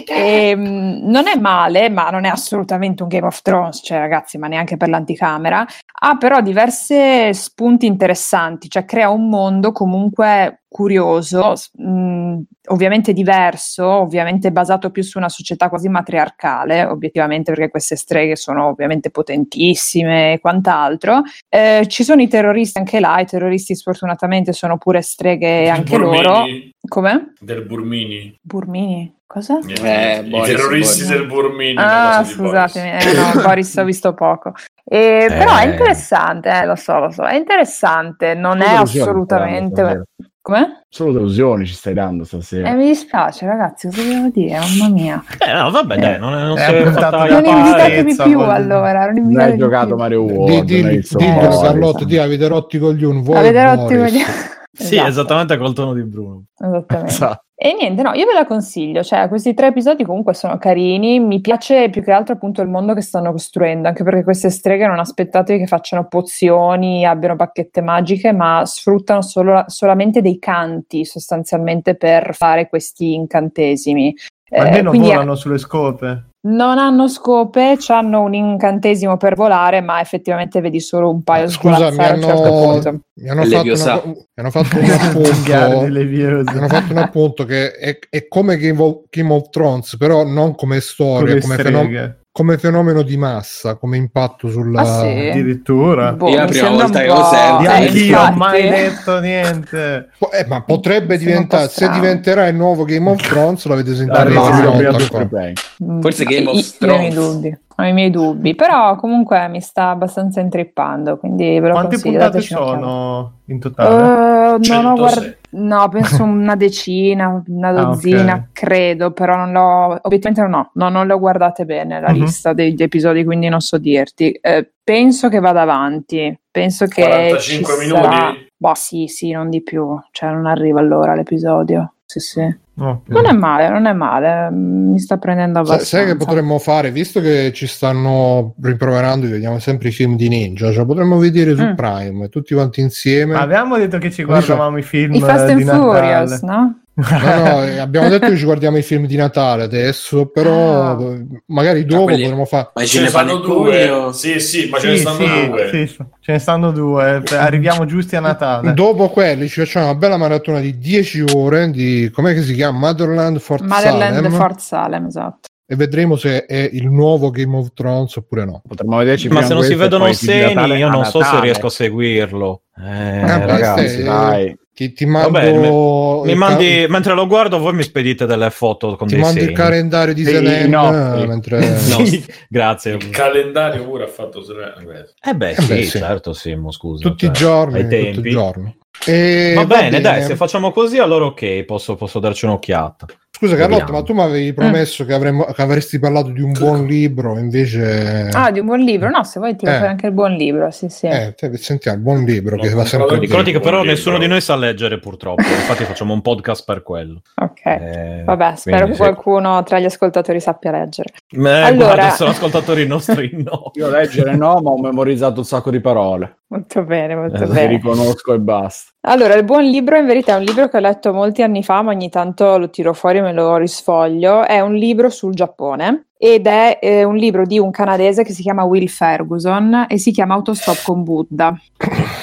E, mm, non è male, ma non è assolutamente un Game of Thrones, cioè ragazzi, ma neanche per l'anticamera. Ha però diverse spunti interessanti, cioè crea un mondo comunque curioso, mh, ovviamente diverso, ovviamente basato più su una società quasi matriarcale, obiettivamente perché queste streghe sono ovviamente potentissime e quant'altro. Eh, ci sono i terroristi anche là, i terroristi sfortunatamente sono pure streghe anche Burmini? loro. Come? Del Burmini. Burmini? Cosa? Eh, I Boris, terroristi Boris. del Burmini. Ah, scusatemi, Boris. eh, no, Boris ho visto poco. Eh, Però è Eh. interessante, eh, lo so, lo so, è interessante, non Solo è assolutamente... stasera. Come? Solo delusioni ci stai dando stasera. Eh, mi dispiace, ragazzi, cosa devo dire? Mamma mia. Eh, no, vabbè, dai, non, non da Non invitatemi più voglio- allora, non Non hai giocato più. Mario Di, World, di, non hai visto diglielo Boris. Carlotta, di avete rotti i coglioni. Vuoi Avete Boris? rotto i coglioni. Sì, Esatto. esattamente col tono di Bruno. Esattamente. E niente, no, io ve la consiglio, cioè questi tre episodi comunque sono carini, mi piace più che altro appunto il mondo che stanno costruendo, anche perché queste streghe non aspettatevi che facciano pozioni, abbiano bacchette magiche, ma sfruttano solo- solamente dei canti sostanzialmente per fare questi incantesimi. Eh, Almeno quindi volano sulle scope. Non hanno scope, hanno un incantesimo per volare, ma effettivamente vedi solo un paio Scusa, mi svolazzare a un certo hanno, punto. mi hanno fatto, una- mi hanno fatto un appunto. mi hanno fatto un appunto che è, è come Game of, Game of Thrones, però non come storia, come, streghe. fenom- come fenomeno di massa, come impatto sulla. Ah, sì? Addirittura. Boh, Io la prima volta che lo sento, Di Eh, anch'io, ho mai detto niente. Po- eh, ma potrebbe diventare, se diventerà il nuovo Game of Thrones, l'avete sentito la sì, volta Forse Game of io- io Thrones. Ho i miei dubbi, però comunque mi sta abbastanza intrippando, quindi ve lo Quante consiglio. puntate dateci un'occhiata. sono in totale? non ho 106. guardato, no, penso una decina, una Ah, dozzina, ok. credo, però non l'ho, obiettivamente no, no, non le ho guardate bene la Mhm. lista degli episodi, quindi non so dirti. Eh, penso che vada avanti, penso che 45 ci minuti? sarà- Boh, sì, sì, non di più, cioè non arriva all'ora l'episodio. Sì, sì. No. Non è male, non è male, mi sta prendendo Sai, abbastanza. sai che potremmo fare, visto che ci stanno rimproverando, vediamo sempre i film di ninja, cioè potremmo vedere su Mm. Prime tutti quanti insieme. Ma avevamo detto che ci Come so- guardavamo i film I Fast and di Natale. Furious, no? No, no, eh, abbiamo detto che ci guardiamo i film di Natale adesso, però Ah. eh, magari dopo quelli- potremmo fare. Ma Ce ne stanno due. Sì, sì, ma ce ne Sì, stanno sì, due. sì, ce ne stanno due. eh, Arriviamo giusti a Natale. Dopo quelli ci facciamo una bella maratona di 10 ore di com'è che si chiama? Motherland Fort Motherland Salem Fort Salem, esatto. e vedremo se è il nuovo Game of Thrones oppure no. Potremmo vederci Ma se non si vedono poi i film di seni, Natale io non so se riesco a seguirlo. Eh, beh, ragazzi. Dai. Ti, ti mando, Vabbè, mi il mandi, ca- mentre lo guardo, voi mi spedite delle foto con ti dei mando il segni. calendario di Sì, Selene no. eh, mentre Sì, grazie. Il calendario pure ha fatto Vabbè. Eh beh, Eh sì, beh, sì. certo, Simo, scusa. tutti i cioè, giorni, ai tutti i giorni. E Va, va bene, dai, se facciamo così, allora ok, posso, posso darci un'occhiata. Scusa Carlotta, ma tu mi avevi promesso che, avremmo, che avresti parlato di un buon libro, invece... Ah, di un buon libro? No, se vuoi ti Eh. fare anche il buon libro, sì, sì. Eh, te- sentiamo, buon libro No, che va sempre bene. Ricordati che però buon nessuno libro. di noi sa leggere purtroppo, infatti facciamo un podcast per quello. Ok. Eh, Vabbè, spero quindi che sì. qualcuno tra gli ascoltatori sappia leggere. Eh, Allora- guarda, sono ascoltatori nostri no. Io leggere no, ma ho memorizzato un sacco di parole. Molto bene, molto Eh, Le bene. riconosco e basta. Allora, il buon libro in verità è un libro che ho letto molti anni fa, ma ogni tanto lo tiro fuori e me lo risfoglio. È un libro sul Giappone ed è eh, un libro di un canadese che si chiama Will Ferguson e si chiama Autostop con Buddha.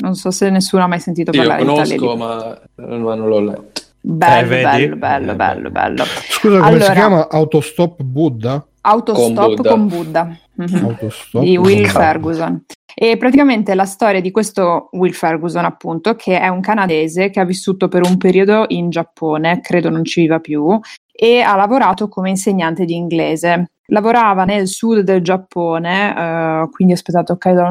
Non so se nessuno ha mai sentito Io parlare di tale conosco, libro. ma, ma non l'ho letto. Bello, Eh, bello, bello, bello, bello. Scusa, come Allora- si chiama? Autostop Buddha? Autostop Buddha. con Buddha. Mhm. Autostop di Will. Ferguson. E praticamente la storia di questo Will Ferguson, appunto, che è un canadese che ha vissuto per un periodo in Giappone, credo non ci viva più, e ha lavorato come insegnante di inglese. Lavorava nel sud del Giappone, eh, quindi aspettate, ok,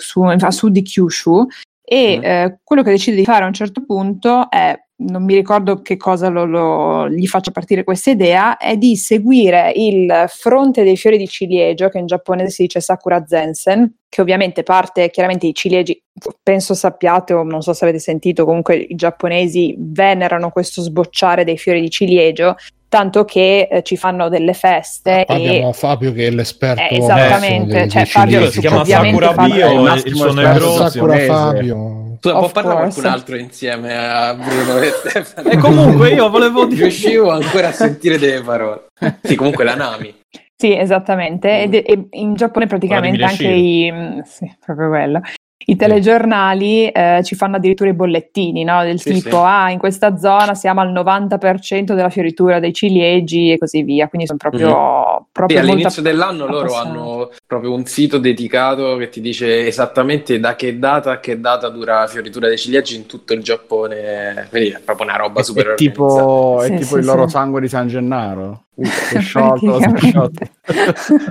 su, a sud di Kyushu, e Mm. eh, quello che decide di fare a un certo punto è, non mi ricordo che cosa lo- lo- gli faccia partire questa idea, è di seguire il fronte dei fiori di ciliegio, che in giapponese si dice Sakura Zensen, che ovviamente parte chiaramente i ciliegi, penso sappiate o non so se avete sentito, comunque i giapponesi venerano questo sbocciare dei fiori di ciliegio, tanto che eh, ci fanno delle feste Qua e abbiamo Fabio che è l'esperto Eh, esattamente, dei- cioè, dei Fabio si chiama Sakura Bio, il suo. Sakura. Fabio. Scusa, può parlare qualcun altro insieme a Bruno Stefano? E comunque io volevo dire... riuscivo ancora a sentire delle parole. Sì, comunque la Nami. Sì, esattamente. Ed- E, in Giappone praticamente anche i, mm, sì, proprio quello. I telegiornali eh, ci fanno addirittura i bollettini, no? Del Sì, tipo, sì. ah, in questa zona siamo al 90% della fioritura dei ciliegi e così via. Quindi sono proprio, Sì, proprio molto all'inizio dell'anno loro hanno proprio un sito dedicato che ti dice esattamente da che data a che data dura la fioritura dei ciliegi in tutto il Giappone. Quindi è proprio una roba super È tipo, è Sì, tipo sì, il loro sì. sangue di San Gennaro. Sciolto, sciolto.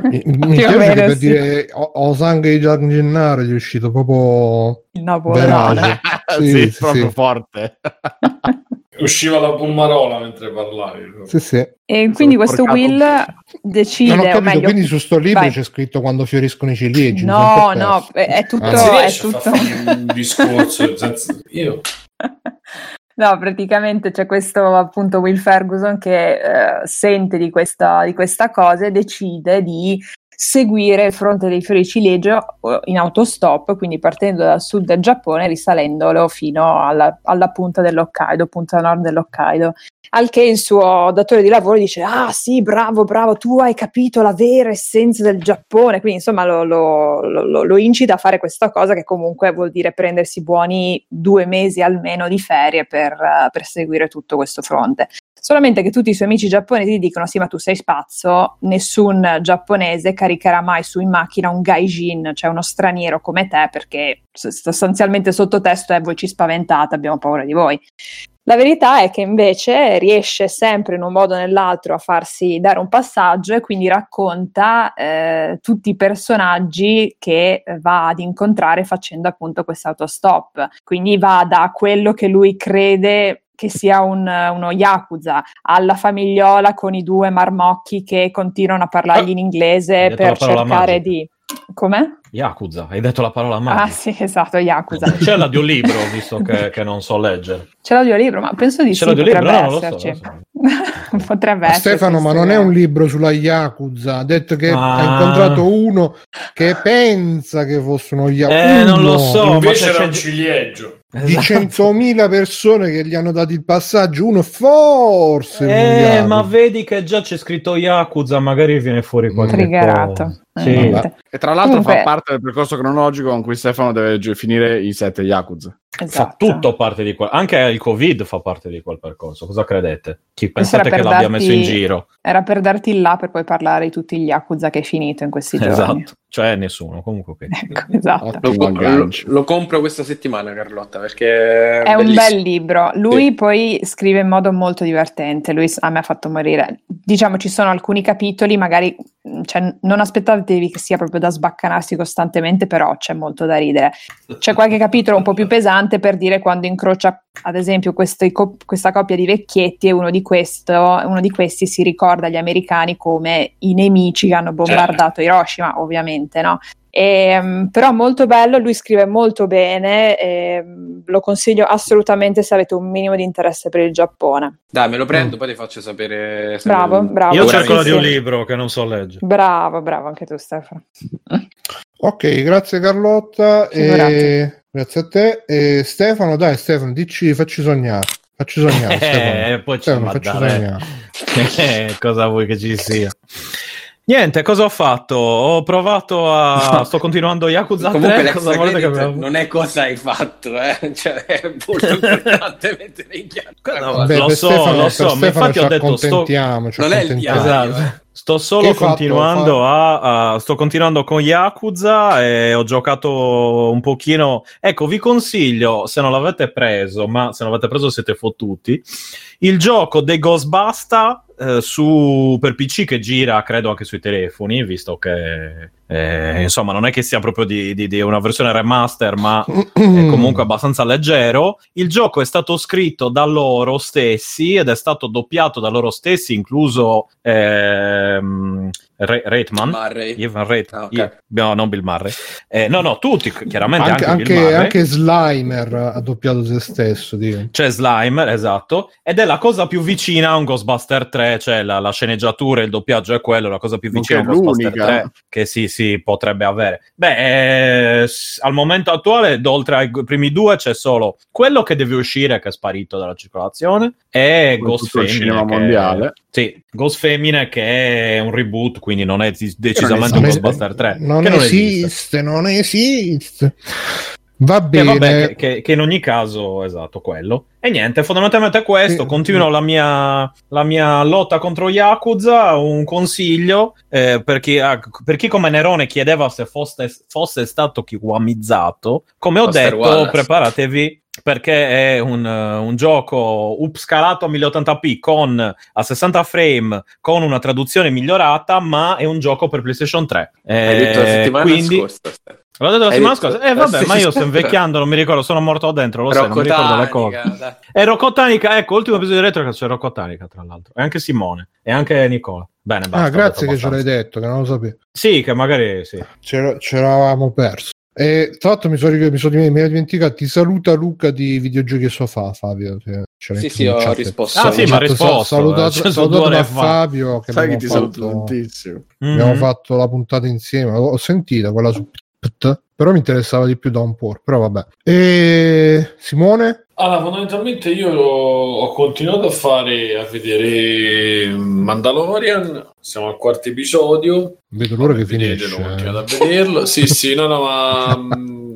Mi piace che per sì. dire ho, ho sangue di Gian Gennaro è uscito proprio Il verace. sì, Sì, sì, proprio sì. forte. Usciva la pulmarola mentre parlavi. Sì, sì. E quindi questo Will decide, Non ho o capito, meglio, quindi su sto libro vai. c'è scritto quando fioriscono i ciliegi. No, no, è, tutto... Ah, è tutto... un discorso senza... Io No, praticamente c'è questo appunto Will Ferguson che eh, sente di questa, di questa cosa e decide di seguire il fronte dei fiori di ciliegio eh, in autostop, quindi partendo dal sud del Giappone risalendolo fino alla, alla punta dell'Hokkaido, punta nord dell'Hokkaido. Al che il suo datore di lavoro dice: Ah, sì, bravo, bravo, tu hai capito la vera essenza del Giappone. Quindi, insomma, lo, lo, lo, lo incita a fare questa cosa che comunque vuol dire prendersi buoni due mesi almeno di ferie per, per seguire tutto questo fronte. Solamente che tutti i suoi amici giapponesi dicono: Sì, ma tu sei spazzo, nessun giapponese caricherà mai su in macchina un gaijin, cioè uno straniero come te, perché sostanzialmente sottotesto è voi ci spaventate, abbiamo paura di voi. La verità è che invece riesce sempre in un modo o nell'altro a farsi dare un passaggio e quindi racconta eh, tutti i personaggi che va ad incontrare facendo appunto questo autostop. Quindi va da quello che lui crede che sia un, uno yakuza, alla famigliola con i due marmocchi che continuano a parlargli in inglese Hai detto per cercare magica. di... Com'è? Yakuza, hai detto la parola Ah magica. sì, esatto, yakuza. C'è l'audiolibro, visto che, che non so leggere. C'è l'audiolibro, ma penso di C'è sì, l'audiolibro? potrebbe No, so, esserci. non lo potrebbe. Stefano, ma non è un libro sulla Yakuza. Ha detto che Ah. ha incontrato uno che pensa che fosse uno Yakuza. Eh, non lo so. invece era un ciliegio. Di Esatto. 100.000 persone che gli hanno dato il passaggio, uno forse. Eh, ma vedi che già c'è scritto Yakuza, magari viene fuori qualche Triggerato. Sì. E tra l'altro Comunque- fa parte del percorso cronologico con cui Stefano deve finire i sette Yakuza. Fa Esatto. tutto parte di quel... Anche il Covid fa parte di quel percorso. Cosa credete? Chi pensate che per l'abbia darti- messo in giro? Era per darti il là per poi parlare di tutti gli Yakuza che hai finito in questi giorni. Esatto. Cioè nessuno, comunque ok. Ecco, esatto. Lo, lo- lo compro questa settimana, Carlotta, perché È un bellissimo. bel libro. Lui Sì. poi scrive in modo molto divertente. Lui a me ha fatto morire. Diciamo, ci sono alcuni capitoli, magari cioè, non aspettatevi che sia proprio da sbaccanarsi costantemente, però c'è molto da ridere. C'è qualche capitolo un po' più pesante per dire quando incrocia, ad esempio, co- questa coppia di vecchietti e uno di, questo, uno di questi si ricorda agli americani come i nemici che hanno bombardato Hiroshima, ovviamente, no? Ehm, però molto bello, lui scrive molto bene, ehm, lo consiglio assolutamente se avete un minimo di interesse per il Giappone. Dai, me lo prendo, poi ti faccio sapere. se- Bravo, bravo. Io cerco sì, l'audio sì. libro che non so leggere. Bravo, bravo anche tu Stefano. Ok, grazie Carlotta. E... Grazie a te. E Stefano, dai, Stefano, dici, facci sognare. Facci sognare, Stefano. Eh, poi ci Stefano, va a facci sognare. Eh, Cosa vuoi che ci sia? Niente, cosa ho fatto? Ho provato a... sto continuando Yakuza Comunque 3, cosa volete che credit non è cosa hai fatto, eh? Cioè, è molto importante mettere in chiaro. No, Vabbè, lo so, Stefano- lo so, ma infatti ci ho detto sto, Non è il diario. Esatto. Sto Che solo fatto? continuando Fa- a, a- sto continuando con Yakuza e ho giocato un pochino. Ecco, vi consiglio, se non l'avete preso, ma se non l'avete preso siete fottuti, il gioco dei Ghostbuster eh, su, per PC che gira, credo anche sui telefoni, visto che eh, insomma non è che sia proprio di, di- di una versione remaster, ma è comunque abbastanza leggero. Il gioco è stato scritto da loro stessi ed è stato doppiato da loro stessi, incluso ehm, Re- Reitman. Ivan Reitman. Ah, ok. Io- no, non Bill Murray. Eh, no, no, tutti, chiaramente anche, anche, anche, anche Slimer ha doppiato se stesso. Dico. C'è Slimer, esatto, ed è la cosa più vicina a un Ghostbuster 3, cioè la, la sceneggiatura, il doppiaggio è quello, la cosa più Non vicina a Ghostbuster l'unica. 3 che sì, sì, potrebbe avere. Beh, eh, al momento attuale, oltre ai primi due, c'è solo quello che deve uscire, che è sparito dalla circolazione, e Ghost cinema che- mondiale. Sì, Ghost Femine che è un reboot, quindi non è decisamente un esiste. Ghostbuster 3. Non che esiste, non esiste. Va che, bene. vabbè, che, che- che in ogni caso, esatto, quello. E niente, fondamentalmente questo. Eh, Continuo la mia, la mia lotta contro Yakuza. Un consiglio eh, per, chi, ha- per chi come Nerone chiedeva se fosse, fosse stato kiwamizzato. Come ho Buster detto, Wallace. preparatevi perché è un, eh, un gioco upscalato a 1080p con a 60 frame con una traduzione migliorata, ma è un gioco per PlayStation 3. Hai detto la Eh, settimana quindi, scorsa. L'ho detto la Hai settimana scorsa. Eh, vabbè, ma io sto invecchiando, non mi ricordo, sono morto dentro, lo sai, non mi ricordo le cose. Rocco Tanica, dai. E Rocco Tanica, ecco, ultimo episodio di retro che c'è Rocco Tanica, tra l'altro. E anche Simone. E anche Nicola. Bene, basta. ah, grazie che ce l'hai detto, che non lo sapevo. Sì, che magari sì. Ce, l'avevamo perso. E tra l'altro mi sono, mi sono mi dimenticato. Ti saluta Luca di videogiochi sofà, Fabio. Sì, sì, ho chat. risposto. Ah, sì, ma ha risposto, Salutato, eh, cioè, salutato da fa. Fabio. Che Sai che ti saluto tantissimo. Abbiamo Mhm. fatto la puntata insieme. Ho, sentita quella su PT, però mi interessava di più da un po'. Però vabbè. E Simone? Allora, fondamentalmente io ho continuato a fare, a vedere Mandalorian, siamo al quarto episodio, Vedo l'ora che finisce. continuate a vederlo. Sì, sì, no, no, ma mm,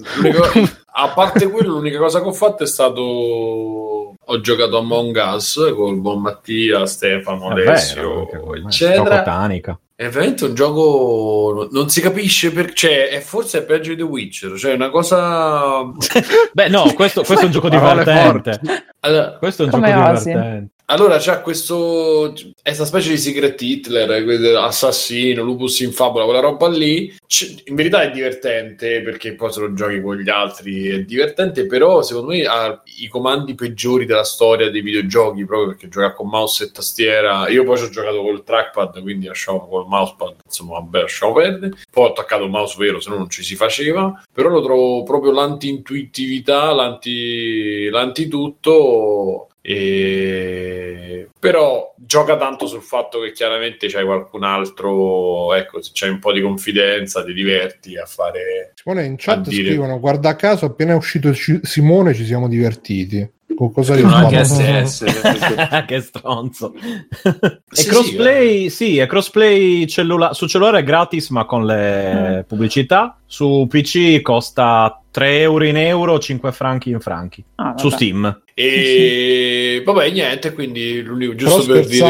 a parte quello, l'unica cosa che ho fatto è stato ho giocato a Among Us col buon Mattia, Stefano, Alessio, eccetera. Tanica. È veramente un gioco non si capisce perché, cioè, è forse è peggio di The Witcher, cioè è una cosa Beh, no, questo, questo è un gioco divertente. allora, Questo è un Come gioco osi. divertente. Allora c'è questo. Questa specie di Secret Hitler, assassino, lupus in fabula, quella roba lì. C- in verità è divertente perché poi se lo giochi con gli altri è divertente, però secondo me ha i comandi peggiori della storia dei videogiochi, proprio perché giocare con mouse e tastiera. Io poi ci ho giocato col trackpad, quindi lasciamo col mousepad, insomma, vabbè, lasciamo perdere. Poi ho attaccato il mouse vero, se no non ci si faceva. Però lo trovo proprio l'anti-intuitività, l'anti, l'antitutto. E... Però gioca tanto sul fatto che chiaramente c'hai qualcun altro, ecco, se c'hai un po' di confidenza, ti diverti a fare. Simone in chat dire- scrivono: Guarda caso, appena è uscito Ci- Simone, ci siamo divertiti. Con cosa Scrivono anche rispondo? SS. che stronzo. Sì, e sì, crossplay, sì, è crossplay cellula- su cellulare è gratis, ma con le pubblicità. Su PC costa 3 euro in euro, 5 franchi in franchi. Ah, Su. Steam. E vabbè, niente, quindi l'unico, Però giusto per dire.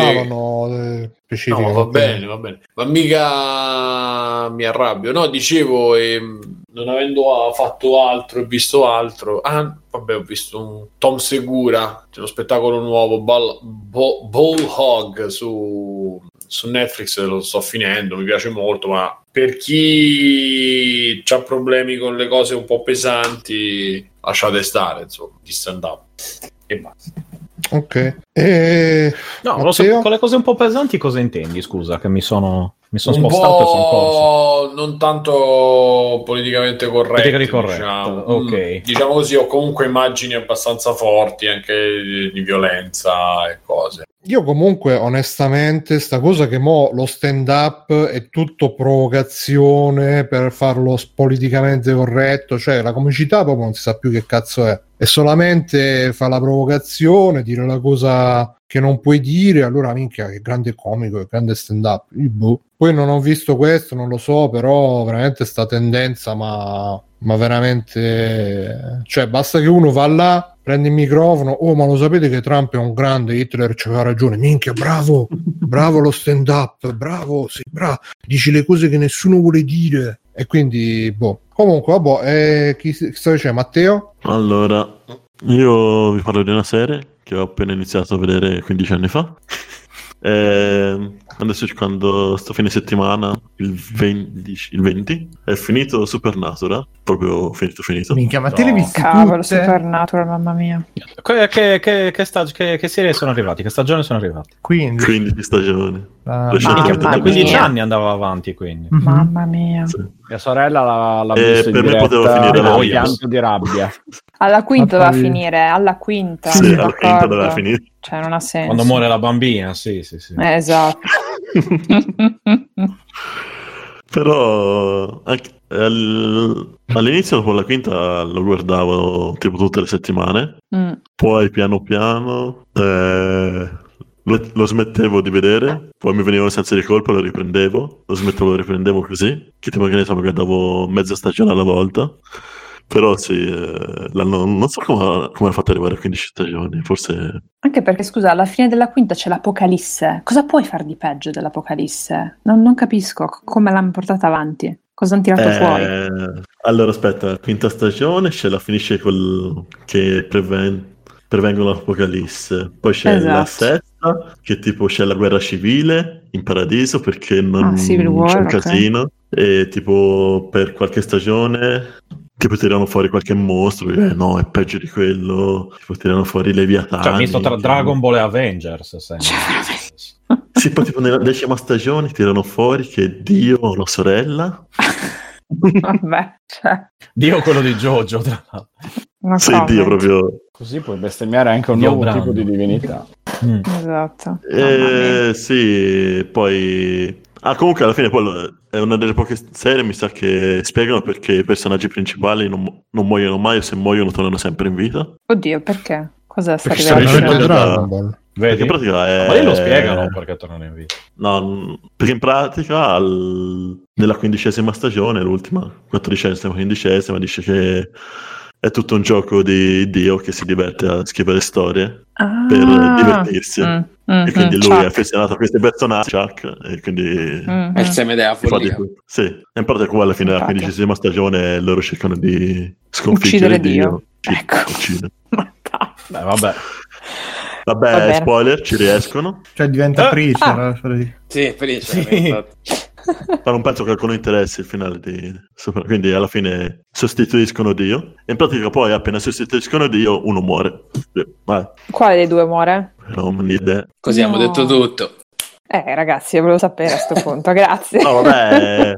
eh, specifico. No, va bene, va bene. Ma mica mi arrabbio. No, dicevo, ehm, non avendo fatto altro e visto altro. Ah, vabbè, ho visto un Tom Segura, c'è uno spettacolo nuovo, Ball, Bo- Ball Hog su, su Netflix, lo sto finendo, mi piace molto, ma per chi ha problemi con le cose un po' pesanti, lasciate stare, insomma, di stand up. E basta. Ok. E... No, lo so, con le cose un po' pesanti cosa intendi? Scusa, che mi sono, mi sono un spostato e sono corso. non tanto politicamente corretto, Politically corretto, diciamo. ok. Mm, diciamo così, ho comunque immagini abbastanza forti anche di, di violenza e cose. Io comunque onestamente sta cosa che mo lo stand up è tutto provocazione per farlo politicamente corretto, cioè la comicità proprio non si sa più che cazzo è. È solamente fa la provocazione, dire la cosa che non puoi dire, allora minchia che grande comico, che grande stand up. Boh. Poi non ho visto questo, non lo so, però veramente sta tendenza, ma, ma veramente... Cioè basta che uno va là, prende il microfono, oh ma lo sapete che Trump è un grande, Hitler c'aveva ragione, minchia bravo, bravo lo stand up, bravo, sì, bravo, dici le cose che nessuno vuole dire. E quindi, boh. Comunque, vabbè, eh, chi, chi sta dicendo? Matteo? Allora, io vi parlo di una serie che ho appena iniziato a vedere 15 anni fa. Eh, adesso quando sto fine settimana, il 20, il 20, è finito Supernatural, proprio finito finito. Minchia, ma te le visto Cavolo, Supernatural, mamma mia. Che, che, che, che, stag- che, che serie sono arrivati? Che stagione sono arrivati? 15. 15 stagioni. Ah, Da 15 mia. anni andava avanti, quindi. Mhm. Mamma mia. Sì. Mia sorella l'ha, l'ha Eh, visto in per me poteva finire a là. pianto di rabbia. Alla quinta doveva finire, alla quinta. Sì, alla quinta doveva finire. Cioè, non ha senso. Quando muore la bambina, sì, sì, sì. Eh, esatto. Però anche- al- all'inizio dopo la quinta lo guardavo tipo tutte le settimane, Mm. poi piano piano eh, lo, lo smettevo di vedere, poi mi veniva un senso di colpa, lo riprendevo, lo smettevo, lo riprendevo così, che tipo che ne so, mi guardavo mezza stagione alla volta. Però sì, eh, l'hanno- non so come, come ha fatto arrivare a 15 stagioni, forse... Anche perché, scusa, alla fine della quinta c'è l'Apocalisse. Cosa puoi far di peggio dell'Apocalisse? Non, non capisco come l'hanno portata avanti. Cosa hanno tirato Eh, fuori? Allora, aspetta, quinta stagione, c'è la finisce col che preven- prevengono l'apocalisse. Poi c'è la Esatto. sesta, che tipo c'è la guerra civile in paradiso perché non Ah, War, c'è un ok. casino. E tipo per qualche stagione tipo tirano fuori qualche mostro, eh, no, è peggio di quello, tipo tirano fuori Leviatani. Cioè, misto tra Dragon Ball e Avengers. sembra. Cioè, Sì, poi tipo nella decima stagione tirano fuori che Dio ha una sorella. Vabbè, cioè, Dio quello di Jojo, tra l'altro. Sì, comment. Dio proprio... Così puoi bestemmiare anche un Dio nuovo Brando. tipo di divinità. Mm. Esatto. Eh, sì, poi... Ah, comunque alla fine poi lo- è una delle poche serie, mi sa, che spiegano perché i personaggi principali non, non muoiono mai o se muoiono tornano sempre in vita. Oddio, perché? Cos'è sta Perché sta rivelazione? Dragon Ball. Perché Vedi? in pratica è... Ma lì lo spiegano perché tornano in vita. No, perché in pratica al- nella quindicesima stagione, l'ultima, quattordicesima, quindicesima, dice che è tutto un gioco di Dio che si diverte a scrivere storie Ah. per divertirsi. Mm, mm, E quindi mm, lui è Chuck. affezionato a questi personaggi, Chuck, e quindi... Mm, È il seme della di follia. Sì, e in pratica qua alla fine della quindicesima stagione loro cercano di sconfiggere Uccidere Dio. Sì, Ecco. uccidere. Ma. Beh, vabbè. Vabbè, spoiler, ci riescono. Cioè diventa Ah. Preacher. Ah. eh, Sì, felice. Sì. Ma non penso che a qualcuno interessi il finale di Quindi alla fine sostituiscono Dio. E in pratica poi appena sostituiscono Dio uno muore. Vai, Quale dei due muore? non ho idea. Così abbiamo No. detto tutto. Eh, ragazzi, io volevo sapere a sto punto, grazie. No, vabbè,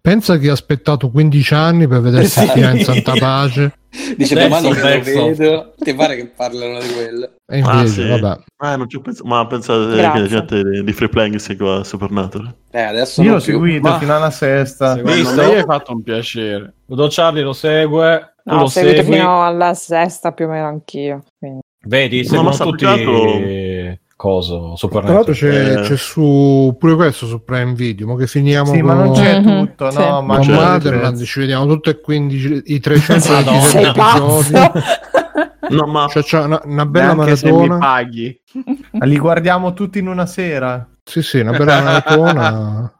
Pensa che ha aspettato 15 anni per vedersi Sì. In Santa Pace. Dice domani che lo vedo. Ti pare che parlano di quello? E invece, Ah, sì. vabbè. ah, non ci ho pensato. Ma pensate Grazie. che la gente di- Free Playing segua Supernatural? Eh, adesso Io non l'ho seguito Ma- fino alla sesta. Visto? me hai fatto un piacere. Udo Charlie lo segue, No, lo ho seguito segui. fino alla sesta più o meno anch'io. quindi. Vedi, No, seguono ma tutti sappicato- coso, Tra l'altro c'è, Eh. c'è su pure questo su Prime Video, ma che finiamo Sì, ma non con, c'è Mhm, tutto, sì. no? Ma con c'è. Motherland, ci vediamo tutti e 15 i 327 Madonna. Sei episodi. No, ma Cioè, c'è una, una bella Neanche se mi maratona. paghi. Li guardiamo tutti in una sera. Sì, sì, una bella maratona.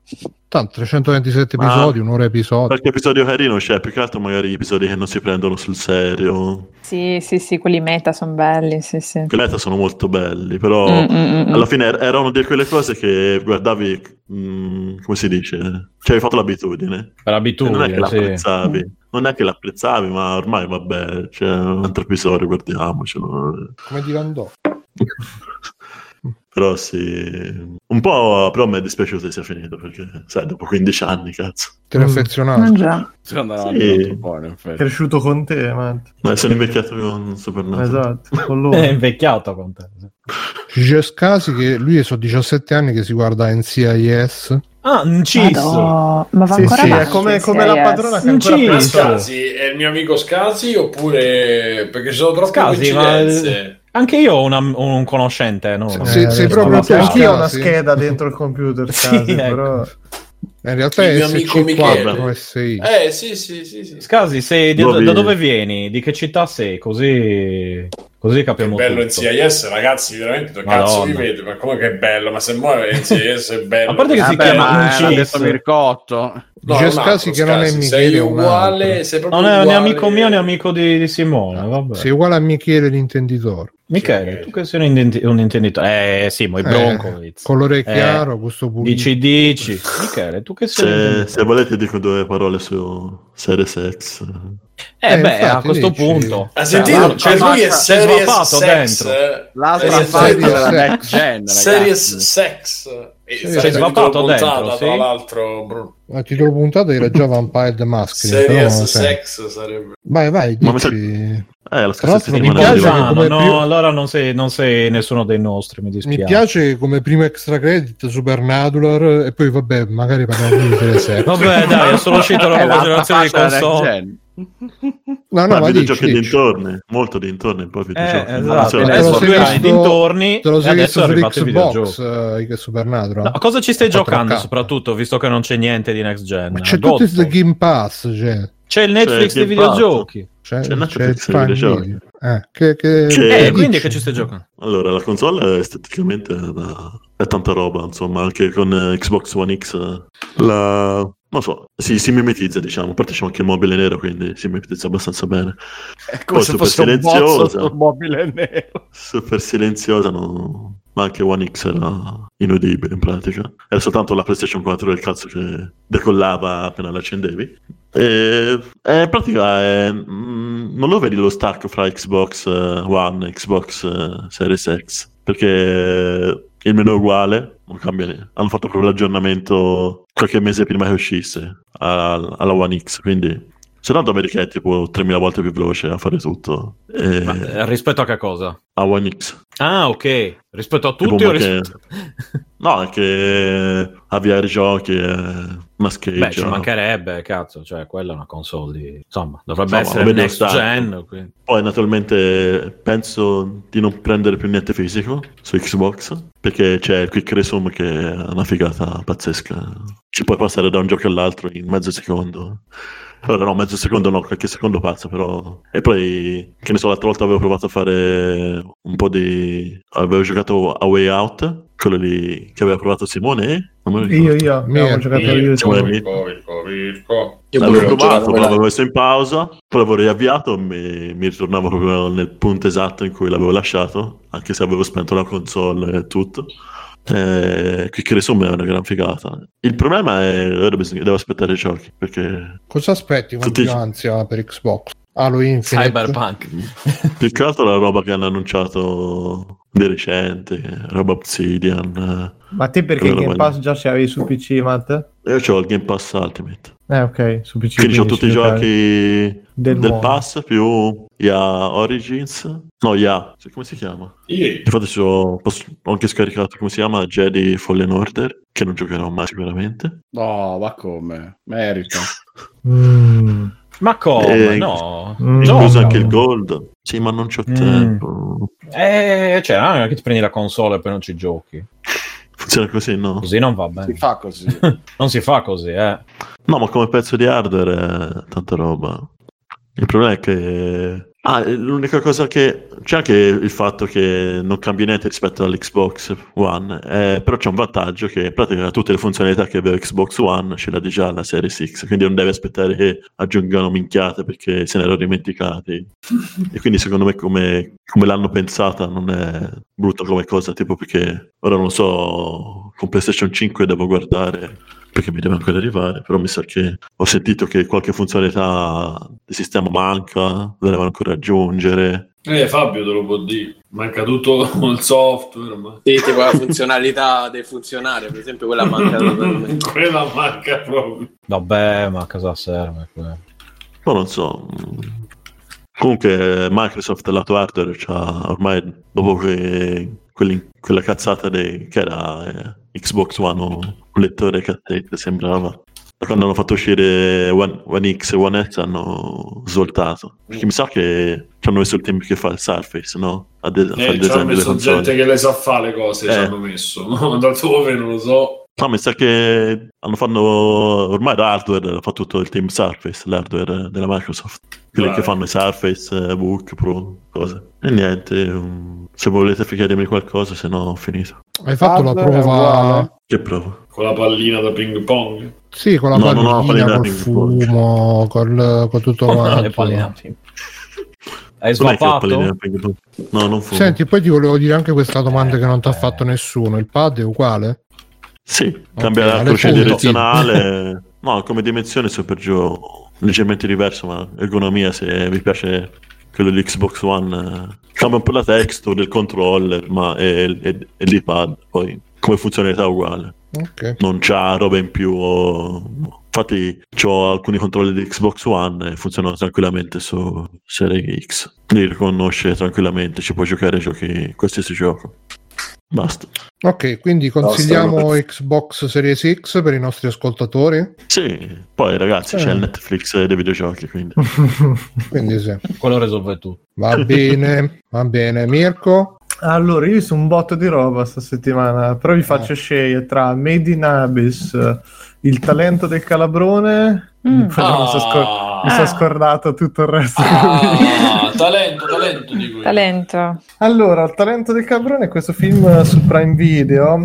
Tanto 327 Ma- episodi, un'ora episodio. qualche episodio carino c'è, più che altro magari gli episodi che non si prendono sul serio. Sì, sì, sì, quelli meta sono belli, sì, sì. Quelle altre sono molto belli, però Mm, mm, mm, alla fine er- era una di quelle cose che guardavi, mm, come si dice, ci avevi fatto l'abitudine. Per E abitudine, non è che sì. l'apprezzavi, non è che l'apprezzavi, ma ormai vabbè, c'è un altro episodio, guardiamocelo. Come di Van Dog. Però sì, un po' però mi è dispiaciuto che sia finito perché, sai, dopo 15 anni, cazzo. Ti eri affezionato? Ah, già. Secondo me Sì. avanti un po', in effetti. Cresciuto con te, Matt. Ma sono invecchiato con Supernatural. Esatto, con loro. È invecchiato con te. C'è Scasi che lui sono 17 anni che si guarda NCIS. Ah, Cis. Madò, ma va Sì, ancora sì, è come, come la padrona che è sì. Scasi è il mio amico Scasi oppure perché ci sono troppe Scasi, ma- coincidenze? Anche io ho una- un conoscente, no? Sì, No. sei Eh, proprio tu, Anch'io ho una scheda dentro il computer, Sì, Scasi, ecco. però... In realtà Il è mio amico SC4 Michele. SI. Eh sì sì sì sì. Scasi, sei di- Dove- da dove vieni? Di che città sei? Così, così Che capiamo bello tutto. NCIS ragazzi veramente dove cazzo vi vede ma come che è bello ma se muore NCIS è bello A parte che si Vabbè, chiama ma un l'ha Cis. detto Mircotto. No, Dice Scasi che non è Michele, sei è uguale sei Non è né uguale. amico mio né amico di, di Simone. Vabbè. Sei uguale a Michele l'intenditore. Michele, tu che sei un, intendi- un intenditore. Eh sì, ma i Eh, Broncos. colore Eh, chiaro, questo pulito. Dici, dici. Michele, tu che sei un Se, intenditore. se volete dico due parole su Series X. Eh, Eh, beh, a infatti, questo dici- punto. Ha Cioè, sentito? Cioè, c'è lui è series sex. dentro. eh, L'altra fase series della sex. next gen, Series ragazzi. sex. E c'è titolo svapato puntata, dentro, tra sì. l'altro bro. A titolo puntato era già Vampire the però Series so. sex sarebbe. Vai, vai, Ma mi sa- dici. Eh, la Tra scorsa l'altro mi settimana piace no, più- allora non sei, non sei nessuno dei nostri, mi dispiace. Mi piace come primo extra credit Supernatural e poi vabbè, magari parliamo di Series X. Vabbè, dai, è solo uscita la nuova generazione di console. No, no, Ma ma videogiochi dici, dici. dintorni, molto dintorni, poi videogiochi. Eh, esatto. lo Adesso sei visto- dintorni Te lo e sei adesso visto è su Xbox Supernatural? No, cosa ci stai 4K. giocando soprattutto, visto che non c'è niente di next gen? Ma c'è tutto il Game Pass, cioè. C'è il Netflix C'è dei videogiochi. C'è, C'è c'è Netflix il Prime videogiochi. Video. Eh, che, che, C'è- Eh, quindi dici? che ci stai giocando? Allora, la console esteticamente è, da- è tanta roba, insomma, anche con eh, Xbox One X eh, la... Non so, si, si mimetizza, diciamo, a parte c'è anche il mobile nero, quindi si mimetizza abbastanza bene. È come Poi se super fosse un silenziosa. sul mobile nero. Super silenziosa, no? ma anche One X era inudibile in pratica. Era soltanto la PlayStation 4 del cazzo che decollava appena l'accendevi. E, e in pratica è, mm, non lo vedi lo stacco fra Xbox eh, One e Xbox eh, Series X perché il menu è uguale, non cambia niente. Hanno fatto proprio l'aggiornamento qualche mese prima che uscisse al- alla One X, quindi soltanto vedi che è tipo 3000 volte più veloce a fare tutto. E- Ma, eh, rispetto a che cosa? a One X. Ah, ok. Rispetto a tutti o che- rispetto... No, è che avviare giochi è una scheggia. Beh, ci mancherebbe, cazzo, cioè quella è una console di... Insomma, dovrebbe Insomma, essere next stanco. gen. quindi- Poi naturalmente penso di non prendere più niente fisico su Xbox perché c'è il Quick Resume che è una figata pazzesca. Ci puoi passare da un gioco all'altro in mezzo secondo. Allora no, mezzo secondo no, qualche secondo passa però. E poi, che ne so, l'altra volta avevo provato a fare un po' di... Avevo giocato a Way Out, quello lì che aveva provato Simone. Non me lo ricordo. Io, io, abbiamo giocato io. Mirko, te. Virco, Virco, Virco. Io L'avevo provato, giocato, poi l'avevo messo in pausa, poi l'avevo riavviato e mi, mi ritornavo proprio nel punto esatto in cui l'avevo lasciato, anche se avevo spento la console e tutto. Eh, Quick Resume è una gran figata. Il problema è ora bisogna- devo aspettare i giochi perché Cosa aspetti con Tutti- più ansia per Xbox? Halo Infinite? Cyberpunk. più che altro la roba che hanno annunciato di recente, roba Obsidian. Ma te perché il Game. Pass già ce l'avevi su PC, Matt? eh. Io ho il Game Pass Ultimate, Eh, ok, su PC. quindi ho tutti i giochi Del del. Pass più IA Origins. No, IA, come si chiama? Io- Infatti ho, posso- ho anche scaricato come si chiama Jedi Fallen Order, che non giocherò mai sicuramente. No, ma come? Merita. Mm. Ma come? Eh, no. Incluso anche il Gold. Sì, ma non c'ho Mm. tempo. Eh, cioè, non è che ti prendi la console e poi non ci giochi. Funziona così, no? Così non va bene. Si fa così. non si fa così, eh. No, ma come pezzo di hardware è tanta roba. Il problema è che... Ah, l'unica cosa che... C'è anche il fatto che non cambia niente rispetto all'Xbox One, eh, però c'è un vantaggio che in pratica tutte le funzionalità che aveva Xbox One ce l'ha già la Series X, quindi non deve aspettare che aggiungano minchiate perché se ne erano dimenticati. e quindi secondo me come, come l'hanno pensata non è brutta come cosa, tipo perché ora non so, con PlayStation 5 devo guardare perché mi deve ancora arrivare, però mi sa che ho sentito che qualche funzionalità del sistema manca, la devono ancora aggiungere, Eh, Fabio te lo può dire. Manca tutto il software. Ma... Sì, tipo la funzionalità del funzionario, per esempio, quella manca totalmente. quella manca proprio. Vabbè, ma a cosa serve? Quello? Ma non so. Comunque Microsoft lato hardware c'ha ormai dopo che quelli, quella cazzata dei, che era eh, Xbox One o un lettore cassette sembrava da quando hanno fatto uscire One, One X e One S hanno svoltato perché mi sa che ci hanno messo il tempo che fa il Surface no? a, de- eh, design delle console gente che le sa fare le cose eh. ci hanno messo no? da dove non lo so No, mi sa che hanno fatto ormai l'hardware, ha fatto tutto il team Surface, l'hardware della Microsoft. Quelli Vai. che fanno i Surface, eh, Book, Pro, cose. E niente, um, se volete chiedermi qualcosa, se no ho finito. Hai fatto la prova? Che prova? Con la pallina da ping pong? Sì, con la no, pallina, no, pallina col fumo, col, con tutto quanto. Le palline Hai svappato? No, non fumo. Senti, poi ti volevo dire anche questa domanda che non ti ha fatto nessuno. Il pad è uguale? Sì, cambia okay, la croce direzionale. no, come dimensione su per giù leggermente diverso, ma ergonomia se vi piace quello di Xbox One eh, cambia un po' la texture del controller ma è, è, è l'iPad poi come funzionalità uguale okay. non c'ha roba in più infatti ho alcuni controller di Xbox One e funzionano tranquillamente su Serie X li riconosce tranquillamente ci puoi giocare giochi qualsiasi gioco Basta. Ok, quindi consigliamo no, Xbox Series X per i nostri ascoltatori? Sì, poi ragazzi eh. c'è il Netflix dei videogiochi, quindi, quindi sì. Quello risolve tutto. Va bene, va bene. Mirko? Allora, io sono un botto di roba sta settimana, però vi faccio eh. scegliere tra Made in Abyss, il talento del calabrone, mm. oh. mi sono scor- ah. scordato tutto il resto. Ah, talento, talento di cui. Talento. Allora, il talento del calabrone è questo film su Prime Video,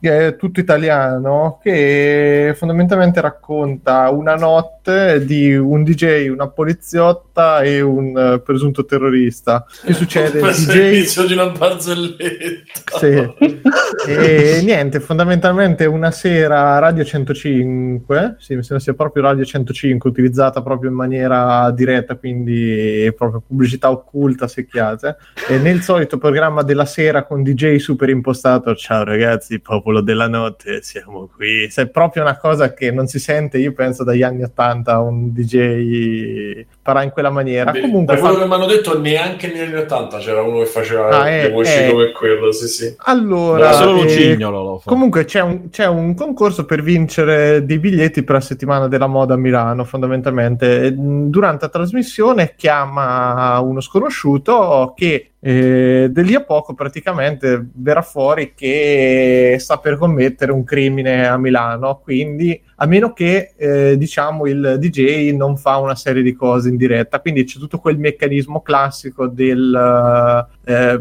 è tutto italiano, che fondamentalmente racconta una notte di un DJ, una poliziotta e un uh, presunto terrorista. Che succede? Il DJ... di una barzelletta. Sì. e niente, fondamentalmente una sera Radio 105, sì, mi sembra sia proprio Radio 105, utilizzata proprio in maniera diretta, quindi proprio pubblicità occulta, secchiate. E nel solito programma della sera con DJ super impostato, ciao ragazzi, popolo della notte, siamo qui. Se è proprio una cosa che non si sente, io penso dagli anni 80, un DJ farà in quella maniera. Beh, Comunque, da quello fa... che mi hanno detto, neanche negli anni 80 c'era uno che faceva ah, le voci è... come quello, sì sì. Allora, solo eh, comunque c'è un, c'è un concorso per vincere dei biglietti per la settimana della moda a Milano, fondamentalmente. Durante la trasmissione chiama uno sconosciuto che eh, da lì a poco praticamente verrà fuori che sta per commettere un crimine a Milano, quindi a meno che eh, diciamo il DJ non fa una serie di cose in diretta, quindi c'è tutto quel meccanismo classico del eh,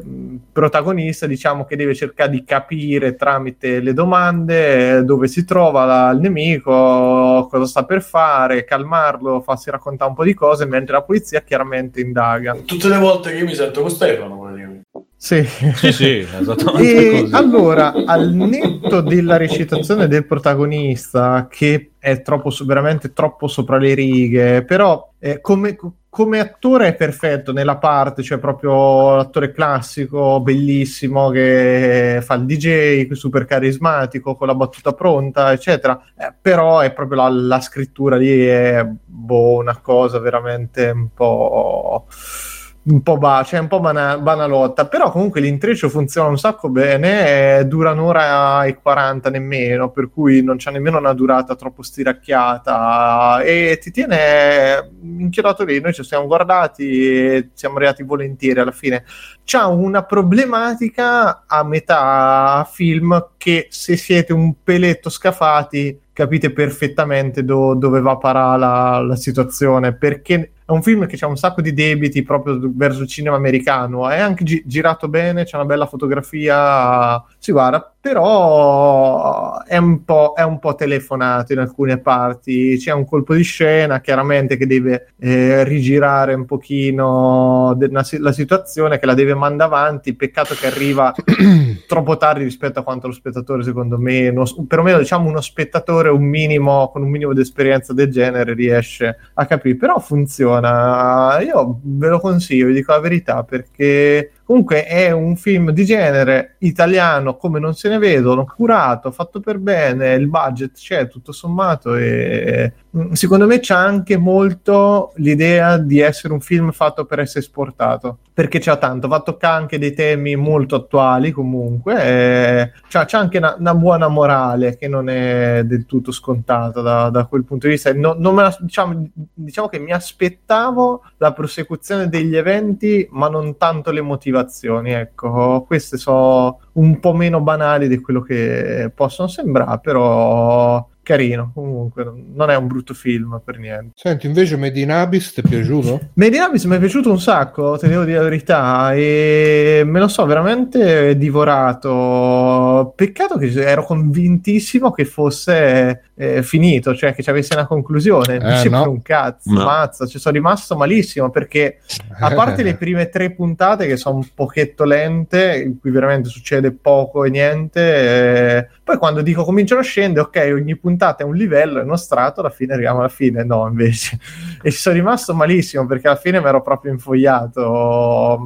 protagonista diciamo che deve cercare di capire tramite le domande dove si trova la, il nemico, cosa sta per fare, calmarlo, farsi raccontare un po' di cose mentre la polizia chiaramente indaga. Tutte le volte che io mi sento con Stefano sì, sì, sì esattamente. e allora, al netto della recitazione del protagonista, che è troppo, veramente troppo sopra le righe, però eh, come, come, attore è perfetto nella parte, cioè proprio l'attore classico, bellissimo, che fa il DJ, super carismatico, con la battuta pronta, eccetera. Eh, però è proprio la, la scrittura lì, è boh, una cosa veramente un po' un po', ba- cioè un po bana- banalotta, però comunque l'intreccio funziona un sacco bene, dura un'ora e 40 nemmeno, per cui non c'è nemmeno una durata troppo stiracchiata e ti tiene inchiodato lì, noi ci siamo guardati e siamo arrivati volentieri alla fine. C'ha una problematica a metà film che se siete un peletto scafati capite perfettamente do- dove va a parare la, la situazione, perché è un film che ha un sacco di debiti proprio verso il cinema americano, è anche gi- girato bene, c'è una bella fotografia, si guarda, però è un, po', è un po' telefonato in alcune parti. C'è un colpo di scena, chiaramente, che deve eh, rigirare un pochino de- la situazione, che la deve mandare avanti. Peccato che arriva troppo tardi rispetto a quanto lo spettatore, secondo me, uno, perlomeno diciamo uno spettatore un minimo, con un minimo di esperienza del genere riesce a capire. Però funziona. Io ve lo consiglio, vi dico la verità, perché Comunque è un film di genere italiano come non se ne vedono, curato, fatto per bene, il budget c'è tutto sommato e secondo me c'è anche molto l'idea di essere un film fatto per essere esportato, perché c'ha tanto, va a toccare anche dei temi molto attuali comunque, e c'ha, c'ha anche una, una, buona morale che non è del tutto scontata da, da quel punto di vista. No, la, diciamo, diciamo che mi aspettavo la prosecuzione degli eventi, ma non tanto le motivazioni, ecco, queste sono un po' meno banali di quello che possono sembrare, però carino comunque non è un brutto film per niente senti invece Made in Abyss ti è piaciuto? Made in Abyss mi è piaciuto un sacco te devo dire la verità e me lo so veramente divorato peccato che ero convintissimo che fosse eh, finito cioè che ci avesse una conclusione invece eh, no. un cazzo no. mazza ci sono rimasto malissimo perché a parte le prime tre puntate che sono un pochetto lente in cui veramente succede poco e niente eh, poi quando dico cominciano a scendere ok ogni puntata puntata è un livello, è uno strato, alla fine arriviamo alla fine, no invece. e ci sono rimasto malissimo perché alla fine mi ero proprio infogliato.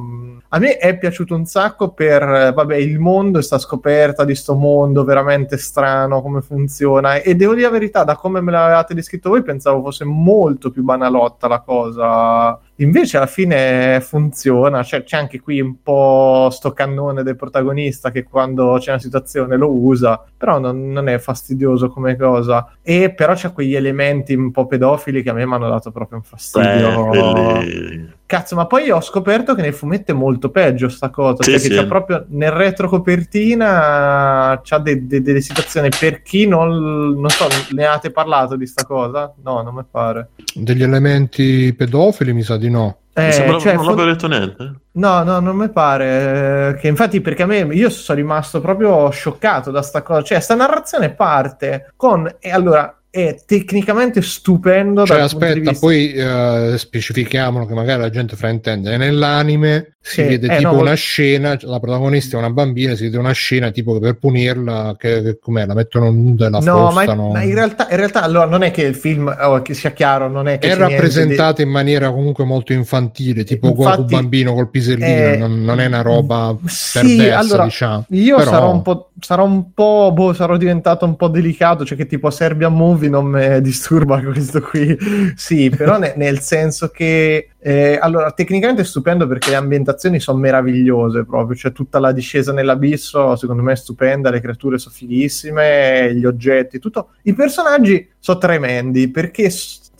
A me è piaciuto un sacco per, vabbè, il mondo, sta scoperta di sto mondo veramente strano, come funziona. E devo dire la verità, da come me l'avevate descritto voi, pensavo fosse molto più banalotta la cosa Invece alla fine funziona, cioè, c'è anche qui un po' sto cannone del protagonista che quando c'è una situazione lo usa, però non, non è fastidioso come cosa. E però c'è quegli elementi un po' pedofili che a me mi hanno dato proprio un fastidio. Beh, Cazzo, ma poi ho scoperto che nel fumetto è molto peggio sta cosa, sì, cioè sì. che c'è proprio nel retrocopertina c'ha de- de- delle situazioni per chi non, non so, ne avete parlato di sta cosa? No, non mi pare. Degli elementi pedofili mi sa di no. Eh, sembra, cioè, non avevo detto niente. No, no, non mi pare. Eh, che infatti, perché a me io sono rimasto proprio scioccato da sta cosa. Cioè, sta narrazione parte con. E allora, è tecnicamente stupendo. Cioè, aspetta, poi uh, specifichiamolo che magari la gente fraintende. Nell'anime si sì, vede eh, tipo no, una scena, la protagonista è una bambina, si vede una scena tipo che per punirla, che, che com'è, la mettono nuda e la no, frustano. Ma, ma in, realtà, in realtà allora non è che il film, oh, che sia chiaro, non è che... È rappresentata di... in maniera comunque molto infantile, tipo Infatti, Goku bambino col pisellino, eh, non, non, è una roba sì, perversa, allora, diciamo. Io Però... sarò un po', sarò un po', boh, sarò diventato un po' delicato, cioè che tipo Serbia Movie non mi disturba questo qui. sì, però ne, nel senso che eh, allora, tecnicamente è stupendo perché le ambientazioni sono meravigliose proprio, cioè tutta la discesa nell'abisso secondo me è stupenda, le creature sono fighissime, gli oggetti, tutto. I personaggi sono tremendi perché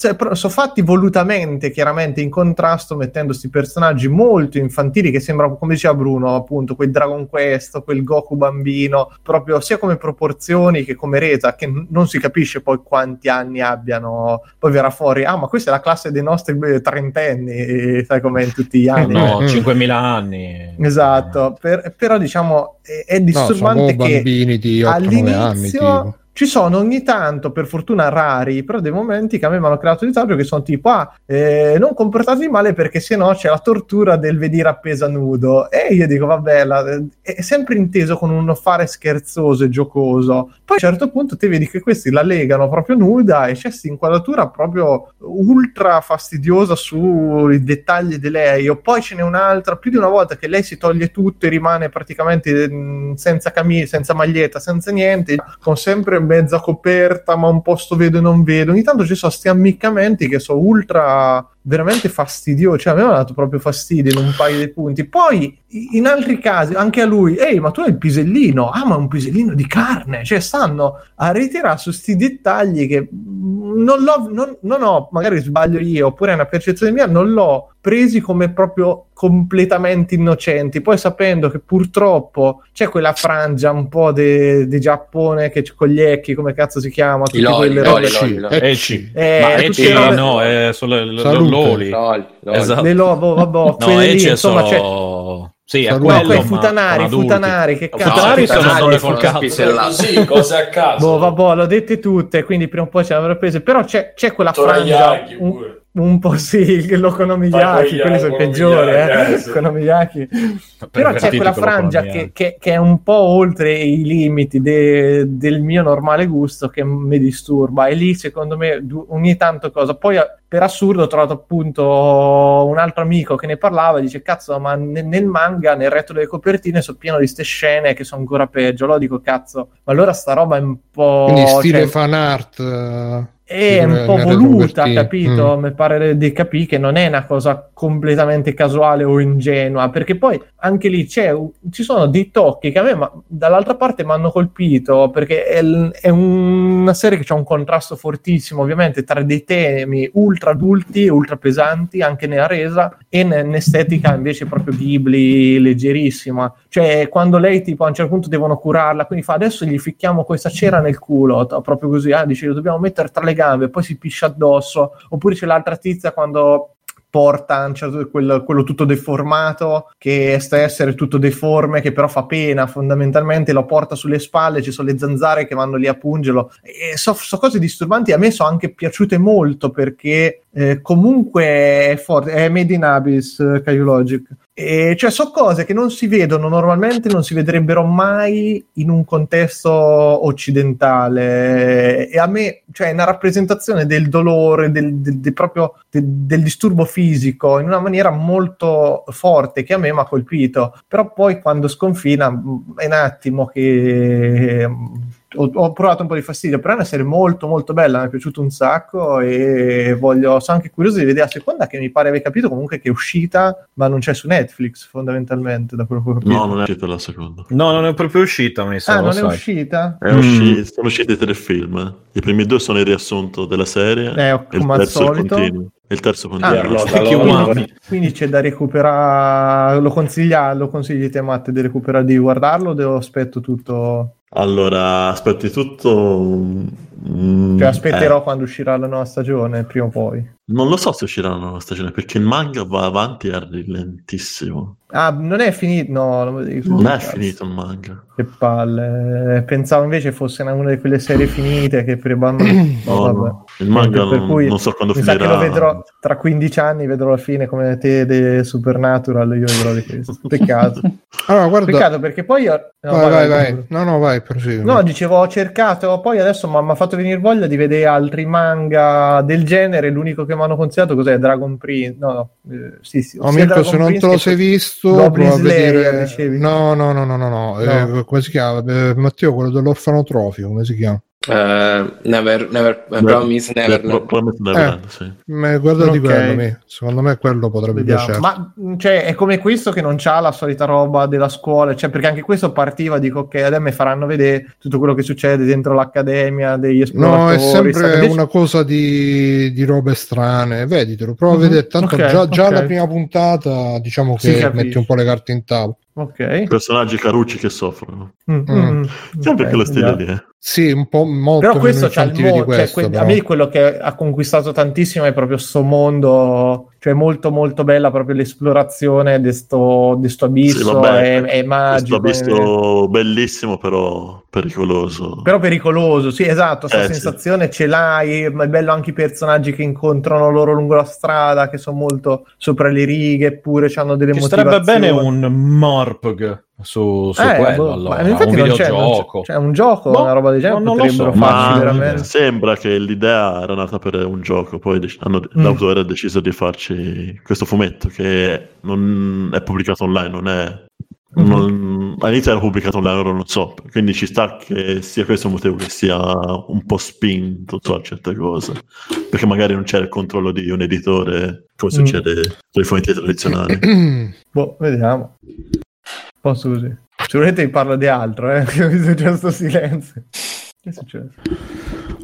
cioè, sono fatti volutamente, chiaramente in contrasto, mettendo questi personaggi molto infantili che sembrano, come diceva Bruno, appunto, quel Dragon Quest, quel Goku bambino, proprio sia come proporzioni che come resa, che n- non si capisce poi quanti anni abbiano. Poi verrà fuori, ah, ma questa è la classe dei nostri beh, trentenni, sai come in tutti gli anni. No, 5.000 anni. Esatto, per, però diciamo è, è disturbante no, che bambini di 8-9 anni. Ci sono ogni tanto, per fortuna rari, però dei momenti che a me mi hanno creato disagio che sono tipo, ah, eh, non comportatevi male perché sennò c'è la tortura del vedere appesa nudo. E io dico, vabbè, la, è sempre inteso con un fare scherzoso e giocoso. Poi a un certo punto ti vedi che questi la legano proprio nuda e c'è questa inquadratura proprio ultra fastidiosa sui dettagli di lei. O poi ce n'è un'altra, più di una volta che lei si toglie tutto e rimane praticamente mm, senza camicia, senza maglietta, senza niente, con sempre mezza coperta, ma un posto vedo e non vedo. Ogni tanto ci sono sti ammiccamenti che sono ultra veramente fastidiosi. Cioè, a me ha dato proprio fastidio in un paio di punti. Poi, in altri casi, anche a lui, ehi, ma tu hai il pisellino? Ah, ma un pisellino di carne. Cioè, stanno a ritirare su questi dettagli che non, non, non ho, magari sbaglio io, oppure è una percezione mia, non l'ho presi come proprio completamente innocenti, poi sapendo che purtroppo c'è quella frangia un po' di Giappone che c'è con gli ecchi, come cazzo si chiama? Tutte loli, quelle robe. Ecci. Eh, Ma Ecci robe... no, è solo l- l- Loli. Esatto. Le lobo, vabbè, no, Ecci insomma, sono... Sì, è Saluto. quello, quei futanari, futanari, che cazzo. futanari sono futanari donne sono col cazzo. Così, cose a caso. Boh, vabbè, l'ho dette tutte, quindi prima o poi ce l'avrò prese. Però c'è, c'è quella frangia un, pure. Un po' sì, l'okonomiyaki, Takoyaki, quelli sono i peggiori, okonomiyaki, eh. sì. Però c'è quella frangia che, che- che è un po' oltre i limiti de- del mio normale gusto che mi disturba. E lì, secondo me, ogni tanto cosa. Poi, eh, per assurdo, ho trovato appunto un altro amico che ne parlava. Dice: Cazzo, ma ne- nel manga, nel retro delle copertine, sono pieno di ste scene che sono ancora peggio. Allora dico: Cazzo, ma allora sta roba è un po'. Quindi stile cioè, fan art. Eh, è un nel- po' voluta, capito? Mm. Mi pare di capire che non è una cosa completamente casuale o ingenua, perché poi anche lì c'è, ci sono dei tocchi che a me ma, dall'altra parte mi hanno colpito, perché è, è una serie che ha un contrasto fortissimo, ovviamente, tra dei temi ultra adulti, ultra pesanti, anche nella resa, e ne- in estetica invece proprio Ghibli leggerissima. Cioè, quando lei tipo a un certo punto devono curarla, quindi fa adesso gli ficchiamo questa cera nel culo, proprio così, ah, dice dobbiamo mettere tra le gambe, poi si piscia addosso, oppure c'è l'altra tizia quando porta certo- quel- quello tutto deformato che sta a essere tutto deforme che però fa pena fondamentalmente lo porta sulle spalle ci sono le zanzare che vanno lì a pungerlo. E so, so cose disturbanti a me sono anche piaciute molto perché eh, comunque è forte è made in abyss eh, e cioè so cose che non si vedono normalmente non si vedrebbero mai in un contesto occidentale. E a me cioè è una rappresentazione del dolore del, del- del proprio del, del disturbo fisico in una maniera molto forte che a me mi ha colpito. Però poi quando sconfina mh, è un attimo che ho, ho provato un po' di fastidio però è una serie molto molto bella mi è piaciuto un sacco e voglio sono anche curioso di vedere la seconda che mi pare aver capito comunque che è uscita ma non c'è su Netflix fondamentalmente da quello che ho capito No, non è uscita la seconda. No, non è proprio uscita, mi sa. ah non è sai. uscita? È usci- Sono usciti tre film. I primi due sono il riassunto della serie. Eh, e il come al è solito. continuo. E il terzo Ah, continuo. Carlotta, Sticky allora, One. Quindi c'è da recuperare, lo consiglia, lo consigli te Matte di recuperare, di guardarlo o devo aspetto tutto? Allora, aspetti tutto. mm, Cioè aspetterò eh, quando uscirà la nuova stagione, prima o poi. non lo so se uscirà una nuova stagione perché il manga va avanti a lentissimo. Ah, non è finito? No, non, Non è cazzo, finito il manga. Che palle. Pensavo invece fosse una, una di quelle serie finite che prebanno... No, vabbè. no. Il manga Per non, cui non so quando Mi sa finirà. che lo vedrò tra 15 anni, vedrò la fine come te di Supernatural, io vedrò di questo. Peccato. Allora, guarda. Peccato perché poi... io- no, vai, vai, vai. pure. No, no, vai, prosegui. No, dicevo, ho cercato, poi adesso mi ha fatto venire voglia di vedere altri manga del genere. L'unico che mi hanno consigliato cos'è? Dragon Prince. No, no, eh, sì, sì. Sia Mirko, se non Prince te lo sei visto, Goblin vedere. No, no, no, no, no, no. No. Eh, come si chiama? Eh, Matteo, quello dell'orfanotrofio, come si chiama? Eh, never, never, Beh, Promise Beh, Neverland. Pro- Promise Neverland, sì. Ma guarda di Ok. quello, me. secondo me quello potrebbe Vediamo. piacere. Ma mh, cioè, è come questo che non c'ha la solita roba della scuola, cioè, perché anche questo partiva, dico, ok, adesso mi faranno vedere tutto quello che succede dentro l'accademia degli No, esploratori. è sempre invece- una cosa di, di robe strane. Veditelo, prova Mhm, a vedere. Tanto ok, già, già la prima puntata, diciamo che metti un po' le carte in tavola. Ok. Personaggi carucci che soffrono. Mm, Mm. mm, Sempre ok, quello stile vediamo. lì. eh. Sì, un po' molto Però questo c'ha il mo- cioè, questo. que- a me quello che ha conquistato tantissimo è proprio sto mondo, cioè molto molto bella proprio l'esplorazione di sto, di sto abisso, Sì, vabbè, è, è Questo magico. ha visto bellissimo, però pericoloso. Però pericoloso, sì, esatto, questa Eh, sì. sensazione ce l'hai, ma è bello anche i personaggi che incontrano loro lungo la strada, che sono molto sopra le righe, eppure hanno delle Ci motivazioni. starebbe bene un Morpg su, su Eh, quello, boh, allora, ma infatti un non c'è, non videogioco. c'è, cioè un gioco, Boh, una roba del genere, non lo so. farci Ma veramente. sembra che l'idea era nata per un gioco, poi dec- hanno- Mm. l'autore ha deciso di farci questo fumetto che non è pubblicato online, non è... Mhm. non- all'inizio era pubblicato online, ora non so, quindi ci sta che sia questo un motivo che sia un po' spinto su certe cose, perché magari non c'era il controllo di un editore, come Mm. succede con i fumetti tradizionali. Boh, vediamo. Posso così. Se volete vi parlo di altro, eh, che mi successo sto silenzio. Che è successo?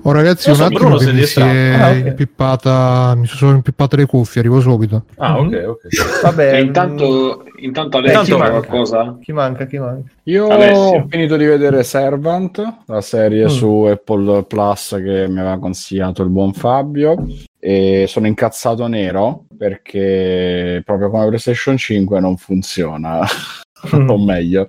Oh, ragazzi, Non un so, attimo Bruno mi si è Ah, ok. impippata. Mi sono impippate le cuffie, arrivo subito. Ah, ok, ok. Vabbè, E intanto, intanto Alessio Intanto c'è manca. qualcosa? chi manca? Chi manca? Io Alessio. ho finito di vedere Servant, la serie Mm. su Apple Plus che mi aveva consigliato il buon Fabio. e sono incazzato nero perché proprio come PlayStation 5 non funziona. o meglio,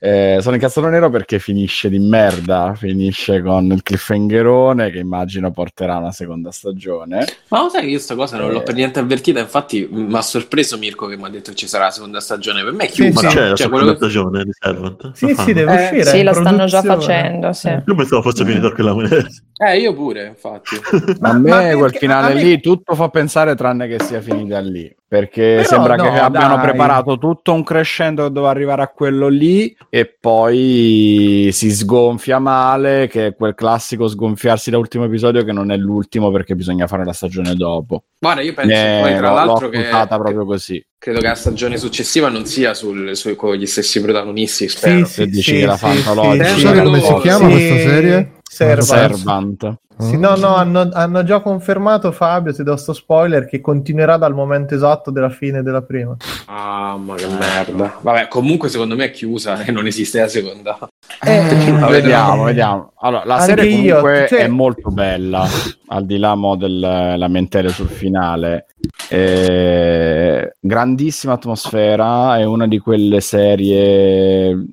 eh, sono incazzato nero perché finisce di merda, finisce con il cliffhangerone che immagino porterà una seconda stagione. Ma lo sai che io questa cosa non l'ho per niente avvertita, infatti mi ha sorpreso Mirko che mi ha detto che ci sarà la seconda stagione, per me è chiusa. Sì, sì. C'è la cioè, seconda quello... stagione di Servant. Sì, sì, deve Eh, uscire. sì, in la stanno già facendo, sì. Io pensavo fosse finito quella Eh, io pure, infatti. Ma a me ma quel finale a me- lì tutto fa pensare tranne che sia finita lì. Perché Però sembra no, che abbiano dai. preparato tutto un crescendo che doveva arrivare a quello lì e poi si sgonfia male, che è quel classico sgonfiarsi da ultimo episodio che non è l'ultimo perché bisogna fare la stagione dopo. Guarda, io penso Eh, poi tra l'ho- l'altro l'ho che, proprio così. credo che la stagione successiva non sia sul, su- con gli stessi protagonisti, spero. Sì, Se sì, dici sì, che la sì, fantologica- sì, Non sì. come si Sì. chiama questa serie? Servant. Servant. Sì, no, no, hanno, hanno già confermato Fabio, ti do sto spoiler, che continuerà dal momento esatto della fine della prima. Mamma che merda. Vabbè, comunque secondo me è chiusa e non esiste la seconda. Eh, Vabbè, vediamo, no. vediamo. Allora, la Anche serie io, comunque cioè- è molto bella, al di là mo del lamentele sul finale. Eh, grandissima atmosfera, è una di quelle serie,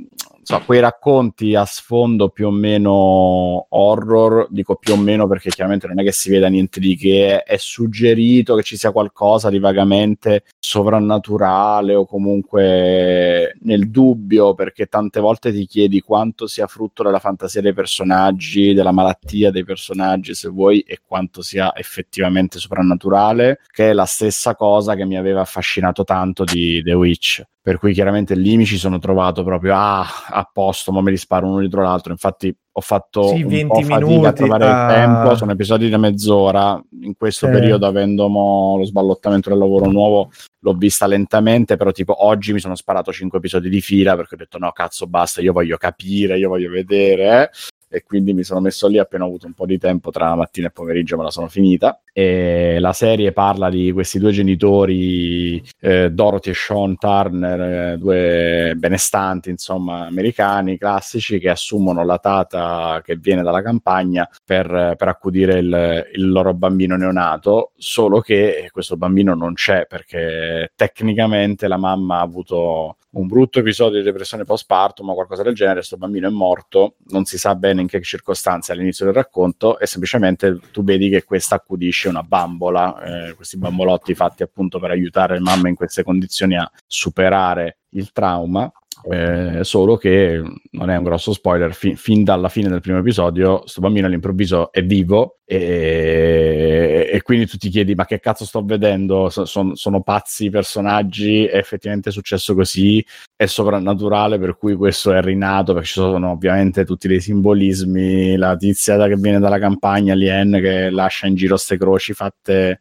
so, quei racconti a sfondo più o meno horror, dico più o meno perché chiaramente non è che si veda niente di che, è suggerito che ci sia qualcosa di vagamente sovrannaturale o comunque nel dubbio perché tante volte ti chiedi quanto sia frutto della fantasia dei personaggi, della malattia dei personaggi se vuoi e quanto sia effettivamente soprannaturale, che è la stessa cosa che mi aveva affascinato tanto di The Witch. Per cui chiaramente lì mi ci sono trovato proprio ah, a posto, ma me li sparo uno dietro l'altro. Infatti ho fatto Sì, un 20 po' fatica a minuti, trovare ah. il tempo, sono episodi da mezz'ora. In questo Sì. periodo, avendo mo lo sballottamento del lavoro nuovo, l'ho vista lentamente, però tipo oggi mi sono sparato 5 episodi di fila perché ho detto no, cazzo, basta, io voglio capire, io voglio vedere. eh. E quindi mi sono messo lì appena ho avuto un po' di tempo tra mattina e pomeriggio, me la sono finita. E la serie parla di questi due genitori, eh, Dorothy e Sean Turner, eh, due benestanti, insomma, americani classici che assumono la tata che viene dalla campagna per, per accudire il, il loro bambino neonato, solo che questo bambino non c'è perché tecnicamente la mamma ha avuto un brutto episodio di depressione postpartum o qualcosa del genere, questo bambino è morto, non si sa bene in che circostanze all'inizio del racconto e semplicemente tu vedi che questa accudisce una bambola, eh, questi bambolotti fatti appunto per aiutare le mamme in queste condizioni a superare il trauma. Eh, solo che non è un grosso spoiler, fi- fin dalla fine del primo episodio, questo bambino all'improvviso è vivo e, e quindi tu ti chiedi: ma che cazzo sto vedendo? So- son- sono pazzi i personaggi? È effettivamente successo così? È soprannaturale, per cui questo è rinato, perché ci sono ovviamente tutti dei simbolismi. La tizia che viene dalla campagna, Lien, che lascia in giro ste croci fatte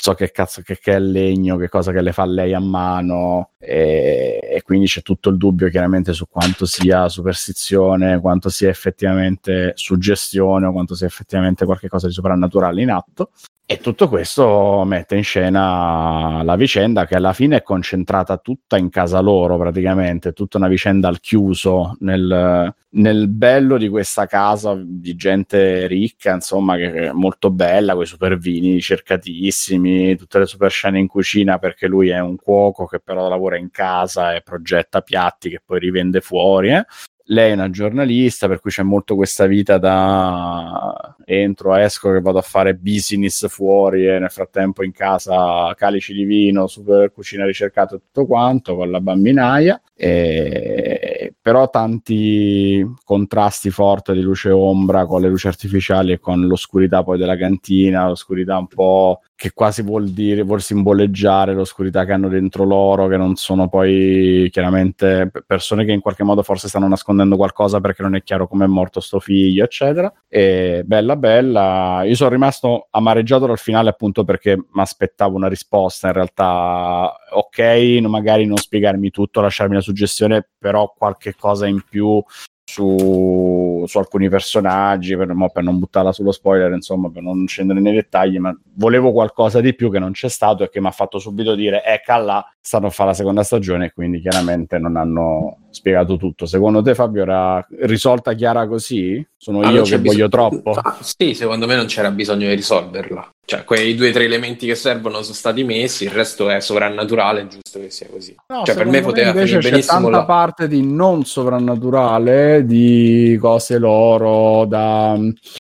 so che cazzo che, che è legno, che cosa che le fa lei a mano e, e quindi c'è tutto il dubbio chiaramente su quanto sia superstizione, quanto sia effettivamente suggestione o quanto sia effettivamente qualcosa di soprannaturale in atto. E tutto questo mette in scena la vicenda che alla fine è concentrata tutta in casa loro praticamente, tutta una vicenda al chiuso, nel, nel bello di questa casa di gente ricca, insomma, che è molto bella, con i super vini cercatissimi, tutte le super scene in cucina perché lui è un cuoco che però lavora in casa e progetta piatti che poi rivende fuori. eh. Lei è una giornalista, per cui c'è molto questa vita da entro, esco, che vado a fare business fuori e nel frattempo in casa calici di vino, super cucina ricercata e tutto quanto con la bambinaia. E... Però tanti contrasti forti di luce e ombra con le luci artificiali e con l'oscurità poi della cantina, l'oscurità un po' che quasi vuol dire, vuol simboleggiare l'oscurità che hanno dentro loro, che non sono poi chiaramente persone che in qualche modo forse stanno nascondendo qualcosa perché non è chiaro come è morto sto figlio, eccetera. E bella bella, io sono rimasto amareggiato dal finale appunto perché mi aspettavo una risposta, in realtà ok, magari non spiegarmi tutto, lasciarmi la suggestione, però qualche cosa in più su, su alcuni personaggi per, mo, per non buttarla sullo spoiler, insomma, per non scendere nei dettagli, ma volevo qualcosa di più che non c'è stato e che mi ha fatto subito dire ecco là, stanno a fare la seconda stagione e quindi chiaramente non hanno spiegato tutto. Secondo te Fabio era risolta chiara così? Sono Ah, io che c'è voglio troppo? Ah, sì, secondo me non c'era bisogno di risolverla. Cioè, quei due o tre elementi che servono sono stati messi, il resto è sovrannaturale, è giusto che sia così. No, cioè, per me poteva me invece c'è tanta là. parte di non sovrannaturale, di cose loro da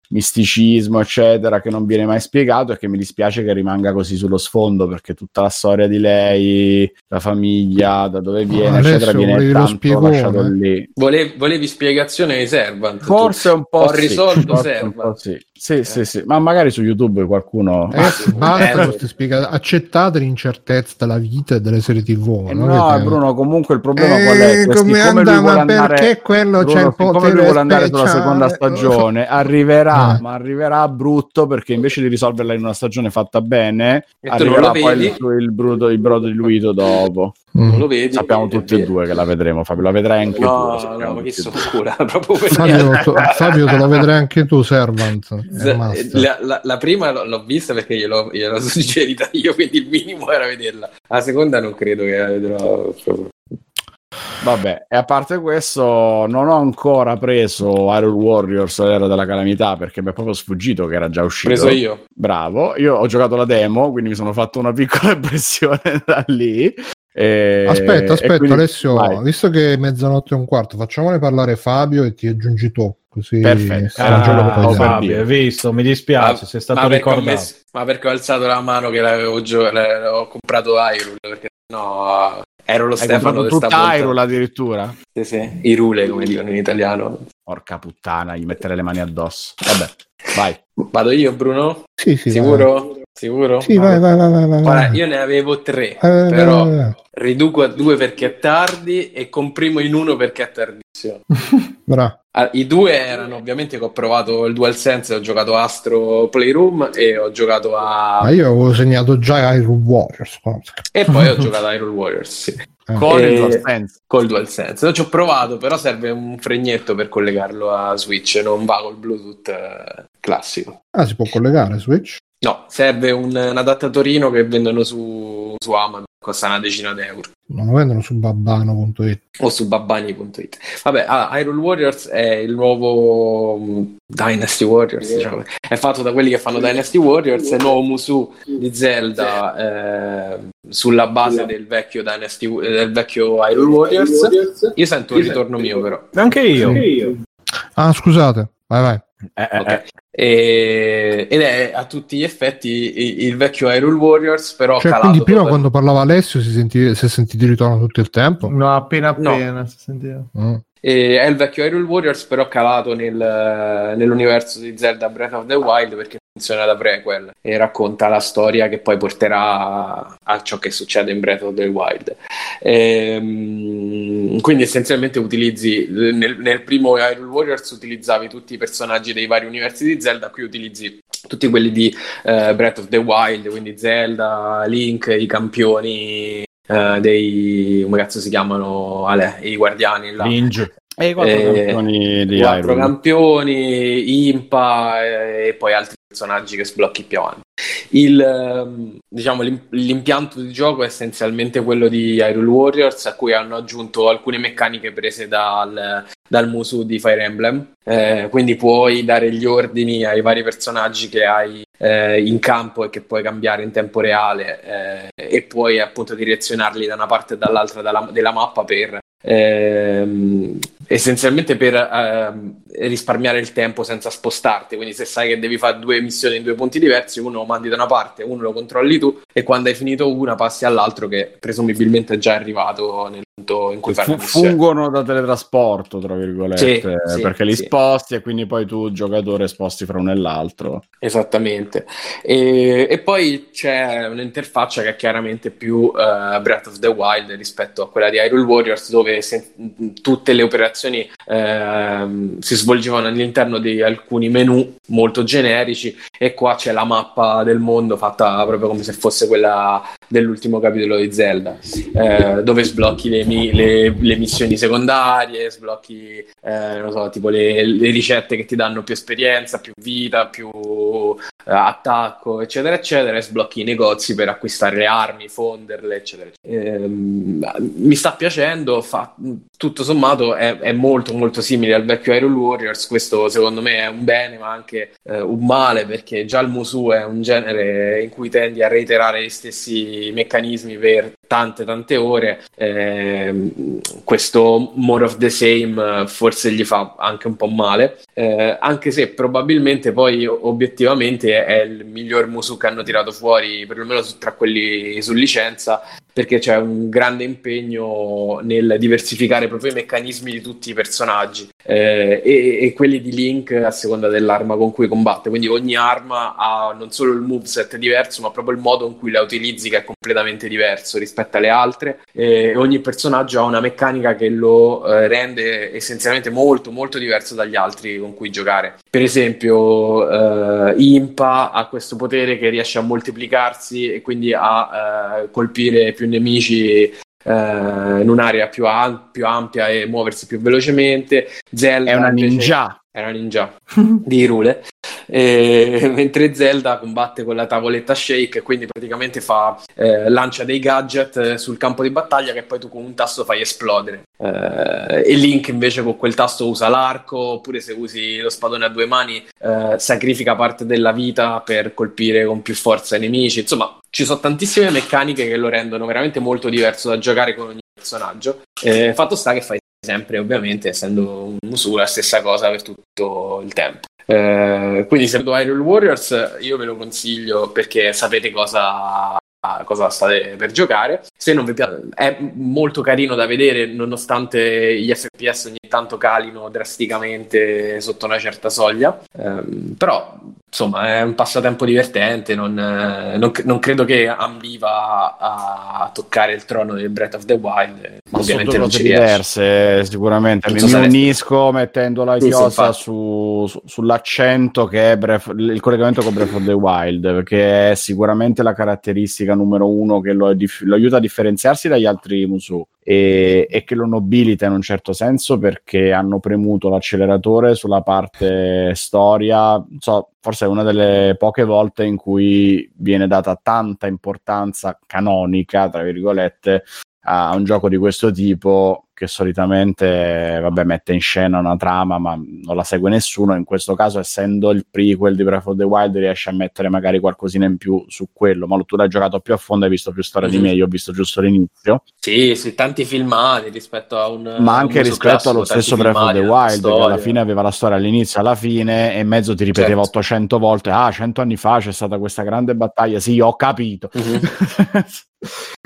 misticismo, eccetera, che non viene mai spiegato e che mi dispiace che rimanga così sullo sfondo perché tutta la storia di lei, la famiglia, da dove viene, eccetera, viene tanto spiegone. lasciato lì. Volevi, volevi spiegazione di Servant? Forse tu. un po' Ho sì, risolto Servant. sì. Sì, sì, sì, ma magari su YouTube qualcuno... Ragazzi, basta eh, spiegazioni. Accettate l'incertezza della vita e delle serie TV. Eh no, avete- Bruno, comunque il problema Eh, qual è? Questi- come lui andava, vuole andare- perché quello Bruno, c'è il potere lui vuole andare sulla seconda stagione, arriverà, Eh. ma arriverà brutto perché invece di risolverla in una stagione fatta bene, E tu arriverà poi vedi? il, il, bruto, il brodo diluito dopo. Mm. Non lo vedi? Sappiamo tutti e due che la vedremo, Fabio, la vedrai anche tu. No, sappiamo no, ma e sono cura, proprio per Fabio, Fabio, te lo vedrai anche tu, Servant. Z-. La, la- la prima l'ho, l'ho vista perché gliel'ho, gliel'ho suggerita io, quindi il minimo era vederla. La seconda non credo che la vedrò proprio. Vabbè, e a parte questo, non ho ancora preso Iron Warriors l'era della calamità perché mi è proprio sfuggito che era già uscito. Preso io. Bravo, io ho giocato la demo, quindi mi sono fatto una piccola impressione da lì. E- Aspetta, e aspetta, quindi- Alessio, vai. visto che è mezzanotte e un quarto, facciamone parlare Fabio e ti aggiungi tu. Così Perfetto. Ah, dentro. Fabio, hai visto? Mi dispiace, sei stato ma perché, ricordato. messo- ma perché ho alzato la mano che l'avevo gio- ho comprato Hyrule perché no ero lo Hai Stefano montando. Hyrule addirittura? Sì, sì. Irule come dicono in italiano Porca puttana, gli mettere le mani addosso. Vabbè, vai. vado io Bruno? Sì, sì, sicuro? Sicuro? Sì, vai, vai, vai, vai, vai. Guarda, io ne avevo tre Eh, vai, però vai, vai. riduco a due perché è tardi e comprimo in uno perché è tardissimo Bra. Ah, I due erano ovviamente che ho provato il DualSense, ho giocato Astro Playroom e ho giocato a... Ma io avevo segnato già Iron Warriors. E poi ho giocato a Iron Warriors, sì. Con Eh, il DualSense. Col DualSense. Non ci ho provato, però serve un fregnetto per collegarlo a Switch, non va col Bluetooth eh, classico. Ah, si può collegare Switch? No, serve un, un adattatorino che vendono su, su Amazon, costa una decina d'euro. Non lo vendono su babbano.it. o su babbani.it. Vabbè, ah, Hyrule Warriors è il nuovo mm, Dynasty Warriors, diciamo. è fatto da quelli che fanno Dynasty Warriors, è il nuovo Musu di Zelda eh, sulla base del vecchio Dynasty eh, del vecchio Hyrule Warriors. Io sento il ritorno mio però. Anche io. Ah, scusate. Vai, vai. Eh, eh, Ok. eh. E- ed è a tutti gli effetti il vecchio Hyrule Warriors, però Cioè, calato quindi prima total- quando parlava Alessio si, senti- si è sentito il ritorno tutto il tempo? No, appena No. appena si sentiva. Mm. È il vecchio Hyrule Warriors, però calato nel- nell'universo di Zelda Breath of the Wild perché funziona da prequel e racconta la storia che poi porterà a, ciò che succede in Breath of the Wild. Ehm, quindi essenzialmente utilizzi nel, nel primo Hyrule Warriors utilizzavi tutti i personaggi dei vari universi di Zelda, qui utilizzi tutti quelli di eh, Breath of the Wild, quindi Zelda, Link, i campioni eh, dei come cazzo si chiamano Ale, i guardiani là. Linge. E i quattro Eh, campioni di quattro Hyrule. campioni, Impa eh, e poi altri personaggi che sblocchi più avanti. Il, ehm, diciamo, l'im- l'impianto di gioco è essenzialmente quello di Hyrule Warriors, a cui hanno aggiunto alcune meccaniche prese dal, dal Musu di Fire Emblem. Eh, quindi puoi dare gli ordini ai vari personaggi che hai eh, in campo e che puoi cambiare in tempo reale eh, e puoi appunto direzionarli da una parte e dall'altra della, della mappa per ehm, essenzialmente per ehm, risparmiare il tempo senza spostarti. Quindi, se sai che devi fare due missioni in due punti diversi, uno lo mandi da una parte, uno lo controlli tu, e quando hai finito una passi all'altro, che presumibilmente è già arrivato nel punto in cui la missione. fungono da teletrasporto, tra virgolette, Sì, sì, perché li sì. sposti e quindi poi tu, giocatore, sposti fra uno e l'altro. Esattamente. E, e poi c'è un'interfaccia che è chiaramente più eh, Breath of the Wild rispetto a quella di Hyrule Warriors, dove se- tutte le operazioni ehm, si svolgevano all'interno di alcuni menu molto generici e qua c'è la mappa del mondo fatta proprio come se fosse quella dell'ultimo capitolo di Zelda, eh, dove sblocchi le, le- le missioni secondarie, sblocchi eh, so, tipo le, le ricette che ti danno più esperienza, più vita, più eh, attacco, eccetera, eccetera, e sblocchi i negozi per acquistare le armi, fonderle, eccetera. eccetera. Ehm, mi sta piacendo, fa- tutto sommato è, è molto molto simile al vecchio Iron Warriors, questo secondo me è un bene ma anche eh, un male perché già il Musu è un genere in cui tendi a reiterare gli stessi meccanismi per tante tante ore eh, questo more of the same forse gli fa anche un po' male eh, anche se probabilmente poi obiettivamente è il miglior Musu che hanno tirato fuori perlomeno tra quelli su licenza perché c'è un grande impegno nel diversificare proprio i meccanismi di tutti i personaggi eh, e, e, quelli di Link a seconda dell'arma con cui combatte. Quindi ogni arma ha non solo il moveset diverso, ma proprio il modo in cui la utilizzi che è completamente diverso rispetto alle altre. E ogni personaggio ha una meccanica che lo eh, rende essenzialmente molto, molto diverso dagli altri con cui giocare. Per esempio, eh, Impa ha questo potere che riesce a moltiplicarsi e quindi a eh, colpire più nemici eh, in un'area più, am- più, ampia e muoversi più velocemente. Zelda è una ninja. È una ninja di Rule. E, mentre Zelda combatte con la tavoletta shake, quindi praticamente fa, eh, lancia dei gadget eh, sul campo di battaglia che poi tu con un tasto fai esplodere. Eh, e Link invece con quel tasto usa l'arco, oppure se usi lo spadone a due mani eh, sacrifica parte della vita per colpire con più forza i nemici. Insomma, ci sono tantissime meccaniche che lo rendono veramente molto diverso da giocare con ogni personaggio. Eh, fatto sta che fai sempre, ovviamente, essendo un Musu, la stessa cosa per tutto il tempo. Eh, quindi se Iron Warriors io ve lo consiglio perché sapete cosa cosa state per giocare. Se non vi piace, è molto carino da vedere, nonostante gli FPS ogni tanto calino drasticamente sotto una certa soglia. Um, però insomma è un passatempo divertente, non, eh, non, non, credo che ambiva a toccare il trono del Breath of the Wild. Ma ovviamente non ci diverse, sicuramente. Mi, so unisco mettendo la chiosa su, su, sull'accento che è Breath, il collegamento con Breath of the Wild, perché è sicuramente la caratteristica numero uno che lo, lo aiuta a differenziarsi dagli altri Musu e, e, che lo nobilita in un certo senso perché hanno premuto l'acceleratore sulla parte storia. So, forse è una delle poche volte in cui viene data tanta importanza canonica, tra virgolette, a un gioco di questo tipo che solitamente vabbè, mette in scena una trama ma non la segue nessuno in questo caso essendo il prequel di Breath of the Wild riesce a mettere magari qualcosina in più su quello ma tu l'hai giocato più a fondo hai visto più storia mm-hmm. di me io ho visto giusto l'inizio sì, sì tanti filmati rispetto a un ma anche rispetto classico, allo stesso Breath of the Wild che alla fine aveva la storia all'inizio alla fine e mezzo ti ripeteva certo. 800 volte ah 100 anni fa c'è stata questa grande battaglia sì ho capito mm-hmm.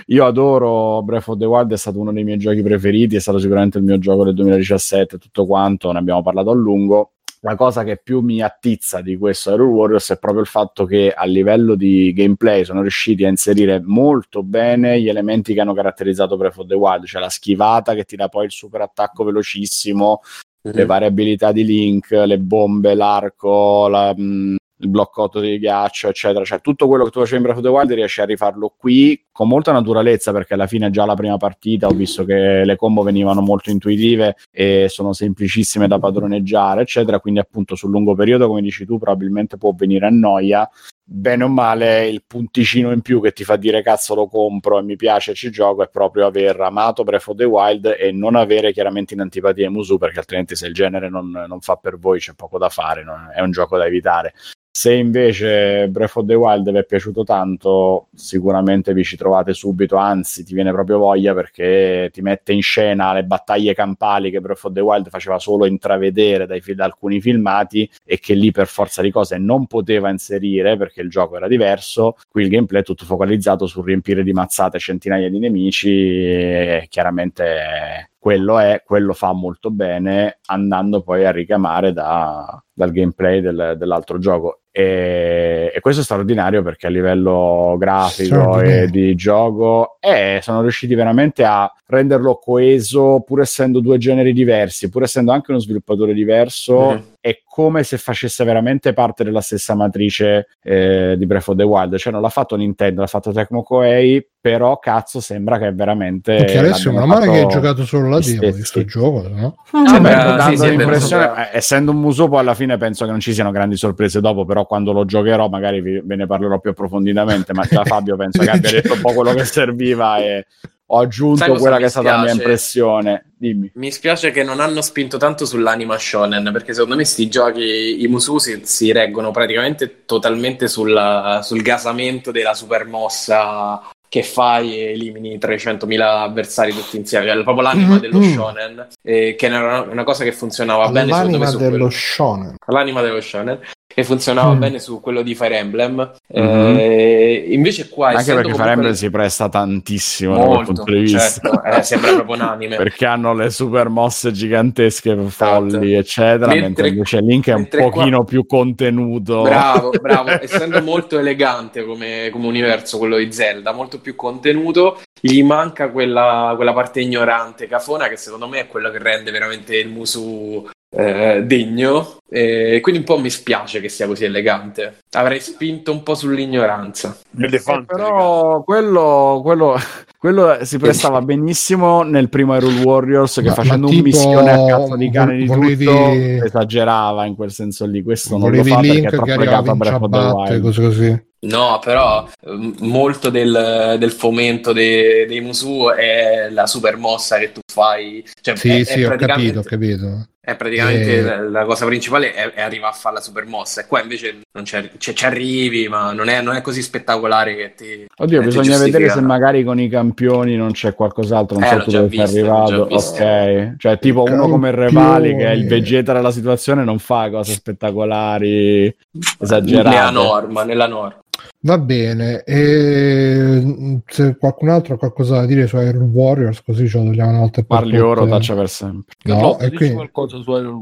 io adoro Breath of the Wild è stato uno dei miei giochi preferiti stato sicuramente il mio gioco del 2017, tutto quanto, ne abbiamo parlato a lungo. La cosa che più mi attizza di questo Hero Warriors è proprio il fatto che a livello di gameplay sono riusciti a inserire molto bene gli elementi che hanno caratterizzato Breath of the Wild, cioè la schivata che ti dà poi il super attacco velocissimo, mm-hmm. le variabilità di Link, le bombe, l'arco, la, mh, mm, il bloccotto di ghiaccio, eccetera. Cioè, tutto quello che tu facevi in Breath of the Wild riesci a rifarlo qui con molta naturalezza, perché alla fine già la prima partita ho visto che le combo venivano molto intuitive e sono semplicissime da padroneggiare, eccetera. Quindi, appunto, sul lungo periodo, come dici tu, probabilmente può venire a noia. Bene o male, il punticino in più che ti fa dire cazzo lo compro e mi piace ci gioco è proprio aver amato Breath of the Wild e non avere chiaramente in antipatia Musu perché altrimenti se il genere non, non fa per voi c'è poco da fare, no? è un gioco da evitare. Se invece Breath of the Wild vi è piaciuto tanto, sicuramente vi ci trovate subito, anzi ti viene proprio voglia perché ti mette in scena le battaglie campali che Breath of the Wild faceva solo intravedere dai, da alcuni filmati e che lì per forza di cose non poteva inserire perché il gioco era diverso. Qui il gameplay è tutto focalizzato sul riempire di mazzate centinaia di nemici e chiaramente quello è, quello fa molto bene andando poi a richiamare da, dal gameplay del, dell'altro gioco e, e, questo è straordinario perché a livello grafico e di gioco eh, sono riusciti veramente a renderlo coeso pur essendo due generi diversi, pur essendo anche uno sviluppatore diverso. Mm-hmm. È come se facesse veramente parte della stessa matrice eh, di Breath of the Wild. Cioè, non l'ha fatto Nintendo, l'ha fatto Tecmo Koei, però cazzo sembra che è veramente. Perché adesso non male che hai giocato solo la demo di questo gioco, no? Ah, beh, dando sì, l'impressione, eh, essendo un muso, poi alla fine penso che non ci siano grandi sorprese dopo, però quando lo giocherò magari vi, ve ne parlerò più approfonditamente. Ma già Fabio penso che abbia detto un po' quello che serviva e ho aggiunto quella che è stata la mia impressione. Dimmi. Mi spiace che non hanno spinto tanto sull'anima shonen, perché secondo me sti giochi, i Musu si, si reggono praticamente totalmente sulla, sul gasamento della super mossa che fai e elimini 300.000 avversari tutti insieme, cioè proprio l'anima mm-hmm. dello shonen, eh, che era una, cosa che funzionava l'anima bene. L'anima dello shonen. L'anima dello shonen che funzionava mm. bene su quello di Fire Emblem. Mm-hmm. Eh, invece qua anche perché Fire Emblem si presta tantissimo molto, da quel punto di vista. Certo, eh, sembra proprio un anime perché hanno le super mosse gigantesche, folli, eccetera. Mentre, mentre invece Link è un pochino qua... più contenuto. Bravo, bravo. Essendo molto elegante come, come, universo, quello di Zelda, molto più contenuto. Gli manca quella, quella parte ignorante, cafona, che secondo me è quello che rende veramente il Musu eh, degno e quindi un po' mi spiace che sia così elegante. Avrei spinto un po' sull'ignoranza. Eh, però quello, quello, quello, si prestava benissimo nel primo Hyrule Warriors che ma, facendo ma tipo, un missione a cazzo di cane di volevi... tutto esagerava in quel senso lì. Questo non lo fa Link perché è troppo legato a Breath of the Wild. così così. No, però ehm, molto del, del fomento dei, dei Musu è la super mossa che tu fai. Cioè, sì, è, sì, è ho capito, ho capito. È praticamente e... la cosa principale è, è, arrivare a fare la super mossa. E qua invece non c'è, c'è, ci arrivi, ma non è, non è, così spettacolare che ti. Oddio, bisogna vedere se magari con i campioni non c'è qualcos'altro. Non eh, so dove sei arrivato. Ok, cioè, tipo uno come il Revali, che è il Vegeta della situazione, non fa cose spettacolari esagerate. Nella norma, nella norma. Va bene, e se qualcun altro ha qualcosa da dire su Iron Warriors, così ce lo togliamo una volta Parli ora, taccia per sempre. No, no e quindi... qualcosa su Iron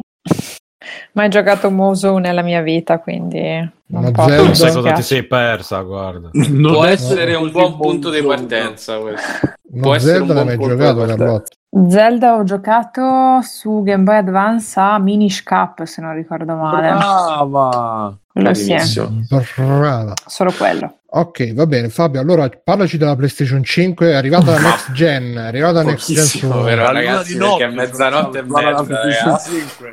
Mai giocato Muso nella mia vita, quindi non posso. Non sai cosa ti sei persa, guarda. Non Può essere un buon punto di partenza questo. Può essere Zelda l'hai mai giocato, Carlotta? Zelda ho giocato su Game Boy Advance a Minish Cap, se non ricordo male. Brava! Quello sì. Brava. Solo quello. Ok, va bene, Fabio. Allora parlaci della PlayStation 5, è arrivata la next gen. È arrivata la next gen su vero, ragazzi, di perché a mezzanotte e mezza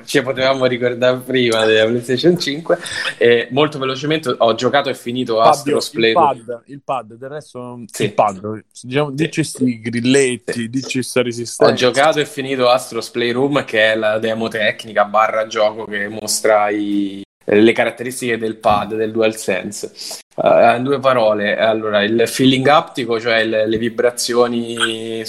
ci potevamo ricordare prima della PlayStation 5. E molto velocemente ho giocato e finito Fabio, Astro Il pad, il pad, del resto sì. il pad. Diciamo, dici sti grilletti, sì. dici sta resistenza. Ho giocato e finito Astros Playroom, che è la demo tecnica barra gioco che mostra i, le caratteristiche del pad, del DualSense. Uh, in due parole, allora il feeling aptico, cioè le, le vibrazioni,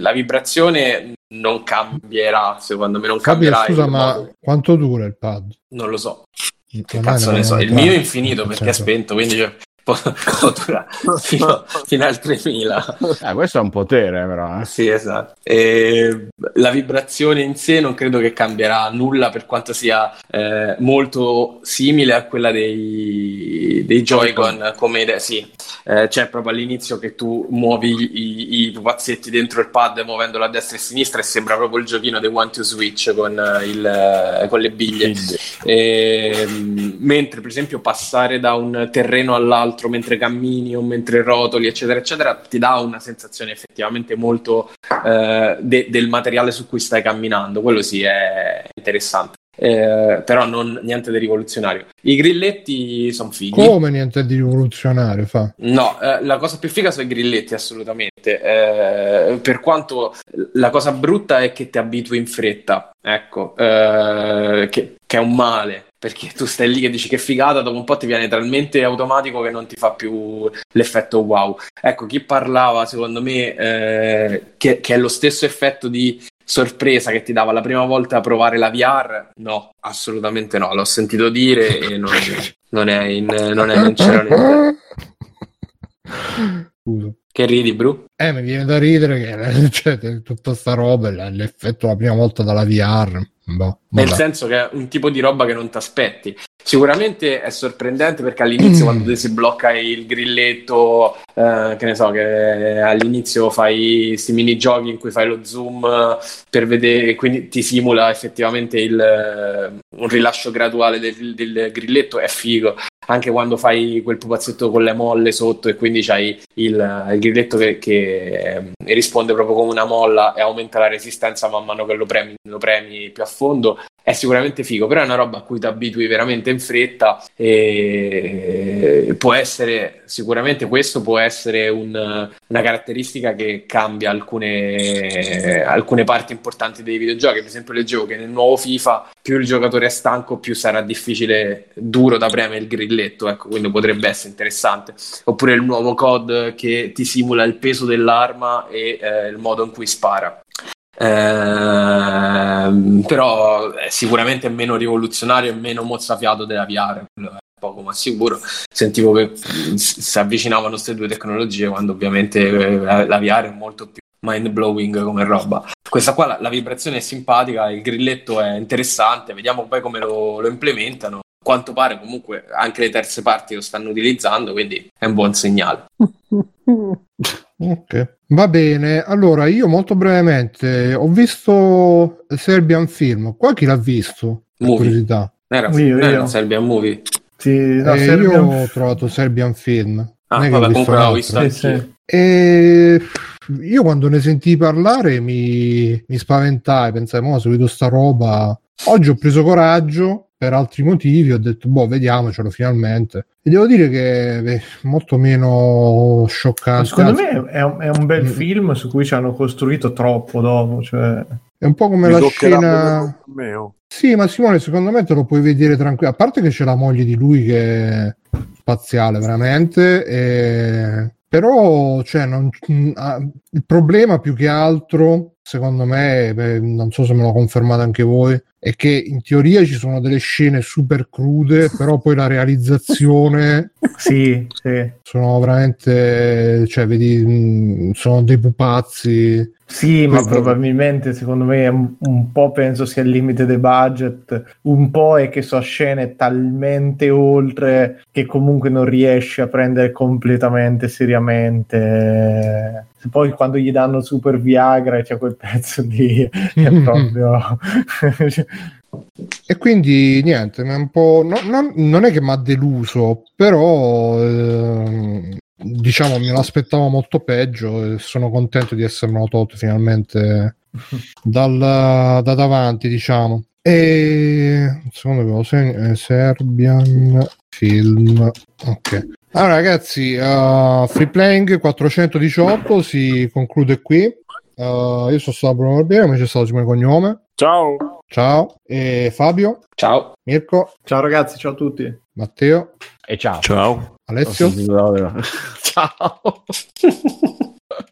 la vibrazione non cambierà, secondo me non Fabio, cambierà. Scusa, ma modo. quanto dura il pad? Non lo so. Che cazzo ne so? Il mio è infinito perché è spento, quindi cioè, fino, fino, al 3000. Eh, questo è un potere, però. Eh. Sì, esatto. E la vibrazione in sé non credo che cambierà nulla per quanto sia eh, molto simile a quella dei, dei Joy-Con. Come idea. Sì, eh, c'è proprio all'inizio che tu muovi i, i, pupazzetti dentro il pad muovendolo a destra e a sinistra e sembra proprio il giochino dei One to Switch con, il, con le biglie. E, mentre, per esempio, passare da un terreno all'altro altro mentre cammini o mentre rotoli, eccetera, eccetera, ti dà una sensazione effettivamente molto eh, de- del materiale su cui stai camminando. Quello sì è interessante. Eh, però non, niente di rivoluzionario. I grilletti sono fighi. Come niente di rivoluzionario fa? No, eh, la cosa più figa sono i grilletti, assolutamente. Eh, per quanto la cosa brutta è che ti abitui in fretta, ecco, eh, che, che, è un male. Perché tu stai lì che dici che figata, dopo un po' ti viene talmente automatico che non ti fa più l'effetto wow. Ecco, chi parlava, secondo me, eh, che, che è lo stesso effetto di sorpresa che ti dava la prima volta a provare la VR? No, assolutamente no. L'ho sentito dire e non, non è in, non, è, non c'era niente. Scusa. Che ridi, Bru? Eh, mi viene da ridere che cioè, tutta sta roba, l'effetto la prima volta dalla VR. Boh, Nel senso che è un tipo di roba che non ti aspetti. Sicuramente è sorprendente perché all'inizio, quando si blocca il grilletto, eh, che ne so, che all'inizio fai questi minigiochi in cui fai lo zoom per vedere, quindi ti simula effettivamente il, un rilascio graduale del, del grilletto, è figo. Anche quando fai quel pupazzetto con le molle sotto e quindi c'hai il, il grilletto che, che, risponde proprio come una molla e aumenta la resistenza man mano che lo premi, lo premi più a fondo è sicuramente figo, però è una roba a cui ti abitui veramente in fretta e può essere sicuramente questo può essere un, una caratteristica che cambia alcune, alcune parti importanti dei videogiochi. Per esempio, leggevo che nel nuovo FIFA più il giocatore è stanco, più sarà difficile, duro da premere il grilletto. Ecco, quindi potrebbe essere interessante. Oppure il nuovo COD che ti simula il peso dell'arma e eh, il modo in cui spara. Eh, però è sicuramente meno rivoluzionario e meno mozzafiato della VR poco ma sicuro. Sentivo che si avvicinavano queste due tecnologie quando ovviamente eh, la VR è molto più mind blowing come roba. Questa qua la, la, vibrazione è simpatica il grilletto è interessante vediamo poi come lo, lo implementano. Quanto pare comunque anche le terze parti lo stanno utilizzando quindi è un buon segnale Ok, va bene. Allora, io molto brevemente ho visto Serbian Film. Qua chi l'ha visto? Per movie. curiosità. Era, io, era un Serbian Movie. Sì, no, eh, Serbian... Io ho trovato Serbian Film. Ah, vabbè, comunque l'ho visto sì, sì. E io quando ne sentii parlare mi, mi spaventai, pensai, mo, ho seguito sta roba. Oggi ho preso coraggio per altri motivi ho detto boh vediamocelo finalmente e devo dire che è molto meno scioccante. Secondo me è un, è un bel mm. film su cui ci hanno costruito troppo dopo cioè... è un po' come Mi la scena sì ma Simone secondo me te lo puoi vedere tranquillo. A parte che c'è la moglie di lui che è spaziale veramente e... però cioè, non... il problema più che altro secondo me, beh, non so se me lo confermate anche voi, è che in teoria ci sono delle scene super crude, però poi la realizzazione sì, sì. sono veramente, cioè, vedi, mm, sono dei pupazzi. Sì, ma probabilmente secondo me un, un, po' penso sia il limite del budget, un po' è che so scene talmente oltre che comunque non riesci a prendere completamente seriamente. Poi quando gli danno Super Viagra c'è quel pezzo lì è proprio e quindi niente un po', no, no, non è che mi ha deluso però eh, diciamo me l'aspettavo molto peggio e sono contento di essermelo tolto finalmente dal, da davanti diciamo e secondo me lo segno Serbian Film ok allora ragazzi, uh, Free Playing 418 si conclude qui. Uh, io sono stato Bruno Barbieri, c'è stato Simone Cognome. Ciao. Ciao. E Fabio. Ciao. Mirko. Ciao ragazzi, ciao a tutti. Matteo. E ciao. Ciao. Alessio. ciao.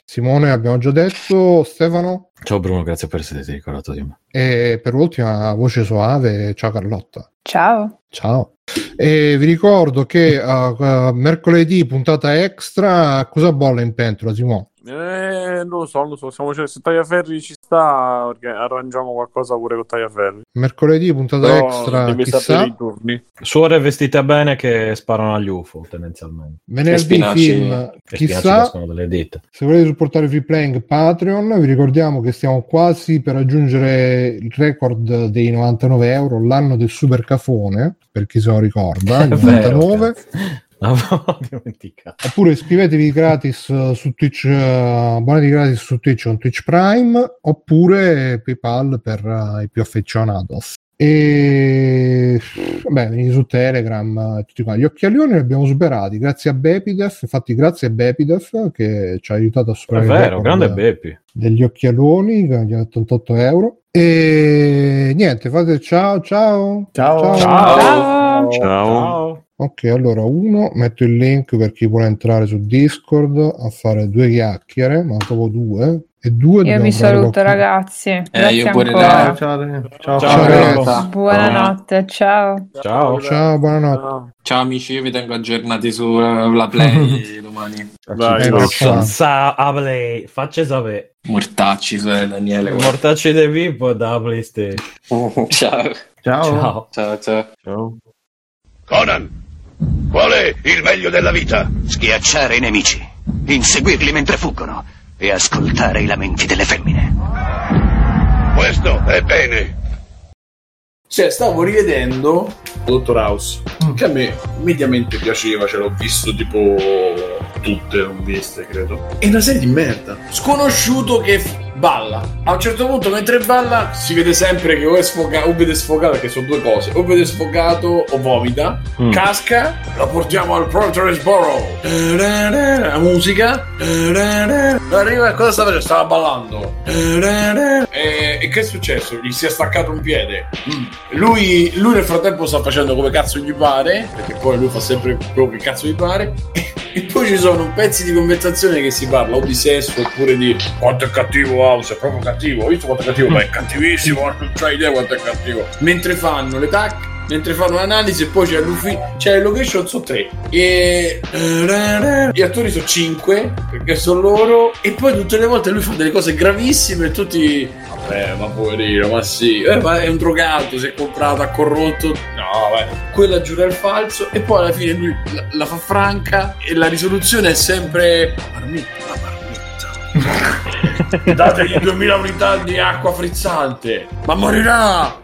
Simone abbiamo già detto. Stefano. Ciao Bruno, grazie per esserti ricordato di me. E per ultima voce soave, ciao Carlotta. Ciao. Ciao. E vi ricordo che uh, uh, mercoledì puntata extra, cosa bolle in pentola, Simone? Eh, non lo so, non lo so. Siamo, cioè, se Tagliaferri ci sta, arrangiamo qualcosa pure con Tagliaferri. Mercoledì, puntata Però extra. Chissà. I turni. Suore vestite bene che sparano agli UFO, tendenzialmente. Venerdì film. Chissà. Se volete supportare Free Playing Patreon, vi ricordiamo che stiamo quasi per raggiungere il record dei 99 euro, l'anno del super cafone, per chi se lo ricorda, il 99. Oppure iscrivetevi gratis uh, su Twitch, uh, abbonati gratis su Twitch con Twitch Prime, oppure PayPal per uh, i più affezionados. E beh, venite su Telegram, tutti qua. Gli occhialioni li abbiamo superati grazie a Bepidef. Infatti, grazie a Bepidef che ci ha aiutato a superare È vero, grande Bepi degli occhialoni, che gli ha 88 euro. E niente, fate ciao, ciao, ciao, ciao. ciao. ciao. ciao. Ok, allora uno, metto il link per chi vuole entrare su Discord a fare due chiacchiere, ma proprio due. E due io vi saluto qualcuno. ragazzi. Eh, Grazie io pure ancora. Ciao, ciao, ciao, ciao Buonanotte, ciao. Ciao, ciao, buonanotte. Ciao amici, io vi tengo aggiornati sulla play domani. Vai, Sa a play, faccia sapere. Mortacci su Daniele. Mortacci de Pippo da PlayStation. ciao. Ciao. Ciao, ciao. Ciao. Conan, Qual è il meglio della vita? Schiacciare i nemici, inseguirli mentre fuggono e ascoltare i lamenti delle femmine. Questo è bene. Cioè, stavo rivedendo Dottor House, mm. che a me mediamente piaceva, ce l'ho visto tipo tutte, non viste, credo. È una serie di merda. Sconosciuto che balla. A un certo punto, mentre balla, si vede sempre che o è sfogato, o vede sfogato, perché sono due cose, o vede sfogato o vomita, mm. casca, la portiamo al Proteresboro. La musica, arriva, cosa sta facendo? Stava ballando. E, e, che è successo? Gli si è staccato un piede. Mm. Lui, lui nel frattempo sta facendo come cazzo gli pare, perché poi lui fa sempre quello che cazzo gli pare. E poi ci sono pezzi di conversazione che si parla o di sesso oppure di quanto è cattivo House, è proprio cattivo. Ho visto quanto è cattivo, ma è cattivissimo, non c'hai idea quanto è cattivo. Mentre fanno le tac, mentre fanno l'analisi e poi c'è l'ufficio, c'è le location sono tre. E gli attori sono cinque perché sono loro e poi tutte le volte lui fa delle cose gravissime e tutti vabbè ma poverino ma sì. Eh, ma è un drogato si è comprato ha corrotto. No vabbè. Quella giura il falso e poi alla fine lui la, la fa franca e la risoluzione è sempre marmitta marmitta. Dategli 2000 unità di acqua frizzante. Ma morirà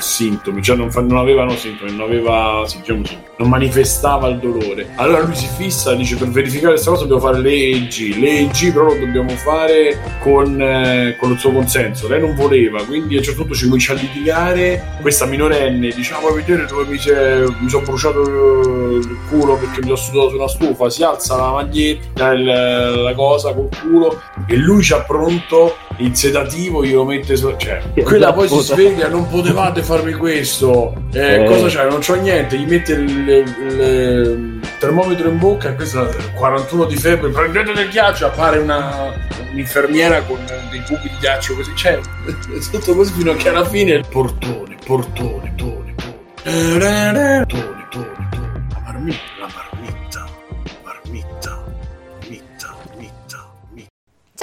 sintomi, cioè non, fa, non avevano sintomi, non aveva, diciamo non manifestava il dolore. Allora lui si fissa, dice per verificare questa cosa dobbiamo fare le EEG, le EEG però lo dobbiamo fare con, eh, con il suo consenso, lei non voleva, quindi a un certo punto ci comincia a litigare, questa minorenne diciamo vuoi vedere dove mi, mi sono bruciato il culo perché mi sono sudato su una stufa, si alza la maglietta, il, la cosa col culo e lui c'ha pronto il sedativo, glielo mette su, cioè, quella poi si sveglia, non potevate farmi questo, eh, eh. cosa c'è? Non c'ho niente, gli mette il il, termometro in bocca, questo è 41 di febbre, prendete del ghiaccio, appare una, un'infermiera con dei cubi di ghiaccio così, cioè, tutto così fino a che alla fine portone, portone, tone, tone, tone, tone, tone, la marmita, la